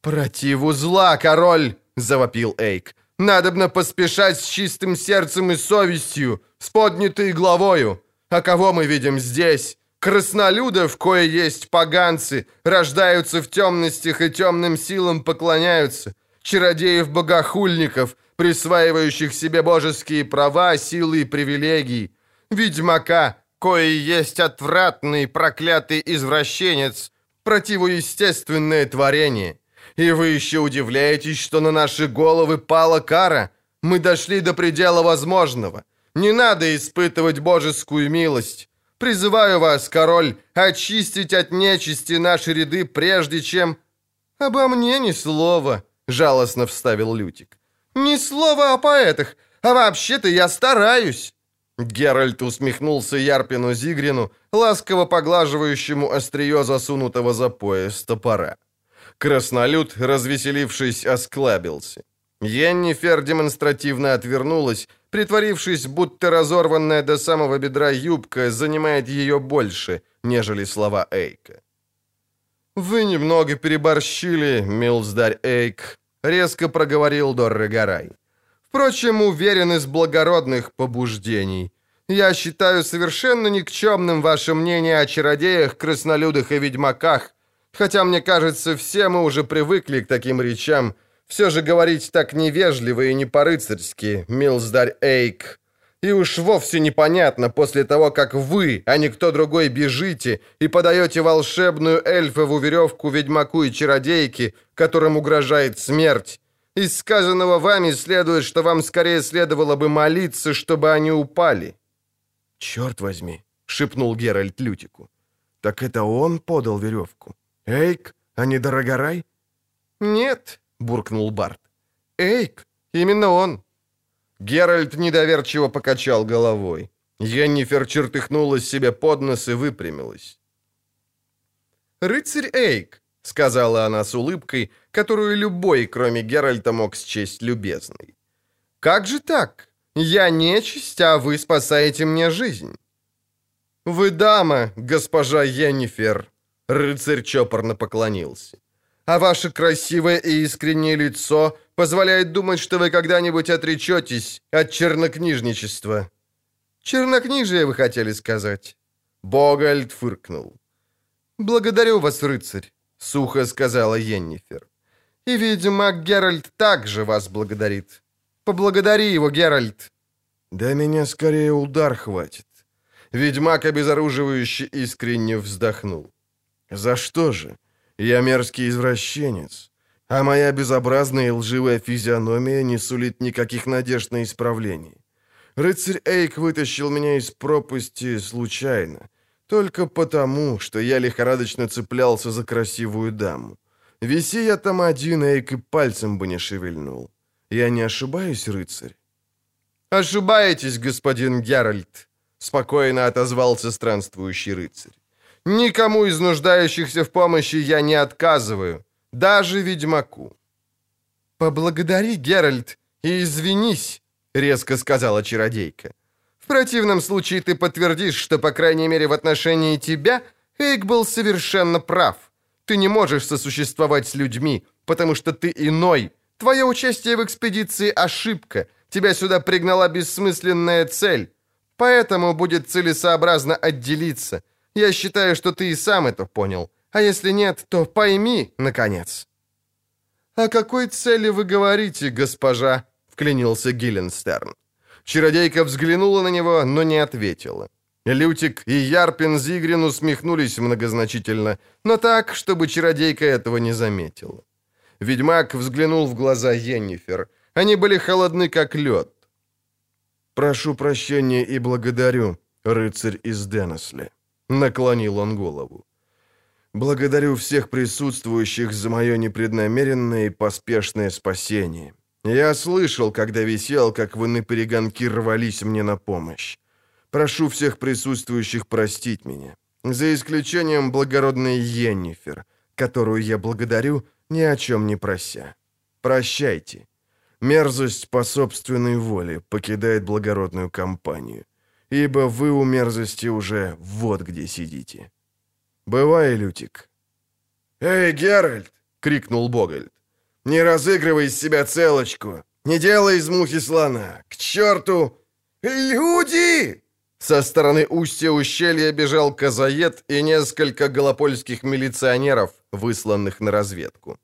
«Противу зла, король!» — завопил Эйк. Надобно поспешать с чистым сердцем и совестью, с поднятой главою. А кого мы видим здесь? Краснолюдов, кое есть поганцы, рождаются в темностях и темным силам поклоняются. Чародеев-богохульников, присваивающих себе божеские права, силы и привилегии. Ведьмака, кое есть отвратный проклятый извращенец, противоестественное творение. И вы еще удивляетесь, что на наши головы пала кара? Мы дошли до предела возможного. Не надо испытывать божескую милость. Призываю вас, король, очистить от нечисти наши ряды, прежде чем...» «Обо мне ни слова», — жалостно вставил Лютик. «Ни слова о поэтах, а вообще-то я стараюсь». Геральт усмехнулся Ярпину Зигрину, ласково поглаживающему острие засунутого за пояс топора. Краснолюд, развеселившись, осклабился. Йеннифер демонстративно отвернулась, притворившись, будто разорванная до самого бедра юбка занимает ее больше, нежели слова Эйка. «Вы немного переборщили, милздарь Эйк», — резко проговорил Доррегарай. «Впрочем, уверен из благородных побуждений. Я считаю совершенно никчемным ваше мнение о чародеях, краснолюдах и ведьмаках, хотя, мне кажется, все мы уже привыкли к таким речам. Все же говорить так невежливо и не по-рыцарски, милздарь Эйк». И уж вовсе непонятно после того, как вы, а не кто другой, бежите и подаете волшебную эльфову веревку ведьмаку и чародейке, которым угрожает смерть. Из сказанного вами следует, что вам скорее следовало бы молиться, чтобы они упали». «Черт возьми!» — шепнул Геральт Лютику. «Так это он подал веревку? Эйк, а не Дорогорай?» «Нет», — буркнул Барт. «Эйк, именно он». Геральт недоверчиво покачал головой. Йеннифер чертыхнулась себе под нос и выпрямилась. «Рыцарь Эйк», — сказала она с улыбкой, которую любой, кроме Геральта, мог счесть любезной. «Как же так? Я нечисть, а вы спасаете мне жизнь». «Вы дама, госпожа Йеннифер», — рыцарь чопорно поклонился. «А ваше красивое и искреннее лицо позволяет думать, что вы когда-нибудь отречетесь от чернокнижничества». «Чернокнижие, вы хотели сказать?» Богальд фыркнул. «Благодарю вас, рыцарь», — сухо сказала Йеннифер. «И, видимо, Геральт также вас благодарит. Поблагодари его, Геральт». «Да меня скорее удар хватит». Ведьмак обезоруживающе искренне вздохнул. «За что же? Я мерзкий извращенец а моя безобразная и лживая физиономия не сулит никаких надежд на исправление. Рыцарь Эйк вытащил меня из пропасти случайно, только потому, что я лихорадочно цеплялся за красивую даму. Виси я там один, Эйк и пальцем бы не шевельнул. Я не ошибаюсь, рыцарь? «Ошибаетесь, господин Геральт», — спокойно отозвался странствующий рыцарь. «Никому из нуждающихся в помощи я не отказываю, даже ведьмаку. «Поблагодари, Геральт, и извинись», — резко сказала чародейка. «В противном случае ты подтвердишь, что, по крайней мере, в отношении тебя Эйк был совершенно прав. Ты не можешь сосуществовать с людьми, потому что ты иной. Твое участие в экспедиции — ошибка. Тебя сюда пригнала бессмысленная цель. Поэтому будет целесообразно отделиться. Я считаю, что ты и сам это понял. А если нет, то пойми, наконец». «О какой цели вы говорите, госпожа?» — вклинился Гилленстерн. Чародейка взглянула на него, но не ответила. Лютик и Ярпин Зигрин усмехнулись многозначительно, но так, чтобы чародейка этого не заметила. Ведьмак взглянул в глаза Йеннифер. Они были холодны, как лед. «Прошу прощения и благодарю, рыцарь из Денесли», — наклонил он голову. Благодарю всех присутствующих за мое непреднамеренное и поспешное спасение. Я слышал, когда висел, как вы на перегонки рвались мне на помощь. Прошу всех присутствующих простить меня, за исключением благородной Йеннифер, которую я благодарю, ни о чем не прося. Прощайте. Мерзость по собственной воле покидает благородную компанию, ибо вы у мерзости уже вот где сидите. «Бывай, Лютик». «Эй, Геральт!» — крикнул Богольд. «Не разыгрывай из себя целочку! Не делай из мухи слона! К черту! Люди!» Со стороны устья ущелья бежал казаед и несколько голопольских милиционеров, высланных на разведку.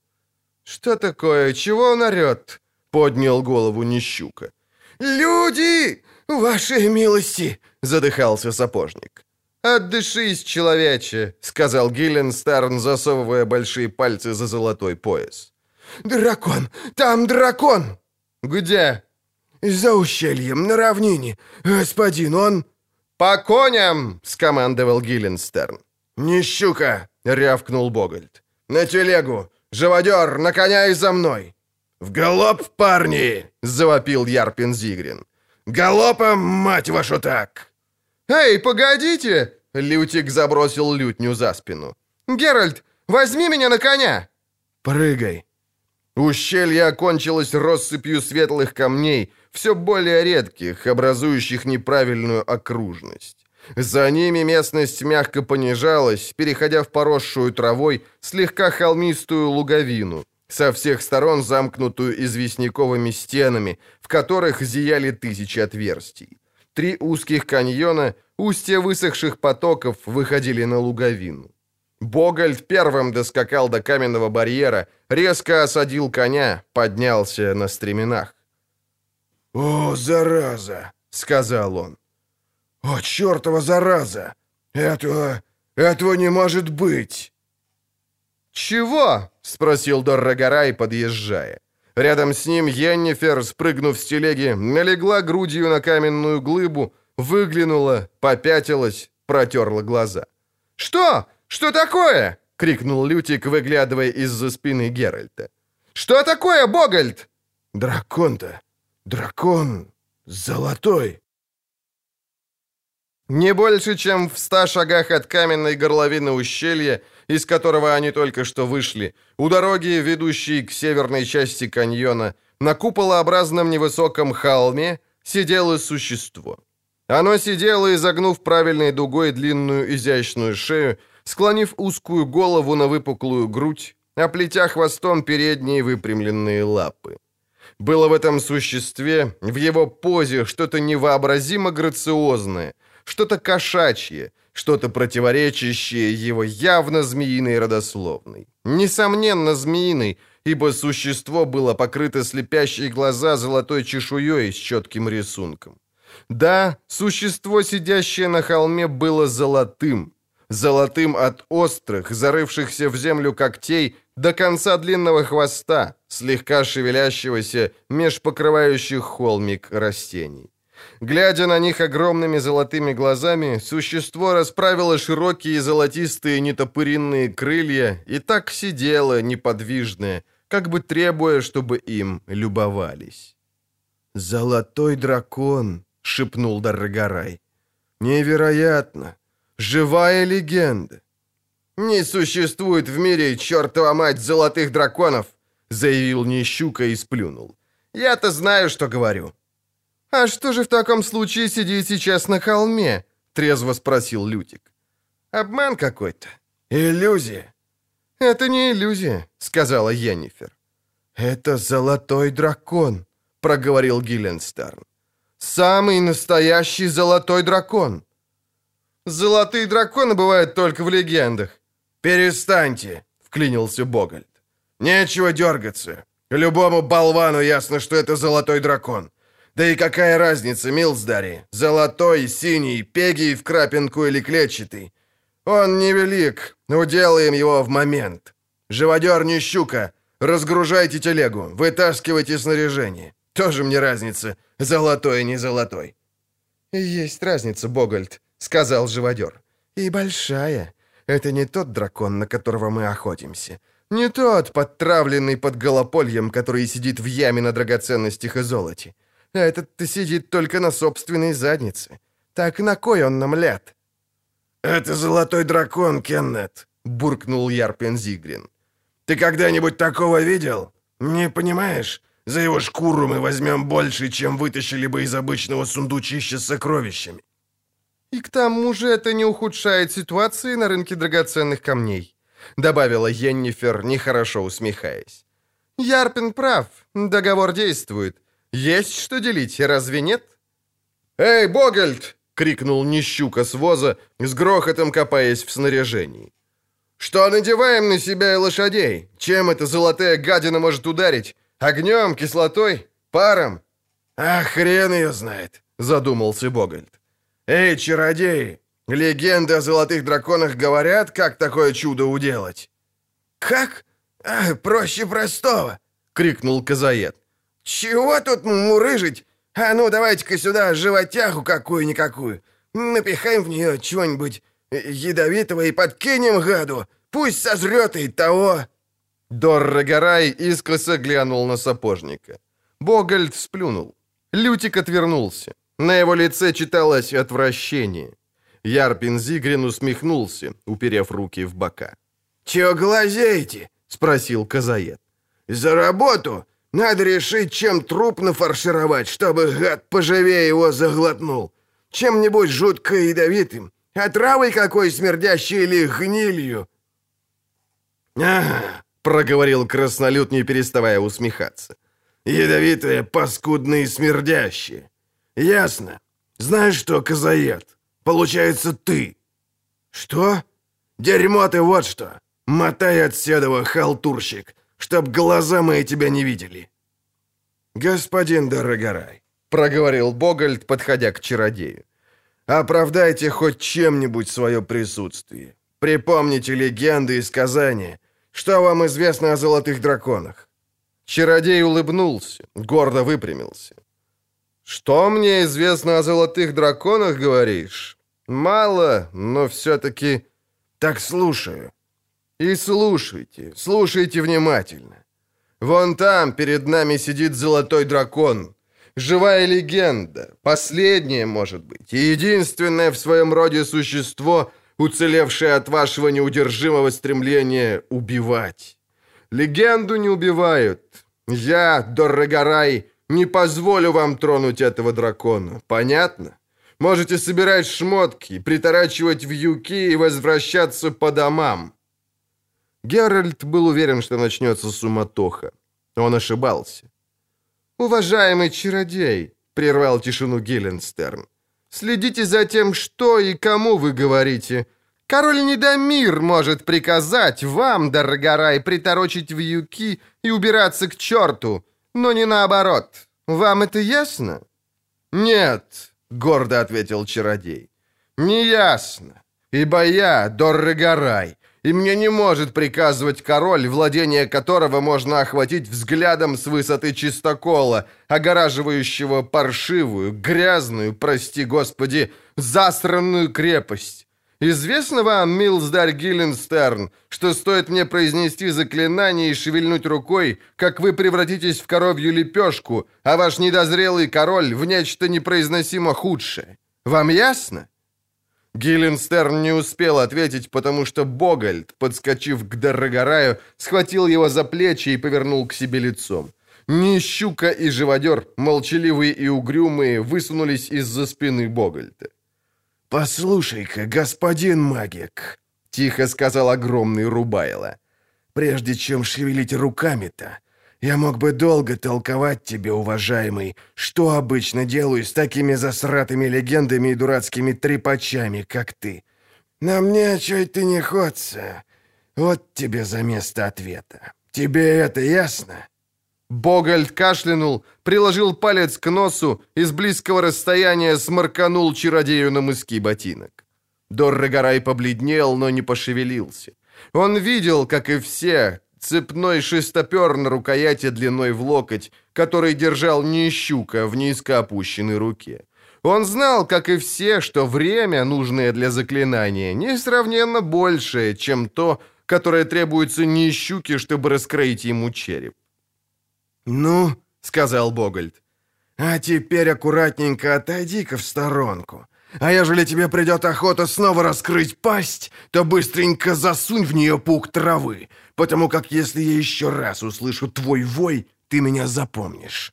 «Что такое? Чего он орет?» — поднял голову Нищука. «Люди! Вашей милости!» — задыхался сапожник. «Отдышись, человече», — сказал Гилленстерн, засовывая большие пальцы за золотой пояс. «Дракон! Там дракон!» «Где?» «За ущельем, на равнине. Господин, он...» «По коням!» — скомандовал Гилленстерн. «Не щука!» — рявкнул Богольд. «На телегу! Живодер, на коня и за мной!» «В галоп, парни!» — завопил Ярпин Зигрин. «Галопом, мать вашу, так!» «Эй, погодите!» — Лютик забросил лютню за спину. «Геральт, возьми меня на коня!» «Прыгай!» Ущелье окончилось россыпью светлых камней, все более редких, образующих неправильную окружность. За ними местность мягко понижалась, переходя в поросшую травой слегка холмистую луговину, со всех сторон замкнутую известняковыми стенами, в которых зияли тысячи отверстий. Три узких каньона, устья высохших потоков, выходили на луговину. Богольд первым доскакал до каменного барьера, резко осадил коня, поднялся на стременах. «О, зараза!» — сказал он. «О, чертова зараза! Этого... этого не может быть!» «Чего?» — спросил Доррогорай, подъезжая. Рядом с ним Йеннифер, спрыгнув с телеги, налегла грудью на каменную глыбу, выглянула, попятилась, протерла глаза. «Что? Что такое?» — крикнул Лютик, выглядывая из-за спины Геральта. «Что такое, Богольд?» «Дракон-то! Дракон! Золотой!» Не больше, чем в ста шагах от каменной горловины ущелья, из которого они только что вышли, у дороги, ведущей к северной части каньона, на куполообразном невысоком холме сидело существо. Оно сидело, изогнув правильной дугой длинную изящную шею, склонив узкую голову на выпуклую грудь, оплетя хвостом передние выпрямленные лапы. Было в этом существе, в его позе, что-то невообразимо грациозное, что-то кошачье, что-то противоречащее его явно змеиной родословной. Несомненно, змеиной, ибо существо было покрыто слепящей глаза золотой чешуей с четким рисунком. Да, существо, сидящее на холме, было золотым. Золотым от острых, зарывшихся в землю когтей, до конца длинного хвоста, слегка шевелящегося меж покрывающих холмик растений. Глядя на них огромными золотыми глазами, существо расправило широкие золотистые нетопыринные крылья и так сидело неподвижное, как бы требуя, чтобы им любовались. «Золотой дракон!» — шепнул Даргагарай. «Невероятно! Живая легенда!» «Не существует в мире, чертова мать, золотых драконов!» — заявил Нищука и сплюнул. «Я-то знаю, что говорю. «А что же в таком случае сидит сейчас на холме?» — трезво спросил Лютик. «Обман какой-то. Иллюзия». «Это не иллюзия», — сказала Йеннифер. «Это золотой дракон», — проговорил Гилленстерн. «Самый настоящий золотой дракон». «Золотые драконы бывают только в легендах». «Перестаньте», — вклинился Богольд. «Нечего дергаться. Любому болвану ясно, что это золотой дракон. Да и какая разница, Милсдари? Золотой, синий, пегий в крапинку или клетчатый? Он невелик, уделаем его в момент. Живодер не щука, разгружайте телегу, вытаскивайте снаряжение. Тоже мне разница, золотой, не золотой. «Есть разница, Богольд», — сказал живодер. «И большая. Это не тот дракон, на которого мы охотимся. Не тот, подтравленный под голопольем, который сидит в яме на драгоценностях и золоте а этот-то сидит только на собственной заднице. Так на кой он нам ляд?» «Это золотой дракон, Кеннет», — буркнул Ярпен Зигрин. «Ты когда-нибудь такого видел? Не понимаешь? За его шкуру мы возьмем больше, чем вытащили бы из обычного сундучища с сокровищами». «И к тому же это не ухудшает ситуации на рынке драгоценных камней», добавила Йеннифер, нехорошо усмехаясь. «Ярпин прав, договор действует. Есть что делить, разве нет?» «Эй, Богельд!» — крикнул Нищука с воза, с грохотом копаясь в снаряжении. «Что надеваем на себя и лошадей? Чем эта золотая гадина может ударить? Огнем, кислотой, паром?» «А хрен ее знает», — задумался Богольд. «Эй, чародеи, легенды о золотых драконах говорят, как такое чудо уделать?» «Как? А, проще простого!» — крикнул Казаед. «Чего тут мурыжить? А ну, давайте-ка сюда животяху какую-никакую. Напихаем в нее чего-нибудь ядовитого и подкинем гаду. Пусть сожрет и того». Доррогорай искоса глянул на сапожника. Богольд сплюнул. Лютик отвернулся. На его лице читалось отвращение. Ярпин Зигрин усмехнулся, уперев руки в бока. «Чего глазеете?» — спросил Казаед. «За работу надо решить, чем труп нафаршировать, чтобы гад поживее его заглотнул. Чем-нибудь жутко ядовитым. Отравой какой смердящей или гнилью?» «Ага», — проговорил краснолюд, не переставая усмехаться. «Ядовитое, паскудное и смердящее. Ясно. Знаешь что, козаед, получается ты». «Что?» «Дерьмо ты вот что! Мотай отседова, халтурщик, чтоб глаза мои тебя не видели!» «Господин Дорогорай», — проговорил Богольд, подходя к чародею, «оправдайте хоть чем-нибудь свое присутствие. Припомните легенды и сказания. Что вам известно о золотых драконах?» Чародей улыбнулся, гордо выпрямился. «Что мне известно о золотых драконах, говоришь? Мало, но все-таки так слушаю. И слушайте, слушайте внимательно. Вон там перед нами сидит золотой дракон. Живая легенда, последнее, может быть, и единственное в своем роде существо, уцелевшее от вашего неудержимого стремления убивать. Легенду не убивают. Я, Дорогорай, не позволю вам тронуть этого дракона. Понятно? Можете собирать шмотки, приторачивать вьюки и возвращаться по домам». Геральт был уверен, что начнется суматоха. Он ошибался. «Уважаемый чародей», — прервал тишину Гилленстерн, «следите за тем, что и кому вы говорите. Король Недомир может приказать вам, Дорогорай, приторочить вьюки и убираться к черту, но не наоборот. Вам это ясно?» «Нет», гордо ответил чародей. «Неясно, ибо я Доррегорай, и мне не может приказывать король, владение которого можно охватить взглядом с высоты чистокола, огораживающего паршивую, грязную, прости господи, засранную крепость. Известно вам, Милсдар Гилленстерн, что стоит мне произнести заклинание и шевельнуть рукой, как вы превратитесь в коровью лепешку, а ваш недозрелый король в нечто непроизносимо худшее. Вам ясно?» Гилленстерн не успел ответить, потому что Богольд, подскочив к Дорогораю, схватил его за плечи и повернул к себе лицом. Ни щука и живодер, молчаливые и угрюмые, высунулись из-за спины Богольда. «Послушай-ка, господин магик», — тихо сказал огромный Рубайло, «прежде чем шевелить руками-то, я мог бы долго толковать тебе, уважаемый, что обычно делаю с такими засратыми легендами и дурацкими трепачами, как ты. На мне чуть ты не ходца. Вот тебе за место ответа. Тебе это ясно?» Богольд кашлянул, приложил палец к носу и с близкого расстояния сморканул чародею на мыски ботинок. Доррегорай побледнел, но не пошевелился. Он видел, как и все, цепной шестопер на рукояти длиной в локоть, который держал не щука в низко опущенной руке. Он знал, как и все, что время, нужное для заклинания, несравненно большее, чем то, которое требуется не щуке, чтобы раскроить ему череп. «Ну», — сказал Богольд, — «а теперь аккуратненько отойди-ка в сторонку. А ежели тебе придет охота снова раскрыть пасть, то быстренько засунь в нее пук травы, потому как если я еще раз услышу твой вой, ты меня запомнишь».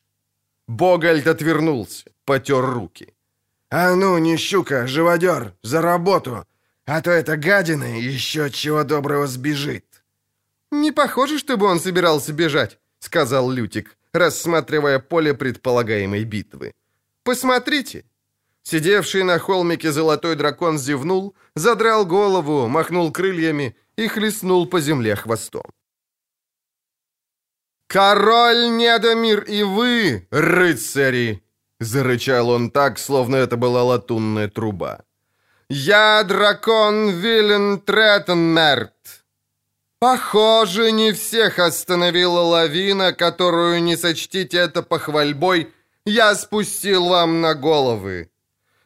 Богольд отвернулся, потер руки. «А ну, не щука, живодер, за работу, а то эта гадина еще чего доброго сбежит». «Не похоже, чтобы он собирался бежать», — сказал Лютик, рассматривая поле предполагаемой битвы. «Посмотрите!» Сидевший на холмике золотой дракон зевнул, задрал голову, махнул крыльями и хлестнул по земле хвостом. «Король Недомир и вы, рыцари!» — зарычал он так, словно это была латунная труба. «Я дракон Вилен Треттенмерт, Похоже, не всех остановила лавина, которую, не сочтите это похвальбой, я спустил вам на головы.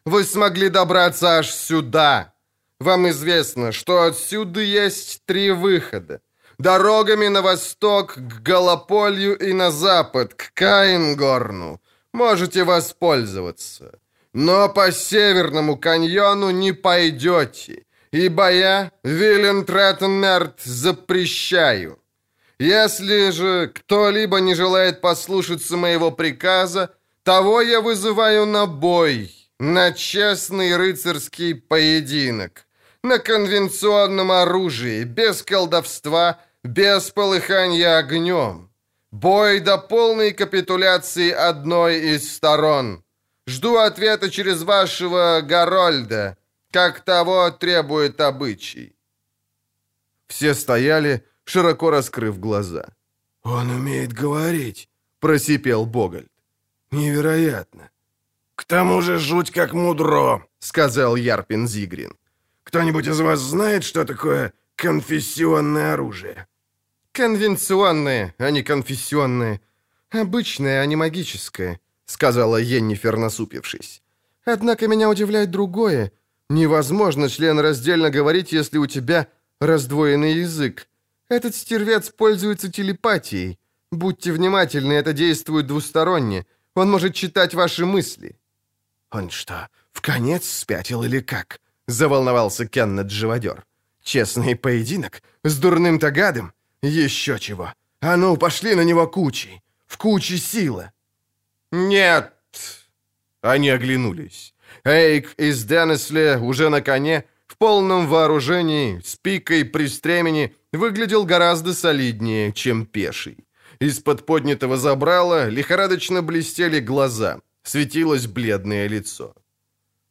Вы смогли добраться аж сюда. Вам известно, что отсюда есть три выхода. Дорогами на восток, к Голополью и на запад, к Каингорну. Можете воспользоваться. Но по Северному каньону не пойдете ибо я, Вилен Треттенмерт, запрещаю. Если же кто-либо не желает послушаться моего приказа, того я вызываю на бой, на честный рыцарский поединок, на конвенционном оружии, без колдовства, без полыхания огнем. Бой до полной капитуляции одной из сторон. Жду ответа через вашего Гарольда, как того требует обычай. Все стояли, широко раскрыв глаза. «Он умеет говорить», — просипел Богольд. «Невероятно». «К тому же жуть как мудро», — сказал Ярпин Зигрин. «Кто-нибудь из вас знает, что такое конфессионное оружие?» «Конвенционное, а не конфессионное. Обычное, а не магическое», — сказала Еннифер, насупившись. «Однако меня удивляет другое. Невозможно член раздельно говорить, если у тебя раздвоенный язык. Этот стервец пользуется телепатией. Будьте внимательны, это действует двусторонне. Он может читать ваши мысли». «Он что, в конец спятил или как?» — заволновался Кеннет-живодер. «Честный поединок? С дурным-то гадом? Еще чего! А ну, пошли на него кучей! В куче сила!» «Нет!» Они оглянулись. Эйк из Денесле уже на коне, в полном вооружении, с пикой при стремени, выглядел гораздо солиднее, чем пеший. Из-под поднятого забрала лихорадочно блестели глаза, светилось бледное лицо.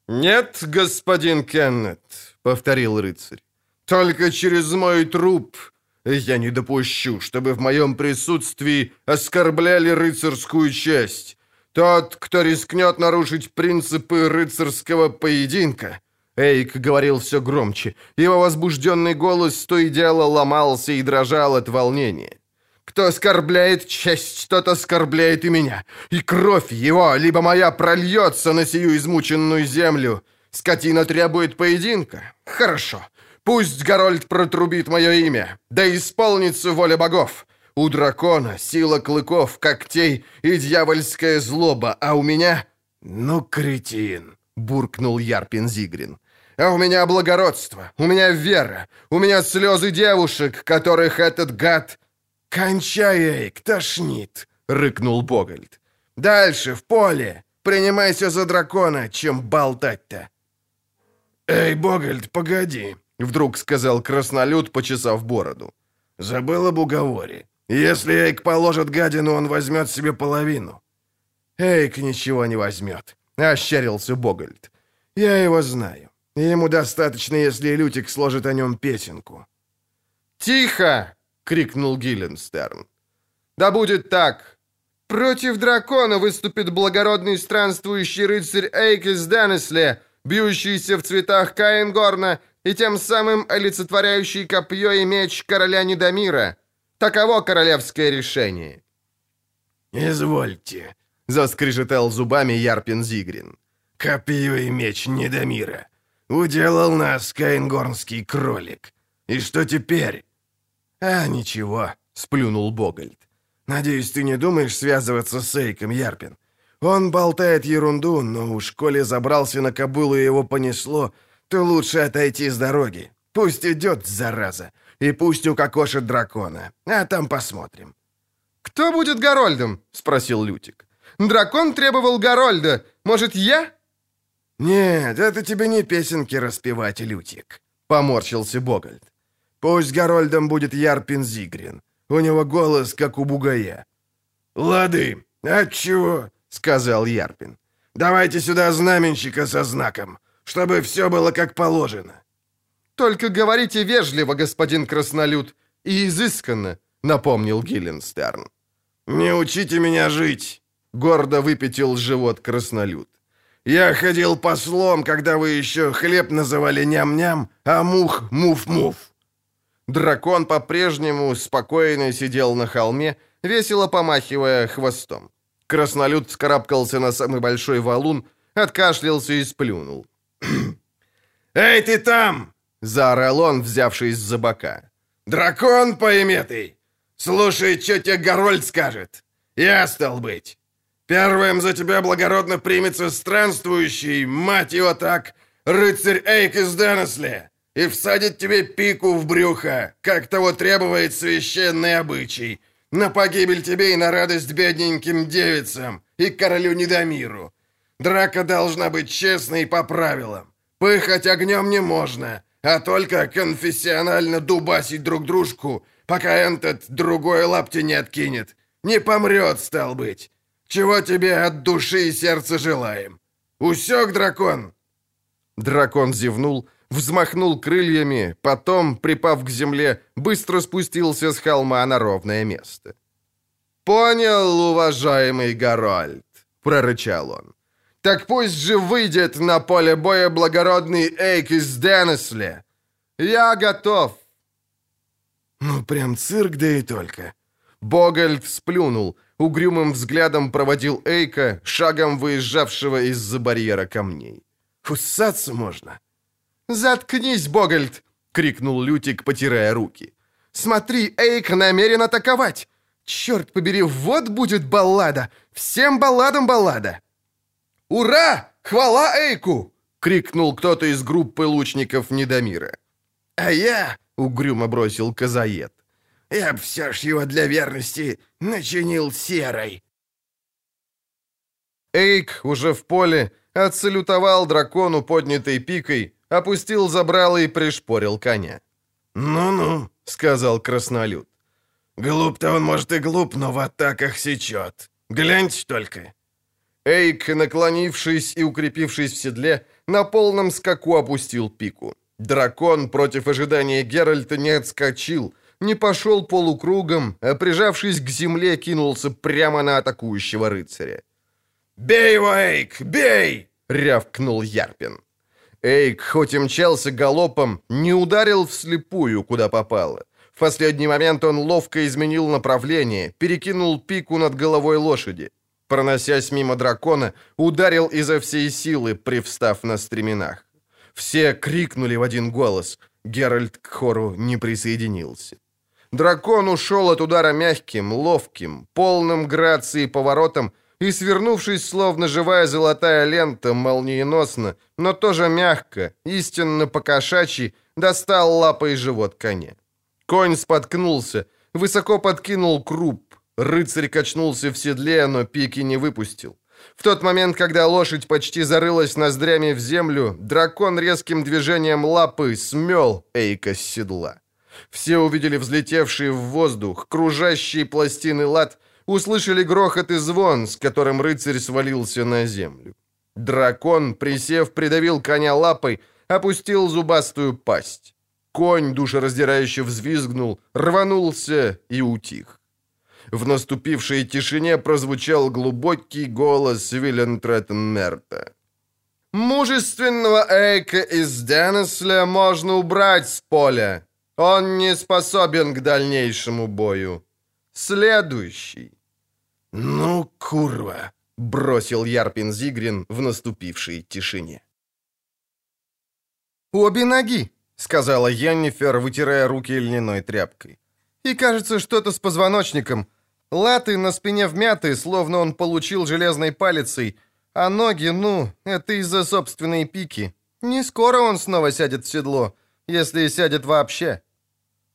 «Нет, господин Кеннет», — повторил рыцарь, — «только через мой труп я не допущу, чтобы в моем присутствии оскорбляли рыцарскую честь. Тот, кто рискнет нарушить принципы рыцарского поединка, Эйк говорил все громче. Его возбужденный голос то и дело ломался и дрожал от волнения. «Кто оскорбляет честь, тот оскорбляет и меня. И кровь его, либо моя, прольется на сию измученную землю. Скотина требует поединка? Хорошо. Пусть Гарольд протрубит мое имя. Да исполнится воля богов. У дракона сила клыков, когтей и дьявольская злоба, а у меня... «Ну, кретин!» — буркнул Ярпин Зигрин. А у меня благородство, у меня вера, у меня слезы девушек, которых этот гад... «Кончай, Эйк, тошнит!» — рыкнул Богольд. «Дальше, в поле! Принимайся за дракона, чем болтать-то!» «Эй, Богольд, погоди!» — вдруг сказал краснолюд, почесав бороду. «Забыл об уговоре. Если Эйк положит гадину, он возьмет себе половину». «Эйк ничего не возьмет», — ощерился Богольд. «Я его знаю. Ему достаточно, если Лютик сложит о нем песенку». «Тихо!» — крикнул Гилленстерн. «Да будет так! Против дракона выступит благородный странствующий рыцарь Эйк из Денесле, бьющийся в цветах Каингорна и тем самым олицетворяющий копье и меч короля Недомира. Таково королевское решение». «Извольте», — заскрежетал зубами Ярпин Зигрин. «Копье и меч Недомира. Уделал нас каингорнский кролик. И что теперь?» «А, ничего», — сплюнул Богольд. «Надеюсь, ты не думаешь связываться с Эйком, Ярпин? Он болтает ерунду, но уж коли забрался на кобылу и его понесло, то лучше отойти с дороги. Пусть идет, зараза, и пусть укокошит дракона, а там посмотрим». «Кто будет Горольдом?» — спросил Лютик. «Дракон требовал Горольда. Может, я?» «Нет, это тебе не песенки распевать, Лютик», — поморщился Богольд. «Пусть Горольдом будет Ярпин Зигрин. У него голос, как у бугая». «Лады, отчего?» — сказал Ярпин. «Давайте сюда знаменщика со знаком, чтобы все было как положено». «Только говорите вежливо, господин Краснолюд, и изысканно», — напомнил Гилленстерн. «Не учите меня жить», — гордо выпятил живот Краснолюд. Я ходил послом, когда вы еще хлеб называли ням-ням, а мух муф-муф». Дракон по-прежнему спокойно сидел на холме, весело помахивая хвостом. Краснолюд скарабкался на самый большой валун, откашлялся и сплюнул. «Эй, ты там!» — заорал он, взявшись за бока. «Дракон поиметый! Слушай, что тебе Горольд скажет! Я, стал быть!» Первым за тебя благородно примется странствующий, мать его так, рыцарь Эйк из Денесли, и всадит тебе пику в брюхо, как того требует священный обычай, на погибель тебе и на радость бедненьким девицам и королю Недомиру. Драка должна быть честной по правилам. Пыхать огнем не можно, а только конфессионально дубасить друг дружку, пока этот другой лапти не откинет. Не помрет, стал быть. Чего тебе от души и сердца желаем? Усек, дракон?» Дракон зевнул, взмахнул крыльями, потом, припав к земле, быстро спустился с холма на ровное место. «Понял, уважаемый Гарольд», — прорычал он. «Так пусть же выйдет на поле боя благородный Эйк из Денесли. Я готов». «Ну, прям цирк, да и только». Богольд сплюнул, угрюмым взглядом проводил Эйка, шагом выезжавшего из-за барьера камней. «Фуссаться можно». «Заткнись, Богольд!» — крикнул Лютик, потирая руки. «Смотри, Эйк намерен атаковать! Черт побери, вот будет баллада! Всем балладам баллада!» «Ура! Хвала Эйку!» — крикнул кто-то из группы лучников Недомира. «А я...» — угрюмо бросил Казаед. «Я б все ж его для верности начинил серой». Эйк уже в поле отсалютовал дракону поднятой пикой, опустил забрало и пришпорил коня. «Ну-ну», — сказал краснолюд. Глуп-то он, может, и глуп, но в атаках сечет. Гляньте только!» Эйк, наклонившись и укрепившись в седле, на полном скаку опустил пику. Дракон против ожидания Геральта не отскочил, не пошел полукругом, а прижавшись к земле, кинулся прямо на атакующего рыцаря. «Бей его, Эйк, бей!» — рявкнул Ярпин. Эйк, хоть и мчался галопом, не ударил вслепую, куда попало. В последний момент он ловко изменил направление, перекинул пику над головой лошади. Проносясь мимо дракона, ударил изо всей силы, привстав на стременах. Все крикнули в один голос. Геральт к хору не присоединился. Дракон ушел от удара мягким, ловким, полным грацией поворотом и, свернувшись, словно живая золотая лента, молниеносно, но тоже мягко, истинно покошачий, достал лапой живот коня. Конь споткнулся, высоко подкинул круп. Рыцарь качнулся в седле, но пики не выпустил. В тот момент, когда лошадь почти зарылась ноздрями в землю, дракон резким движением лапы смел Эйка с седла. Все увидели взлетевшие в воздух, кружащие пластины лад, услышали грохот и звон, с которым рыцарь свалился на землю. Дракон, присев, придавил коня лапой, опустил зубастую пасть. Конь душераздирающе взвизгнул, рванулся и утих. В наступившей тишине прозвучал глубокий голос Виллентретенмерта. «Мужественного Эйка из Денесля можно убрать с поля. Он не способен к дальнейшему бою. Следующий». «Ну, курва!» — бросил Ярпин Зигрин в наступившей тишине. «Обе ноги!» сказала Яннифер, вытирая руки льняной тряпкой. «И кажется, что-то с позвоночником. Латы на спине вмяты, словно он получил железной палицей, а ноги, ну, это из-за собственной пики. Не скоро он снова сядет в седло, если сядет вообще».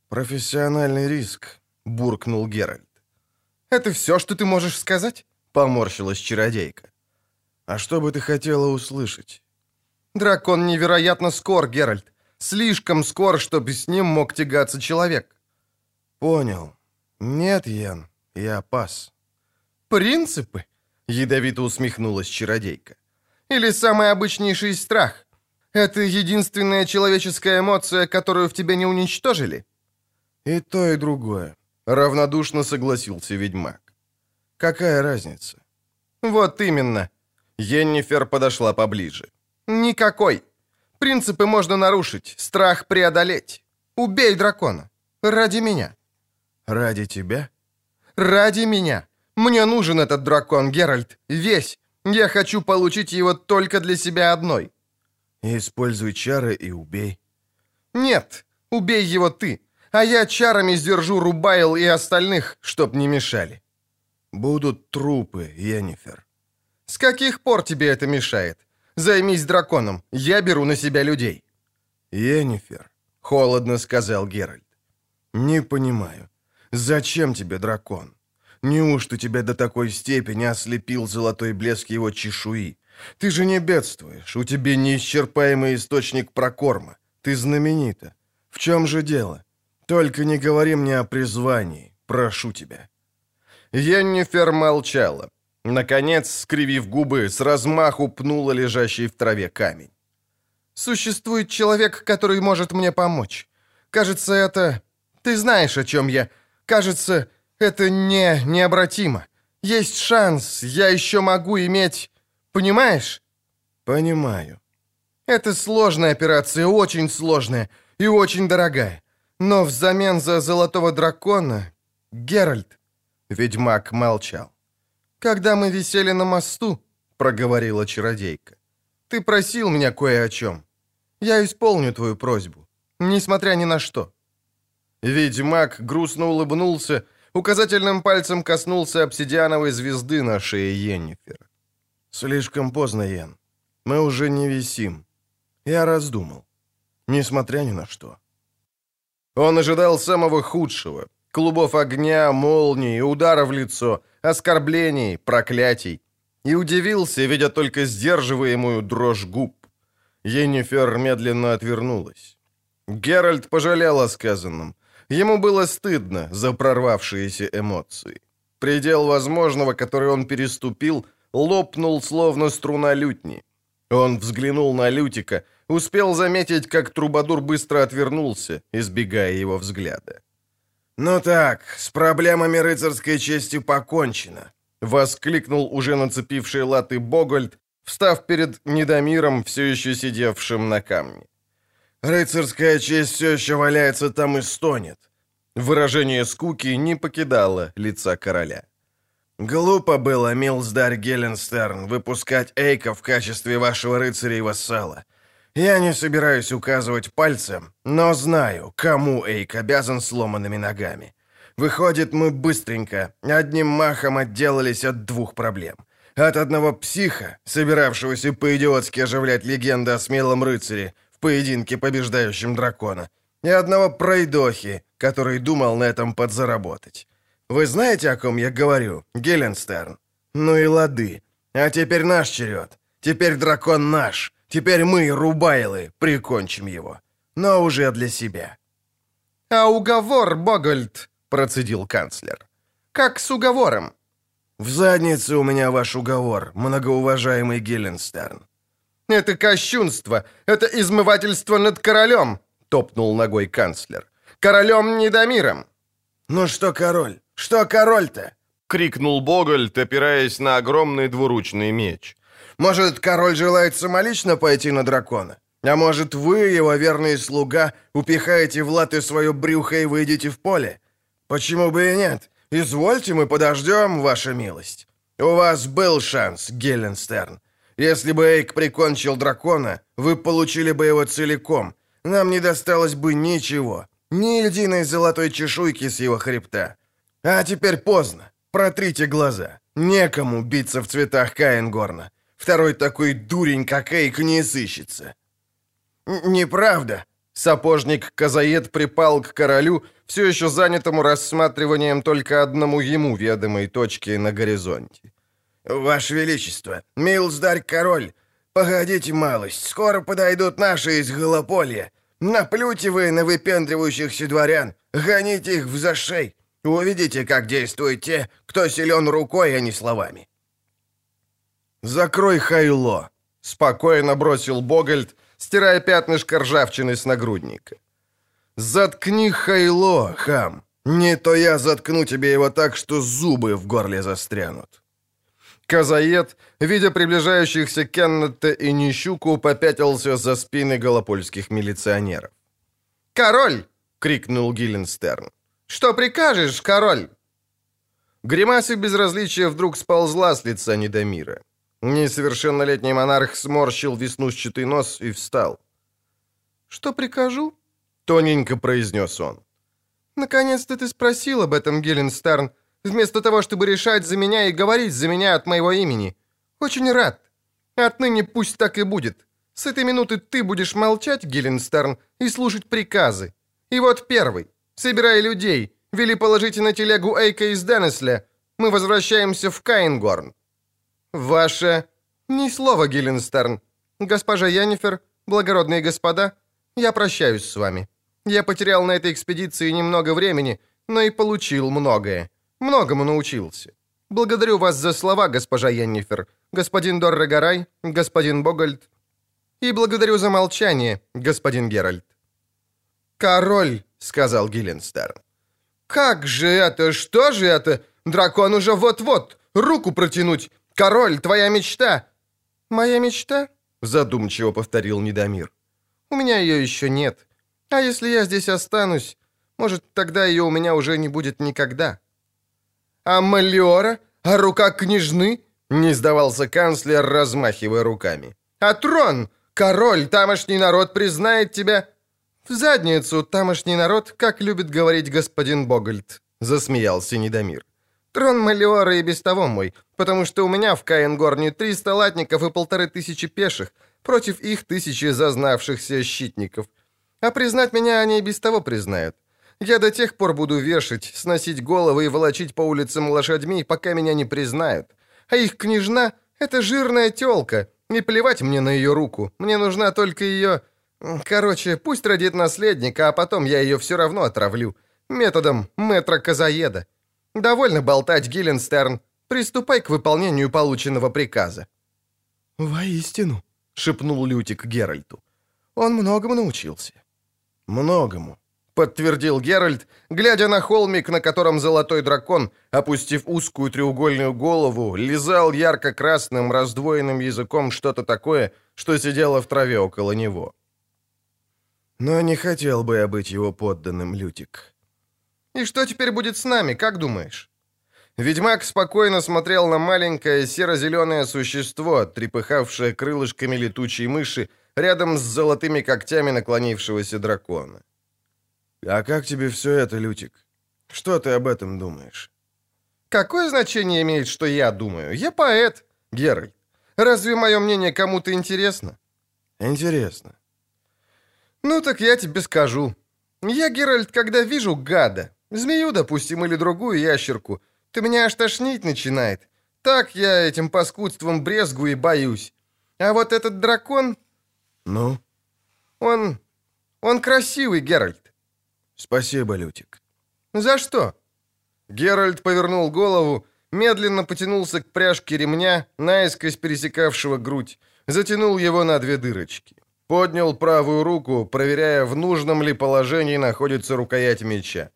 «Профессиональный риск», — буркнул Геральт. «Это все, что ты можешь сказать?» — поморщилась чародейка. «А что бы ты хотела услышать?» «Дракон невероятно скор, Геральт. Слишком скоро, чтобы с ним мог тягаться человек. Понял. Нет, Ян, я пас. Принципы? Ядовито усмехнулась чародейка. Или самый обычнейший страх? Это единственная человеческая эмоция, которую в тебе не уничтожили? И то, и другое. Равнодушно согласился ведьмак. Какая разница? Вот именно. Йеннифер подошла поближе. Никакой. Принципы можно нарушить, страх преодолеть. Убей дракона. Ради меня. Ради тебя? Ради меня. Мне нужен этот дракон, Геральт. Весь. Я хочу получить его только для себя одной. Используй чары и убей. Нет, убей его ты. А я чарами сдержу Рубайл и остальных, чтоб не мешали. Будут трупы, Йеннифер. С каких пор тебе это мешает? Займись драконом. Я беру на себя людей». «Енифер», — холодно сказал Геральт. «Не понимаю. Зачем тебе дракон? Неужто тебя до такой степени ослепил золотой блеск его чешуи? Ты же не бедствуешь, у тебя неисчерпаемый источник прокорма. Ты знаменита. В чем же дело? Только не говори мне о призвании, прошу тебя». Йеннифер молчала. Наконец, скривив губы, с размаху пнула лежащий в траве камень. «Существует человек, который может мне помочь. Кажется, это... Ты знаешь, о чем я. Кажется, это не необратимо. Есть шанс, я еще могу иметь... Понимаешь?» «Понимаю». «Это сложная операция, очень сложная и очень дорогая. Но взамен за золотого дракона... Геральт...» Ведьмак молчал. «Когда мы висели на мосту, — проговорила чародейка, — ты просил меня кое о чем. Я исполню твою просьбу, несмотря ни на что». Ведьмак грустно улыбнулся, указательным пальцем коснулся обсидиановой звезды на шее Йеннифер. «Слишком поздно, Йен. Мы уже не висим. Я раздумал. Несмотря ни на что». Он ожидал самого худшего. Клубов огня, молний, удара в лицо, оскорблений, проклятий. И удивился, видя только сдерживаемую дрожь губ. Енифер медленно отвернулась. Геральт пожалел о сказанном. Ему было стыдно за прорвавшиеся эмоции. Предел возможного, который он переступил, лопнул, словно струна лютни. Он взглянул на Лютика, успел заметить, как Трубадур быстро отвернулся, избегая его взгляда. «Ну так, с проблемами рыцарской чести покончено», — воскликнул уже нацепивший латы Богольд, встав перед Недомиром, все еще сидевшим на камне. «Рыцарская честь все еще валяется там и стонет». Выражение скуки не покидало лица короля. «Глупо было, Милздарь Геленстерн, выпускать Эйка в качестве вашего рыцаря и вассала. Я не собираюсь указывать пальцем, но знаю, кому Эйк обязан сломанными ногами. Выходит, мы быстренько, одним махом отделались от двух проблем. От одного психа, собиравшегося по-идиотски оживлять легенды о смелом рыцаре в поединке, побеждающем дракона, и одного пройдохи, который думал на этом подзаработать. Вы знаете, о ком я говорю, Геленстерн? Ну и лады. А теперь наш черед. Теперь дракон наш. Теперь мы, рубайлы, прикончим его. Но уже для себя». «А уговор, Богольд», — процедил канцлер. «Как с уговором?» «В заднице у меня ваш уговор, многоуважаемый Геленстерн». «Это кощунство! Это измывательство над королем!» — топнул ногой канцлер. «Королем Недомиром!» «Ну что, король? Что король-то?» — крикнул Богольд, опираясь на огромный двуручный меч. Может, король желает самолично пойти на дракона? А может, вы, его верный слуга, упихаете в латы свое брюхо и выйдете в поле? Почему бы и нет? Извольте, мы подождем, ваша милость. У вас был шанс, Гелленстерн. Если бы Эйк прикончил дракона, вы получили бы его целиком. Нам не досталось бы ничего. Ни единой золотой чешуйки с его хребта. А теперь поздно. Протрите глаза. Некому биться в цветах Каингорна. Второй такой дурень, как Эйк, не сыщется». «Неправда». Сапожник Казаед припал к королю, все еще занятому рассматриванием только одному ему ведомой точки на горизонте. «Ваше Величество, милздарь король, погодите малость, скоро подойдут наши из Голополья. Наплюйте вы на выпендривающихся дворян, гоните их в зашей. Увидите, как действуют те, кто силен рукой, а не словами. «Закрой хайло!» — спокойно бросил Богольд, стирая пятнышко ржавчины с нагрудника. «Заткни хайло, хам! Не то я заткну тебе его так, что зубы в горле застрянут!» Казаед, видя приближающихся Кеннета и Нищуку, попятился за спины голопольских милиционеров. «Король!» — крикнул Гилленстерн. «Что прикажешь, король?» Гримаса безразличия вдруг сползла с лица Недомира. Несовершеннолетний монарх сморщил веснушчатый нос и встал. «Что прикажу?» — тоненько произнес он. «Наконец-то ты спросил об этом, Геленстерн, вместо того, чтобы решать за меня и говорить за меня от моего имени. Очень рад. Отныне пусть так и будет. С этой минуты ты будешь молчать, Геленстерн, и слушать приказы. И вот первый. Собирай людей. Вели положите на телегу Эйка из Денесля. Мы возвращаемся в Каингорн. «Ваше...» «Ни слова, Гилленстерн. Госпожа Янифер, благородные господа, я прощаюсь с вами. Я потерял на этой экспедиции немного времени, но и получил многое. Многому научился. Благодарю вас за слова, госпожа Яннифер, господин Доррегорай, господин Богольд. И благодарю за молчание, господин Геральт. «Король», — сказал Гилленстерн. «Как же это? Что же это? Дракон уже вот-вот. Руку протянуть. Король, твоя мечта». «Моя мечта?» — задумчиво повторил Недомир. «У меня ее еще нет. А если я здесь останусь, может, тогда ее у меня уже не будет никогда». «А Малиора? А рука княжны?» — не сдавался канцлер, размахивая руками. «А трон? Король, тамошний народ признает тебя...» «В задницу, тамошний народ, как любит говорить господин Богольд», — засмеялся Недомир. «Трон Малиора и без того мой, потому что у меня в Каенгорне 300 латников и полторы тысячи пеших, против их тысячи зазнавшихся щитников. А признать меня они и без того признают. Я до тех пор буду вешать, сносить головы и волочить по улицам лошадьми, пока меня не признают. А их княжна — это жирная тёлка, не плевать мне на ее руку, мне нужна только ее... Короче, пусть родит наследника, а потом я ее все равно отравлю. Методом мэтра-казаеда. Довольно болтать, Гилленстерн. Приступай к выполнению полученного приказа». «Воистину», — шепнул Лютик Геральту. «Он многому научился». «Многому», — подтвердил Геральт, глядя на холмик, на котором золотой дракон, опустив узкую треугольную голову, лизал ярко-красным раздвоенным языком что-то такое, что сидело в траве около него. «Но не хотел бы я быть его подданным, Лютик». «И что теперь будет с нами, как думаешь?» Ведьмак спокойно смотрел на маленькое серо-зеленое существо, трепыхавшее крылышками летучей мыши, рядом с золотыми когтями наклонившегося дракона. «А как тебе все это, Лютик? Что ты об этом думаешь?» «Какое значение имеет, что я думаю? Я поэт, Геральт. Разве мое мнение кому-то интересно?» «Интересно». «Ну так я тебе скажу. Я, Геральт, когда вижу гада, змею, допустим, или другую ящерку, ты меня аж тошнить начинает. Так я этим паскудством брезгую и боюсь. А вот этот дракон, «Ну?» «Он... он красивый, Геральт». «Спасибо, Лютик». «За что?» Геральт повернул голову, медленно потянулся к пряжке ремня, наискось пересекавшего грудь, затянул его на две дырочки. Поднял правую руку, проверяя, в нужном ли положении находится рукоять меча.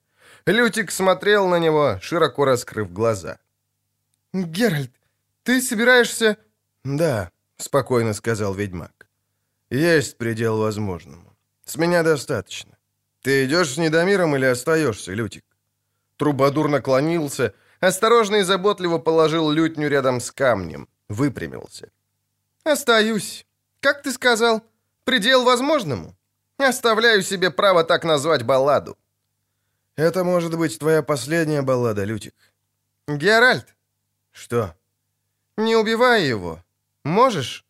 Лютик смотрел на него, широко раскрыв глаза. «Геральт, ты собираешься...» «Да», — спокойно сказал ведьмак. Есть предел возможному. С меня достаточно. Ты идешь с Недомиром или остаешься, Лютик? Трубадур наклонился, осторожно и заботливо положил лютню рядом с камнем, выпрямился. «Остаюсь. Как ты сказал? Предел возможному? Оставляю себе право так назвать балладу». «Это может быть твоя последняя баллада, Лютик». «Геральт». «Что?» «Не убивай его. Можешь?»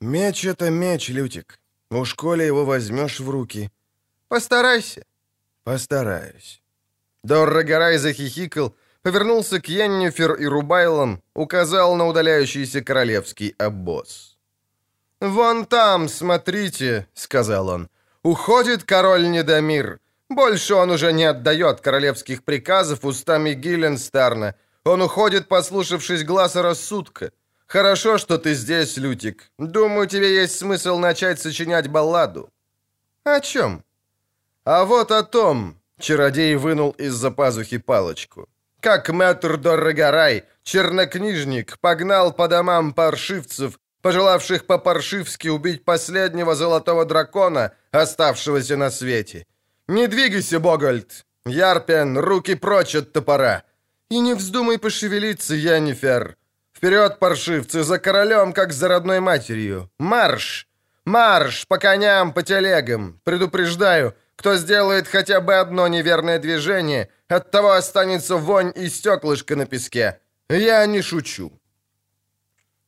«Меч — это меч, Лютик. Уж коли его возьмешь в руки...» «Постарайся». «Постараюсь». Доррогорай захихикал, повернулся к Яннифер и Рубайлам, указал на удаляющийся королевский обоз. «Вон там, смотрите», — сказал он, — «уходит король Недомир. Больше он уже не отдает королевских приказов устами Гилленстерна. Он уходит, послушавшись глаза рассудка. «Хорошо, что ты здесь, Лютик. Думаю, тебе есть смысл начать сочинять балладу». «О чем?» «А вот о том», — чародей вынул из-за пазухи палочку. «Как мэтр Дорогорай, чернокнижник, погнал по домам паршивцев, пожелавших по-паршивски убить последнего золотого дракона, оставшегося на свете. Не двигайся, Богольд! Ярпен, руки прочь от топора! И не вздумай пошевелиться, Янифер!» Вперед, паршивцы, за королем, как за родной матерью! Марш! Марш! По коням, по телегам! Предупреждаю, кто сделает хотя бы одно неверное движение, от того останется вонь и стеклышко на песке. Я не шучу».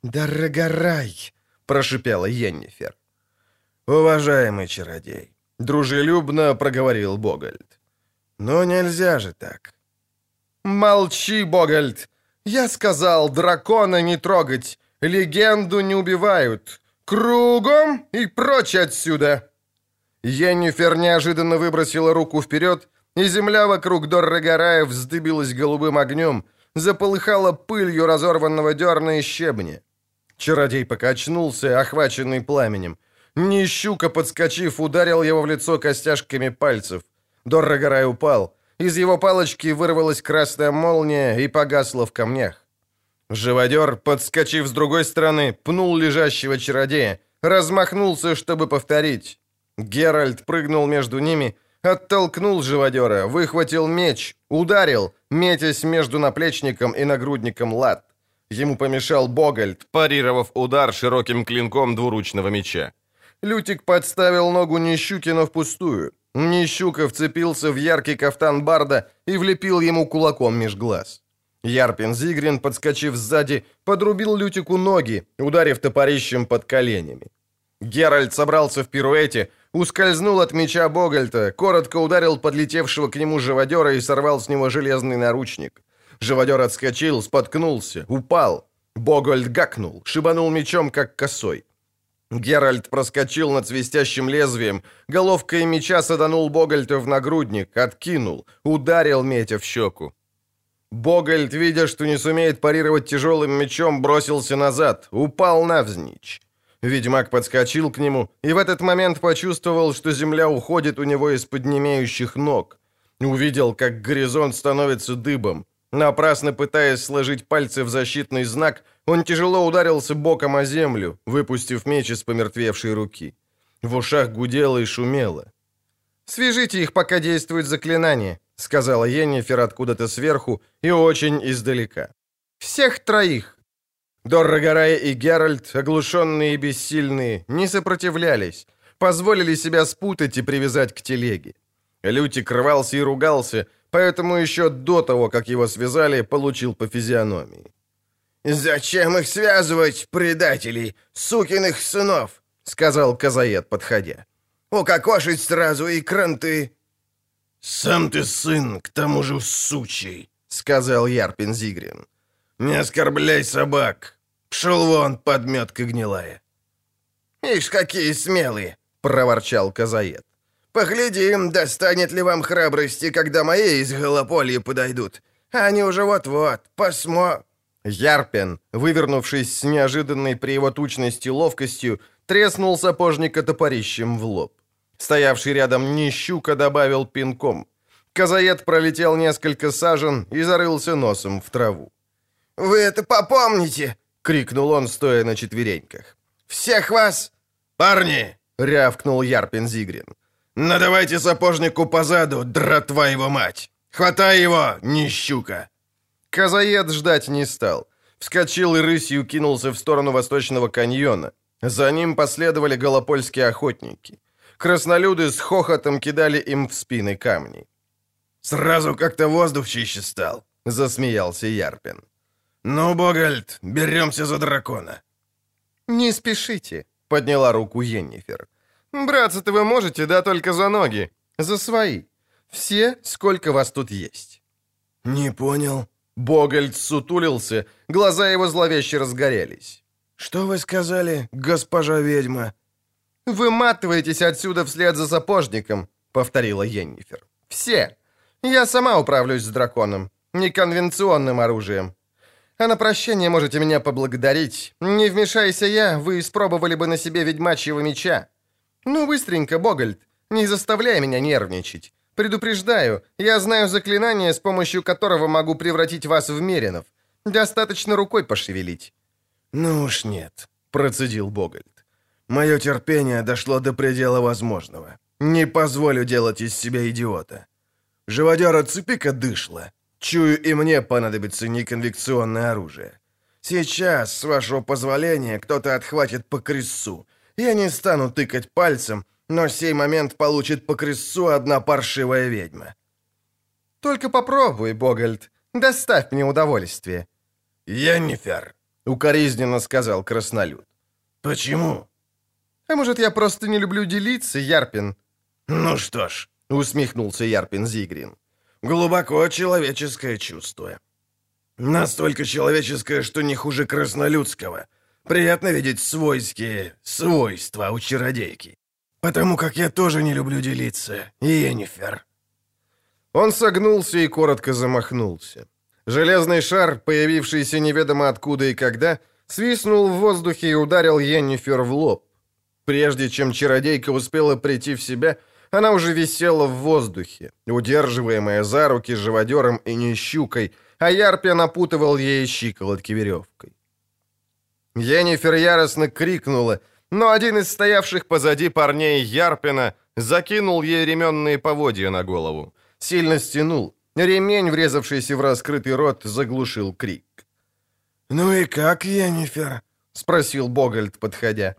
«Дорогорай!» — прошипела Йеннифер. «Уважаемый чародей», — дружелюбно проговорил Богольд. «Но нельзя же так». «Молчи, Богольд! Я сказал, дракона не трогать. Легенду не убивают. Кругом и прочь отсюда!» Йеннифер неожиданно выбросила руку вперед, и земля вокруг Доррогорая вздыбилась голубым огнем, заполыхала пылью разорванного дерна и щебня. Чародей покачнулся, охваченный пламенем. Нищука, подскочив, ударил его в лицо костяшками пальцев. Доррогорай упал. Из его палочки вырвалась красная молния и погасла в камнях. Живодер, подскочив с другой стороны, пнул лежащего чародея, размахнулся, чтобы повторить. Геральт прыгнул между ними, оттолкнул живодера, выхватил меч, ударил, метясь между наплечником и нагрудником лад. Ему помешал Богальд, парировав удар широким клинком двуручного меча. Лютик подставил ногу Нищукина впустую. Нищука вцепился в яркий кафтан Барда и влепил ему кулаком меж глаз. Ярпин Зигрин, подскочив сзади, подрубил Лютику ноги, ударив топорищем под коленями. Геральт собрался в пируэте, ускользнул от меча Богальта, коротко ударил подлетевшего к нему живодера и сорвал с него железный наручник. Живодер отскочил, споткнулся, упал. Богольд гакнул, шибанул мечом, как косой. Геральт проскочил над свистящим лезвием, головкой меча саданул Богольта в нагрудник, откинул, ударил метя в щеку. Богольд, видя, что не сумеет парировать тяжелым мечом, бросился назад, упал навзничь. Ведьмак подскочил к нему и в этот момент почувствовал, что земля уходит у него из-под немеющих ног. Увидел, как горизонт становится дыбом. Напрасно пытаясь сложить пальцы в защитный знак, он тяжело ударился боком о землю, выпустив меч из помертвевшей руки. В ушах гудело и шумело. «Свяжите их, пока действует заклинание», — сказала Йеннифер откуда-то сверху и очень издалека. «Всех троих!» Доррогорая и Геральт, оглушенные и бессильные, не сопротивлялись, позволили себя спутать и привязать к телеге. Лютик рвался и ругался, поэтому еще до того, как его связали, получил по физиономии. «Зачем их связывать, предателей, сукиных сынов?» — сказал Казаед, подходя. «Укокошить сразу и кранты». «Сам ты сын, к тому же сучий», — сказал Ярпин Зигрин. «Не оскорбляй собак. Пшел вон, подметка гнилая». «Ишь, какие смелые!» — проворчал Казаед. «Поглядим, достанет ли вам храбрости, когда мои из Голополья подойдут. Они уже вот-вот, посмо...» Ярпен, вывернувшись с неожиданной при его тучности ловкостью, треснул сапожника топорищем в лоб. Стоявший рядом Нищука добавил пинком. Казаед пролетел несколько сажен и зарылся носом в траву. «Вы это попомните!» — крикнул он, стоя на четвереньках. «Всех вас...» «Парни!» — рявкнул Ярпин Зигрин. «Надавайте сапожнику позаду, дратва его мать! Хватай его, нищука!» Казаед ждать не стал. Вскочил и рысью кинулся в сторону восточного каньона. За ним последовали голопольские охотники. Краснолюды с хохотом кидали им в спины камни. «Сразу как-то воздух чище стал», — засмеялся Ярпин. «Ну, Богальд, беремся за дракона». «Не спешите», — подняла руку Йеннифер. «Браться-то вы можете, да только за ноги. За свои. Все, сколько вас тут есть». «Не понял». Богальд сутулился, глаза его зловеще разгорелись. «Что вы сказали, госпожа ведьма?» «Выматывайтесь отсюда вслед за сапожником», — повторила Йеннифер. «Все. Я сама управлюсь с драконом. Неконвенционным оружием. А на прощание можете меня поблагодарить. Не вмешайся я, вы испробовали бы на себе ведьмачьего меча. Ну, быстренько, Богольд, не заставляй меня нервничать. Предупреждаю, я знаю заклинание, с помощью которого могу превратить вас в меринов. Достаточно рукой пошевелить». «Ну уж нет», — процедил Богольд. «Мое терпение дошло до предела возможного. Не позволю делать из себя идиота. Живодера, цепи-ка дышло. Чую, и мне понадобится неконвекционное оружие. Сейчас, с вашего позволения, кто-то отхватит по крестцу. Я не стану тыкать пальцем, но сей момент получит по крестцу одна паршивая ведьма. Только попробуй, Богольд. Доставь мне удовольствие. Йеннифер, укоризненно сказал краснолюд. Почему? А может, я просто не люблю делиться, Ярпин? Ну что ж, усмехнулся Ярпин Зигрин. Глубоко человеческое чувство. Настолько человеческое, что не хуже краснолюдского. Приятно видеть свойские свойства у чародейки. Потому как я тоже не люблю делиться, Енифер». Он согнулся и коротко замахнулся. Железный шар, появившийся неведомо откуда и когда, свистнул в воздухе и ударил Йеннифер в лоб. Прежде чем чародейка успела прийти в себя, она уже висела в воздухе, удерживаемая за руки живодером и нещукой, а Ярпия напутывал ей щиколотки веревкой. Йеннифер яростно крикнула, но один из стоявших позади парней Ярпина закинул ей ременные поводья на голову. Сильно стянул. Ремень, врезавшийся в раскрытый рот, заглушил крик. «Ну и как, Йеннифер?» — спросил Богольд, подходя.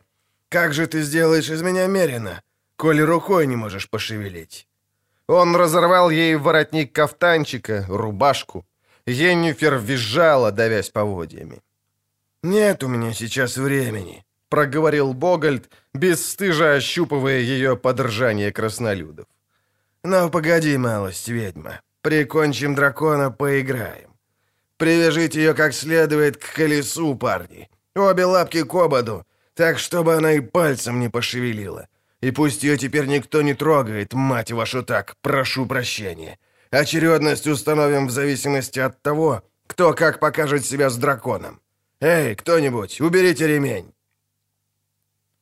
«Как же ты сделаешь из меня мерина, коли рукой не можешь пошевелить?» Он разорвал ей воротник кафтанчика, рубашку. Йеннифер визжала, давясь поводьями. «Нет у меня сейчас времени», — проговорил Богольд, бесстыжо ощупывая ее подржание краснолюдов. «Но погоди, малость, ведьма. Прикончим дракона, поиграем. Привяжите ее как следует к колесу, парни. Обе лапки к ободу, так, чтобы она и пальцем не пошевелила. И пусть ее теперь никто не трогает, мать вашу так, прошу прощения. Очередность установим в зависимости от того, кто как покажет себя с драконом. Эй, кто-нибудь, уберите ремень.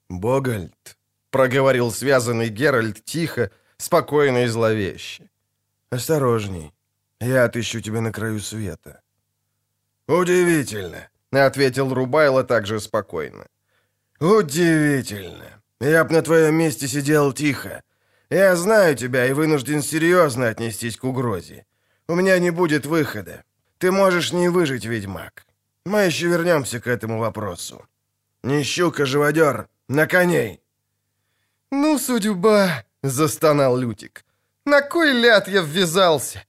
«Богольд», — проговорил связанный Геральт тихо, спокойно и зловеще. «Осторожней, я отыщу тебя на краю света». «Удивительно», — ответил Рубайло также спокойно. «Удивительно. Я б на твоем месте сидел тихо. Я знаю тебя и вынужден серьезно отнестись к угрозе. У меня не будет выхода. Ты можешь не выжить, ведьмак. Мы еще вернемся к этому вопросу. Не щука-живодер, на коней!» «Ну, судьба!» — застонал Лютик. «На кой ляд я ввязался?»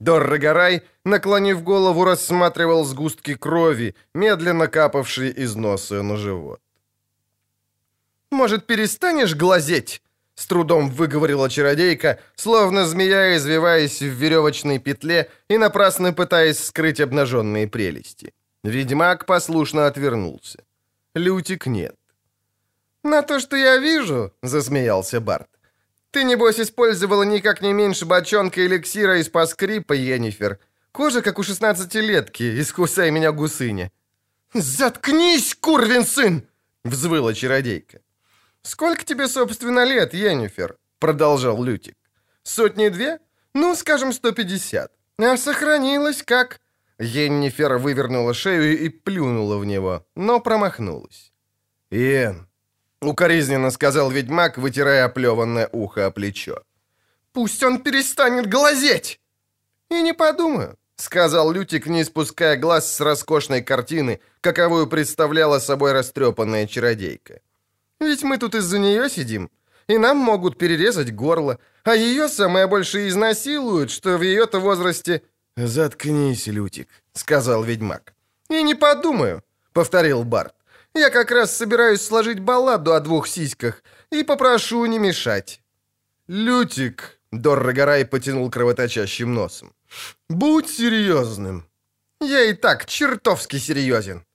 Доррогорай, наклонив голову, рассматривал сгустки крови, медленно капавшие из носа на живот. «Может, перестанешь глазеть?» — с трудом выговорила чародейка, словно змея, извиваясь в веревочной петле и напрасно пытаясь скрыть обнаженные прелести. Ведьмак послушно отвернулся. Лютик нет. «На то, что я вижу», — засмеялся Барт. «Ты, небось, использовала никак не меньше бочонка эликсира из паскрипа, Енифер. Кожа, как у шестнадцатилетки, искусай меня гусыня». «Заткнись, курвин сын!» — взвыла чародейка. «Сколько тебе, собственно, лет, Енифер?» — продолжал Лютик. «Сотни-две? Ну, скажем, сто пятьдесят. А сохранилась как...» Еннифер вывернула шею и плюнула в него, но промахнулась. «Иэн», — укоризненно сказал ведьмак, вытирая оплеванное ухо о плечо. «Пусть он перестанет глазеть!» «И не подумаю», — сказал Лютик, не спуская глаз с роскошной картины, каковую представляла собой растрепанная чародейка. «Ведь мы тут из-за нее сидим, и нам могут перерезать горло, а ее самое больше изнасилуют, что в ее-то возрасте «Заткнись, Лютик», — сказал ведьмак. «И не подумаю», — повторил Барт. «Я как раз собираюсь сложить балладу о двух сиськах и попрошу не мешать». «Лютик», — Доррогорай потянул кровоточащим носом, — «будь серьезным». «Я и так чертовски серьезен».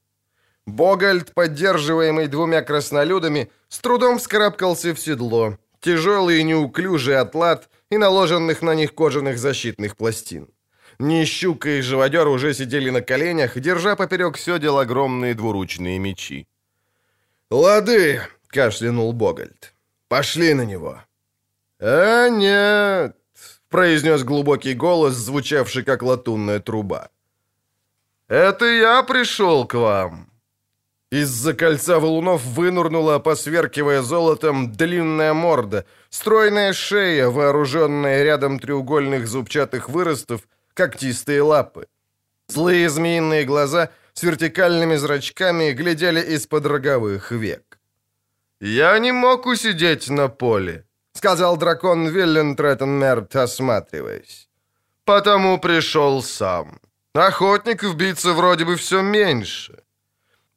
Богальд, поддерживаемый двумя краснолюдами, с трудом вскарабкался в седло, тяжелый и неуклюжий атлат и наложенных на них кожаных защитных пластин. Нищука и живодер уже сидели на коленях, держа поперек седел огромные двуручные мечи. «Лады!» — кашлянул Богольд. «Пошли на него!» «А нет!» — произнес глубокий голос, звучавший как латунная труба. «Это я пришел к вам!» Из-за кольца валунов вынурнула, посверкивая золотом, длинная морда, стройная шея, вооруженная рядом треугольных зубчатых выростов, когтистые лапы. Злые змеиные глаза с вертикальными зрачками глядели из-под роговых век. «Я не мог усидеть на поле», — сказал дракон Виллен Треттенмерт, осматриваясь. «Потому пришел сам. Охотников биться вроде бы все меньше».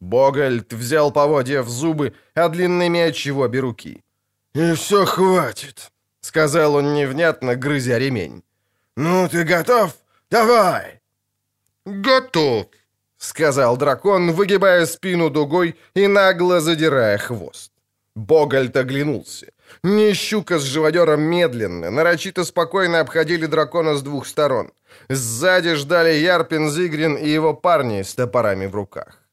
Богольд взял поводья в зубы, а длинный меч его обе руки. «И все хватит», — сказал он невнятно, грызя ремень. «Ну, ты готов?» Давай!» «Готов!» — сказал дракон, выгибая спину дугой и нагло задирая хвост. Богальт оглянулся. Нищука с живодером медленно, нарочито спокойно обходили дракона с двух сторон. Сзади ждали Ярпин, Зигрин и его парни с топорами в руках.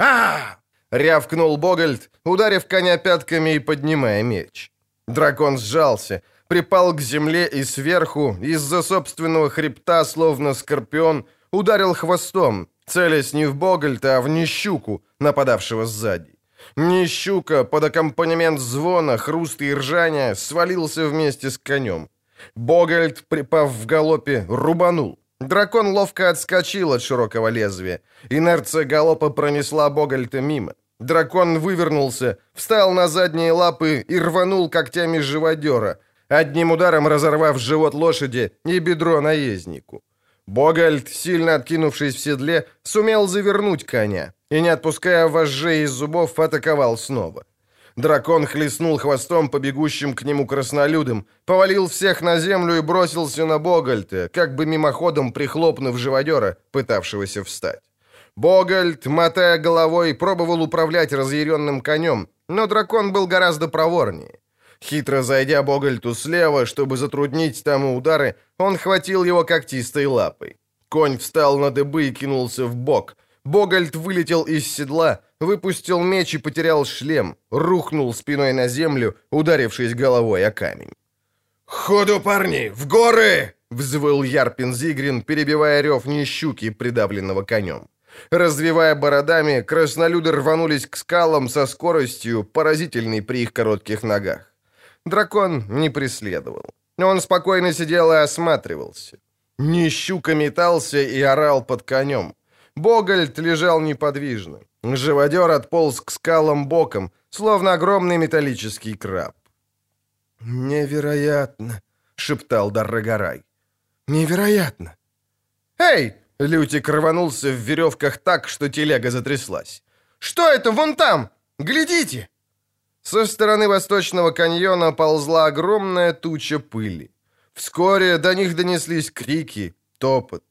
А рявкнул Богальд, ударив коня пятками и поднимая меч. Дракон сжался, припал к земле и сверху, из-за собственного хребта, словно скорпион, ударил хвостом, целясь не в Богальта, а в Нищуку, нападавшего сзади. Нищука под аккомпанемент звона, хруста и ржания свалился вместе с конем. Богальд, припав в галопе, рубанул. Дракон ловко отскочил от широкого лезвия. Инерция галопа пронесла Богальта мимо. Дракон вывернулся, встал на задние лапы и рванул когтями живодера, одним ударом разорвав живот лошади и бедро наезднику. Богальд, сильно откинувшись в седле, сумел завернуть коня и, не отпуская вожжей из зубов, атаковал снова. Дракон хлестнул хвостом по бегущим к нему краснолюдам, повалил всех на землю и бросился на Богальта, как бы мимоходом прихлопнув живодера, пытавшегося встать. Богальт, мотая головой, пробовал управлять разъяренным конем, но дракон был гораздо проворнее. Хитро зайдя Богальту слева, чтобы затруднить тому удары, он хватил его когтистой лапой. Конь встал на дыбы и кинулся в бок. Богальт вылетел из седла, выпустил меч и потерял шлем, рухнул спиной на землю, ударившись головой о камень. «Ходу, парни! В горы!» — взвыл Ярпин Зигрин, перебивая рев нещуки, придавленного конем. Развивая бородами, краснолюды рванулись к скалам со скоростью, поразительной при их коротких ногах. Дракон не преследовал. Он спокойно сидел и осматривался. Нищука метался и орал под конем. Богольд лежал неподвижно. Живодер отполз к скалам боком, словно огромный металлический краб. «Невероятно!» — шептал Даррагорай. «Невероятно!» «Эй!» — Лютик рванулся в веревках так, что телега затряслась. «Что это вон там? Глядите!» Со стороны восточного каньона ползла огромная туча пыли. Вскоре до них донеслись крики, топот.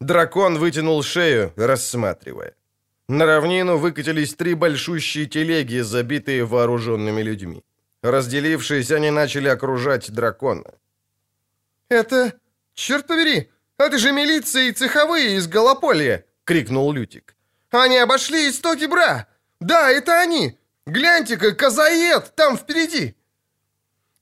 Дракон вытянул шею, рассматривая. На равнину выкатились три большущие телеги, забитые вооруженными людьми. Разделившись, они начали окружать дракона. «Это... Черт побери! Это же милиция и цеховые из Голополья!» — крикнул Лютик. «Они обошли истоки Бра! Да, это они! Гляньте-ка, козаед там впереди!»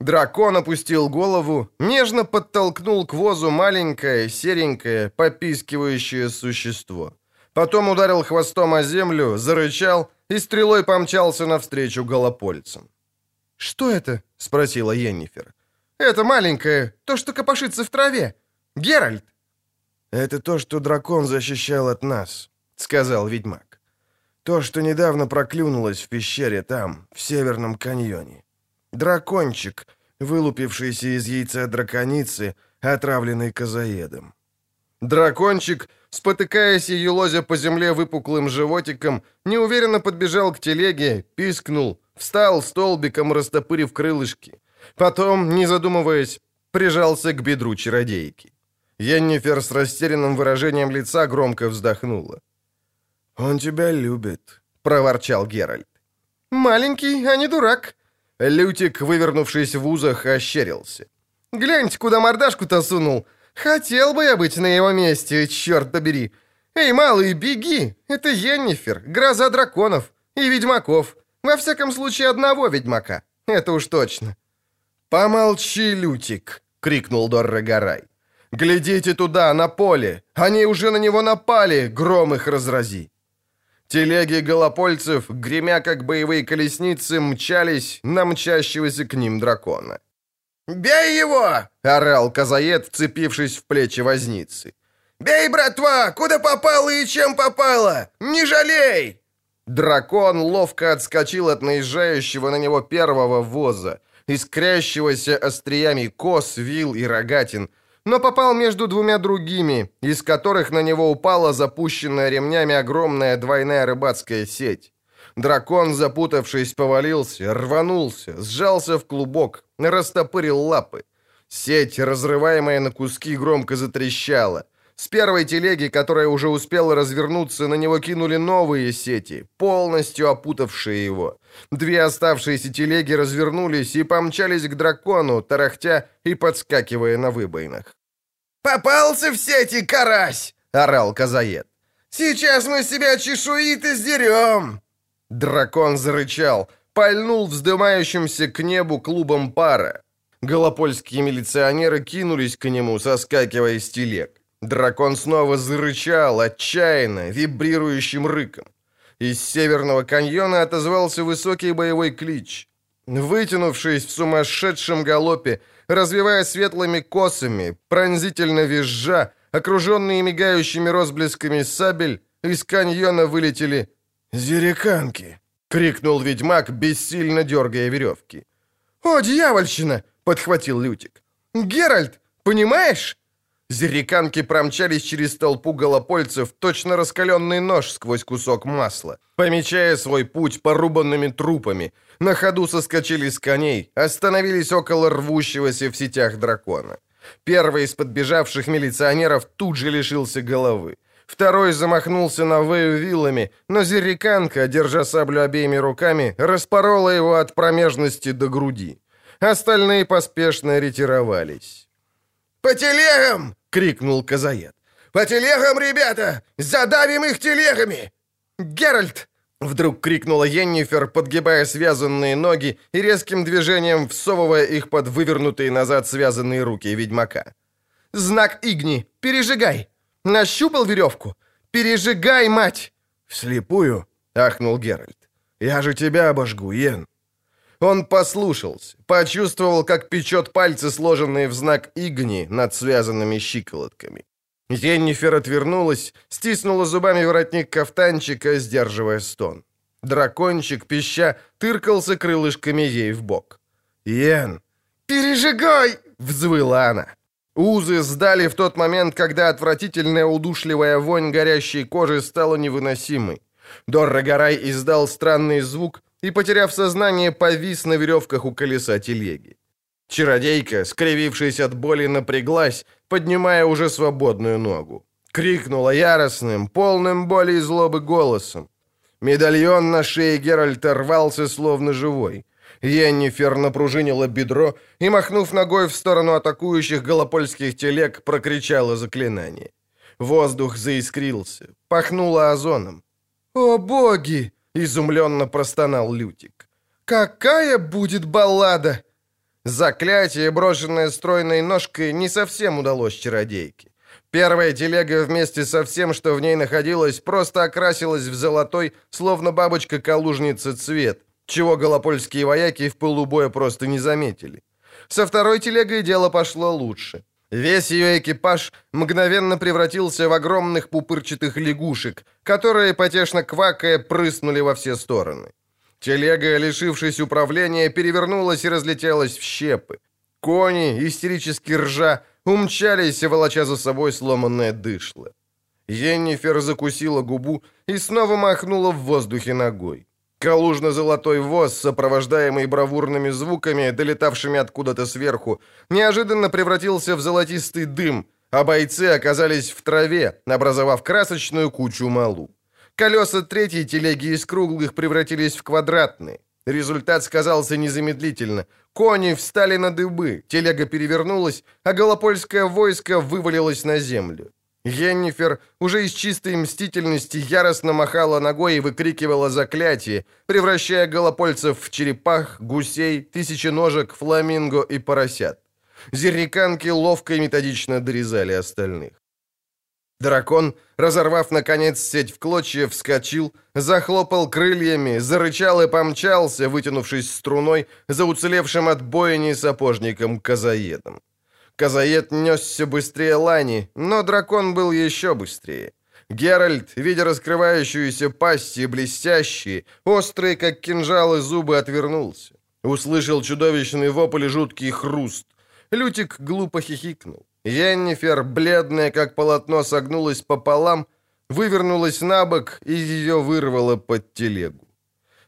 Дракон опустил голову, нежно подтолкнул к возу маленькое, серенькое, попискивающее существо. Потом ударил хвостом о землю, зарычал и стрелой помчался навстречу голопольцам. «Что это?» — спросила Йеннифер. «Это маленькое, то, что копошится в траве. Геральт!» «Это то, что дракон защищал от нас», — сказал ведьмак. «То, что недавно проклюнулось в пещере там, в Северном каньоне. Дракончик, вылупившийся из яйца драконицы, отравленный козаедом. Дракончик, спотыкаясь и елозя по земле выпуклым животиком, неуверенно подбежал к телеге, пискнул, встал столбиком, растопырив крылышки. Потом, не задумываясь, прижался к бедру чародейки. Йеннифер с растерянным выражением лица громко вздохнула. «Он тебя любит», — проворчал Геральт. «Маленький, а не дурак», Лютик, вывернувшись в узах, ощерился. «Гляньте, куда мордашку-то сунул! Хотел бы я быть на его месте, черт побери! Эй, малый, беги! Это Йеннифер, гроза драконов и ведьмаков. Во всяком случае, одного ведьмака. Это уж точно». «Помолчи, Лютик!» — крикнул Доррогорай. «Глядите туда, на поле! Они уже на него напали! Гром их разрази!» Телеги голопольцев, гремя как боевые колесницы, мчались на мчащегося к ним дракона. «Бей его!» — орал Казаед, вцепившись в плечи возницы. «Бей, братва! Куда попало и чем попало! Не жалей!» Дракон ловко отскочил от наезжающего на него первого воза, искрящегося остриями кос, вил и рогатин, но попал между двумя другими, из которых на него упала запущенная ремнями огромная двойная рыбацкая сеть. Дракон, запутавшись, повалился, рванулся, сжался в клубок, растопырил лапы. Сеть, разрываемая на куски, громко затрещала. С первой телеги, которая уже успела развернуться, на него кинули новые сети, полностью опутавшие его. Две оставшиеся телеги развернулись и помчались к дракону, тарахтя и подскакивая на выбоинах. «Попался в сети, карась!» — орал Казаед. «Сейчас мы себя чешуиты сдерем!» Дракон зарычал, пальнул вздымающимся к небу клубом пара. Голопольские милиционеры кинулись к нему, соскакивая с телег. Дракон снова зарычал, отчаянно, вибрирующим рыком. Из северного каньона отозвался высокий боевой клич. Вытянувшись в сумасшедшем галопе, развивая светлыми косами, пронзительно визжа, окруженные мигающими розблесками сабель, из каньона вылетели «Зереканки!» — крикнул ведьмак, бессильно дергая веревки. «О, дьявольщина!» — подхватил Лютик. «Геральт, понимаешь?» Зереканки промчались через толпу голопольцев, точно раскаленный нож сквозь кусок масла, помечая свой путь порубанными трупами. На ходу соскочили с коней, остановились около рвущегося в сетях дракона. Первый из подбежавших милиционеров тут же лишился головы. Второй замахнулся на Вэю вилами, но Зериканка, держа саблю обеими руками, распорола его от промежности до груди. Остальные поспешно ретировались. «По телегам!» — крикнул Казаед. «По телегам, ребята! Задавим их телегами!» «Геральт!» — вдруг крикнула Йеннифер, подгибая связанные ноги и резким движением всовывая их под вывернутые назад связанные руки ведьмака. «Знак Игни! Пережигай! Нащупал веревку? Пережигай, мать!» «Вслепую?» — ахнул Геральт. «Я же тебя обожгу, Йен!» Он послушался, почувствовал, как печет пальцы, сложенные в знак Игни над связанными щиколотками. Еннифер отвернулась, стиснула зубами воротник кафтанчика, сдерживая стон. Дракончик, пища, тыркался крылышками ей в бок. «Йен!» «Пережигай!» — взвыла она. Узы сдали в тот момент, когда отвратительная удушливая вонь горящей кожи стала невыносимой. Дорра Гарай издал странный звук, и, потеряв сознание, повис на веревках у колеса телеги. Чародейка, скривившись от боли, напряглась, поднимая уже свободную ногу. Крикнула яростным, полным боли и злобы голосом. Медальон на шее Геральта рвался, словно живой. Йеннифер напружинила бедро и, махнув ногой в сторону атакующих голопольских телег, прокричала заклинание. Воздух заискрился, пахнуло озоном. «О боги!» Изумленно простонал Лютик. «Какая будет баллада!» Заклятие, брошенное стройной ножкой, не совсем удалось чародейке. Первая телега вместе со всем, что в ней находилось, просто окрасилась в золотой, словно бабочка-калужница цвет, чего голопольские вояки в полубоя просто не заметили. Со второй телегой дело пошло лучше. Весь ее экипаж мгновенно превратился в огромных пупырчатых лягушек, которые, потешно квакая, прыснули во все стороны. Телега, лишившись управления, перевернулась и разлетелась в щепы. Кони, истерически ржа, умчались, волоча за собой сломанное дышло. Еннифер закусила губу и снова махнула в воздухе ногой. Калужно-золотой воз, сопровождаемый бравурными звуками, долетавшими откуда-то сверху, неожиданно превратился в золотистый дым, а бойцы оказались в траве, образовав красочную кучу малу. Колеса третьей телеги из круглых превратились в квадратные. Результат сказался незамедлительно. Кони встали на дыбы, телега перевернулась, а голопольское войско вывалилось на землю. Йеннифер уже из чистой мстительности яростно махала ногой и выкрикивала заклятие, превращая голопольцев в черепах, гусей, тысяченожек, фламинго и поросят. Зерниканки ловко и методично дорезали остальных. Дракон, разорвав, наконец, сеть в клочья, вскочил, захлопал крыльями, зарычал и помчался, вытянувшись струной, за уцелевшим от бойни сапожником-казаедом. Казаед несся быстрее Лани, но дракон был еще быстрее. Геральт, видя раскрывающуюся пасть и блестящие, острые, как кинжалы, зубы, отвернулся. Услышал чудовищный вопль и жуткий хруст. Лютик глупо хихикнул. Яннифер, бледная, как полотно, согнулась пополам, вывернулась на бок и ее вырвало под телегу.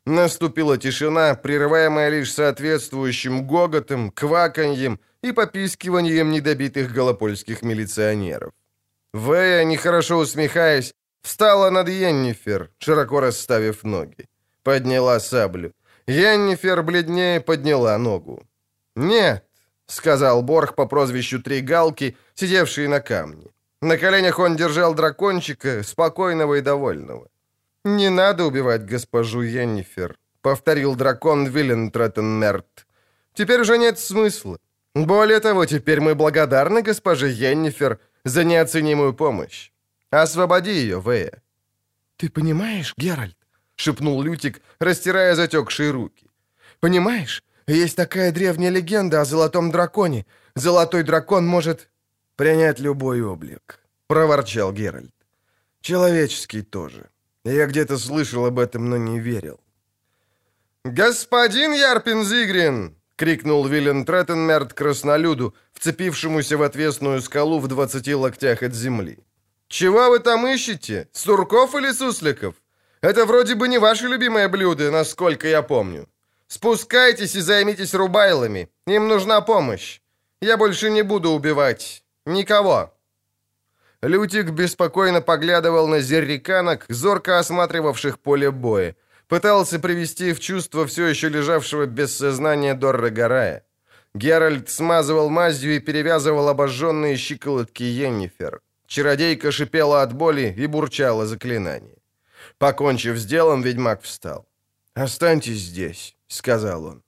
Наступила тишина, прерываемая лишь соответствующим гоготом, кваканьем и попискиванием недобитых голопольских милиционеров. Вэя, нехорошо усмехаясь, встала над Йеннифер, широко расставив ноги. Подняла саблю. Йеннифер бледнее подняла ногу. «Нет», — сказал Борг по прозвищу Три Галки, сидевший на камне. На коленях он держал дракончика, спокойного и довольного. «Не надо убивать госпожу Йеннифер», — повторил дракон Виллен Треттенмерт. «Теперь уже нет смысла. Более того, теперь мы благодарны госпоже Йеннифер за неоценимую помощь. Освободи ее, Вэя». «Ты понимаешь, Геральт?» — шепнул Лютик, растирая затекшие руки. «Понимаешь, есть такая древняя легенда о золотом драконе. Золотой дракон может...» «Принять любой облик», — проворчал Геральт. «Человеческий тоже. Я где-то слышал об этом, но не верил». «Господин Ярпин Зигрин!» — крикнул Виллен Треттенмерт краснолюду, вцепившемуся в отвесную скалу в двадцати локтях от земли. «Чего вы там ищете? Сурков или сусликов? Это вроде бы не ваше любимое блюдо, насколько я помню. Спускайтесь и займитесь рубайлами. Им нужна помощь. Я больше не буду убивать. Никого». Лютик беспокойно поглядывал на зерриканок, зорко осматривавших поле боя. Пытался привести в чувство все еще лежавшего без сознания Дорра Гарая. Геральт смазывал мазью и перевязывал обожженные щиколотки Йеннифер. Чародейка шипела от боли и бурчала заклинание. Покончив с делом, ведьмак встал. «Останьтесь здесь», — сказал он.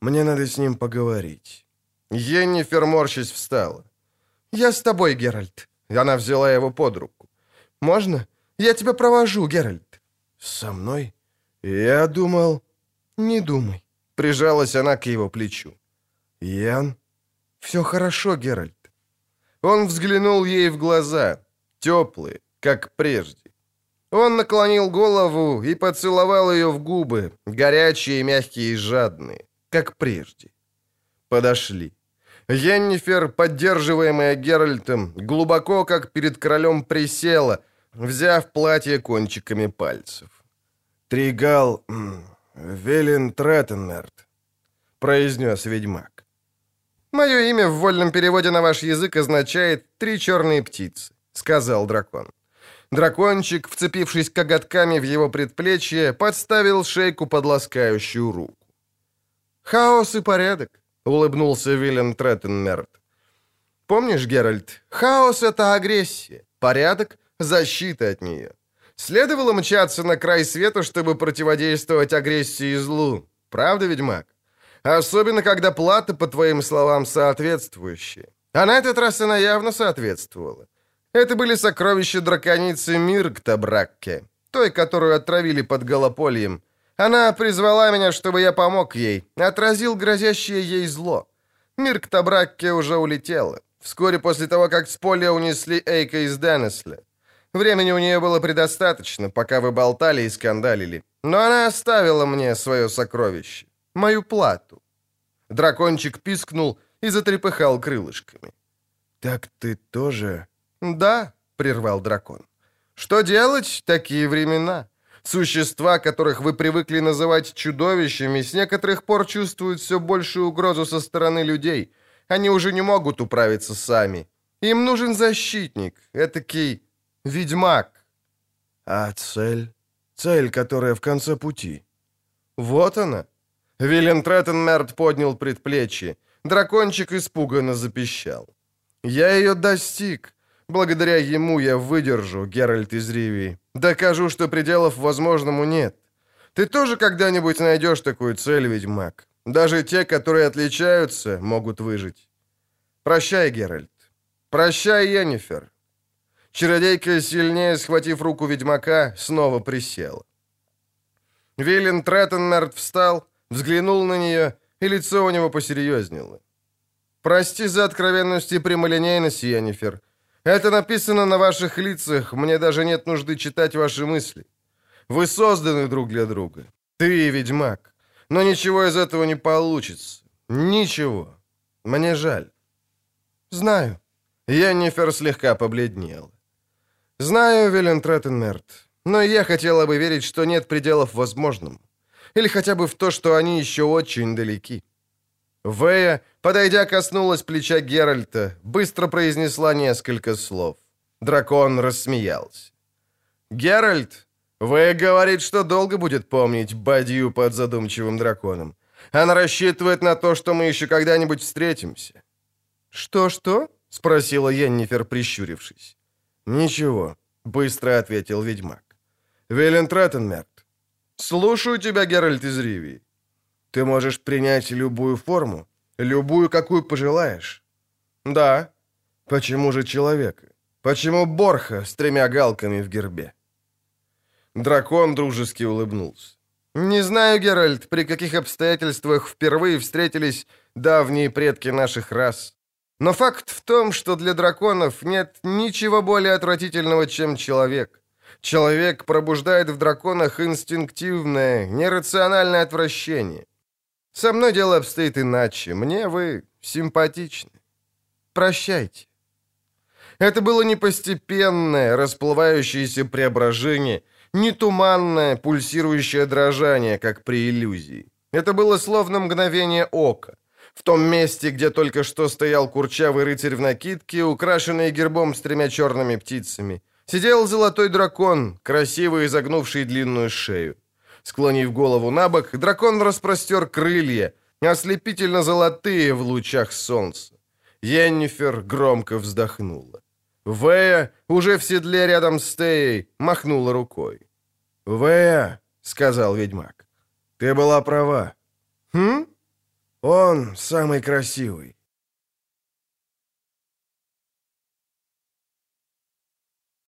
«Мне надо с ним поговорить». Йеннифер морщись встала. «Я с тобой, Геральт». Она взяла его под руку. «Можно? Я тебя провожу, Геральт». «Со мной? Я думал...» «Не думай». Прижалась она к его плечу. «Ян?» «Все хорошо, Геральт». Он взглянул ей в глаза, теплые, как прежде. Он наклонил голову и поцеловал ее в губы, горячие, мягкие и жадные, как прежде. Подошли. Йеннифер, поддерживаемая Геральтом, глубоко, как перед королем, присела, взяв платье кончиками пальцев. «Тригал Велин Треттенмерт», — произнес ведьмак. «Мое имя в вольном переводе на ваш язык означает «три черные птицы», — сказал дракон. Дракончик, вцепившись коготками в его предплечье, подставил шейку под ласкающую руку. «Хаос и порядок», — улыбнулся Виллен Треттенмерт. «Помнишь, Геральт, хаос — это агрессия, порядок — защита от нее. Следовало мчаться на край света, чтобы противодействовать агрессии и злу. Правда, ведьмак? Особенно, когда плата, по твоим словам, соответствующая. А на этот раз она явно соответствовала. Это были сокровища драконицы Миркта Бракке, той, которую отравили под Голопольем. Она призвала меня, чтобы я помог ей, отразил грозящее ей зло. Миркта Бракке уже улетела. Вскоре после того, как с поля унесли Эйка из Денесля. Времени у нее было предостаточно, пока вы болтали и скандалили. Но она оставила мне свое сокровище, мою плату. Дракончик пискнул и затрепыхал крылышками. «Так ты тоже...» «Да», — прервал дракон. «Что делать такие времена? Существа, которых вы привыкли называть чудовищами, с некоторых пор чувствуют все большую угрозу со стороны людей. Они уже не могут управиться сами. Им нужен защитник, этакий ведьмак». «А цель? Цель, которая в конце пути?» «Вот она». Виллен Треттенмерт поднял предплечье. Дракончик испуганно запищал. «Я ее достиг. Благодаря ему я выдержу, Геральт из Ривии. Докажу, что пределов возможному нет. Ты тоже когда-нибудь найдешь такую цель, ведьмак. Даже те, которые отличаются, могут выжить. Прощай, Геральт. Прощай, Йеннифер. Чародейка, сильнее схватив руку ведьмака, снова присела. Виллен Треттенмерт встал, взглянул на нее, и лицо у него посерьезнело. «Прости за откровенность и прямолинейность, Йеннифер. Это написано на ваших лицах, мне даже нет нужды читать ваши мысли. Вы созданы друг для друга. Ты и ведьмак. Но ничего из этого не получится. Ничего. Мне жаль. Знаю. Йеннифер слегка побледнела. Знаю, Вилен Треттенмерт, но я хотела бы верить, что нет пределов возможным. Или хотя бы в то, что они еще очень далеки. Вэя, подойдя, коснулась плеча Геральта, быстро произнесла несколько слов. Дракон рассмеялся. «Геральт, вы говорит, что долго будет помнить Бадью под задумчивым драконом. Она рассчитывает на то, что мы еще когда-нибудь встретимся». «Что-что?» — спросила Йеннифер, прищурившись. «Ничего», — быстро ответил ведьмак. «Велен Треттенмерт, слушаю тебя, Геральт из Ривии. Ты можешь принять любую форму, любую, какую пожелаешь». «Да». «Почему же человека? Почему Борха с тремя галками в гербе?» Дракон дружески улыбнулся. «Не знаю, Геральт, при каких обстоятельствах впервые встретились давние предки наших рас. Но факт в том, что для драконов нет ничего более отвратительного, чем человек. Человек пробуждает в драконах инстинктивное, нерациональное отвращение. Со мной дело обстоит иначе. Мне вы симпатичны. Прощайте. Это было не постепенное, расплывающееся преображение, не туманное, пульсирующее дрожание, как при иллюзии. Это было словно мгновение ока. В том месте, где только что стоял курчавый рыцарь в накидке, украшенный гербом с тремя черными птицами, сидел золотой дракон, красиво изогнувший длинную шею. Склонив голову на бок, дракон распростер крылья, ослепительно золотые в лучах солнца. Йеннифер громко вздохнула. Вэя, уже в седле рядом с Теей, махнула рукой. «Вэя», — сказал ведьмак, — «ты была права». «Хм?» «Он самый красивый.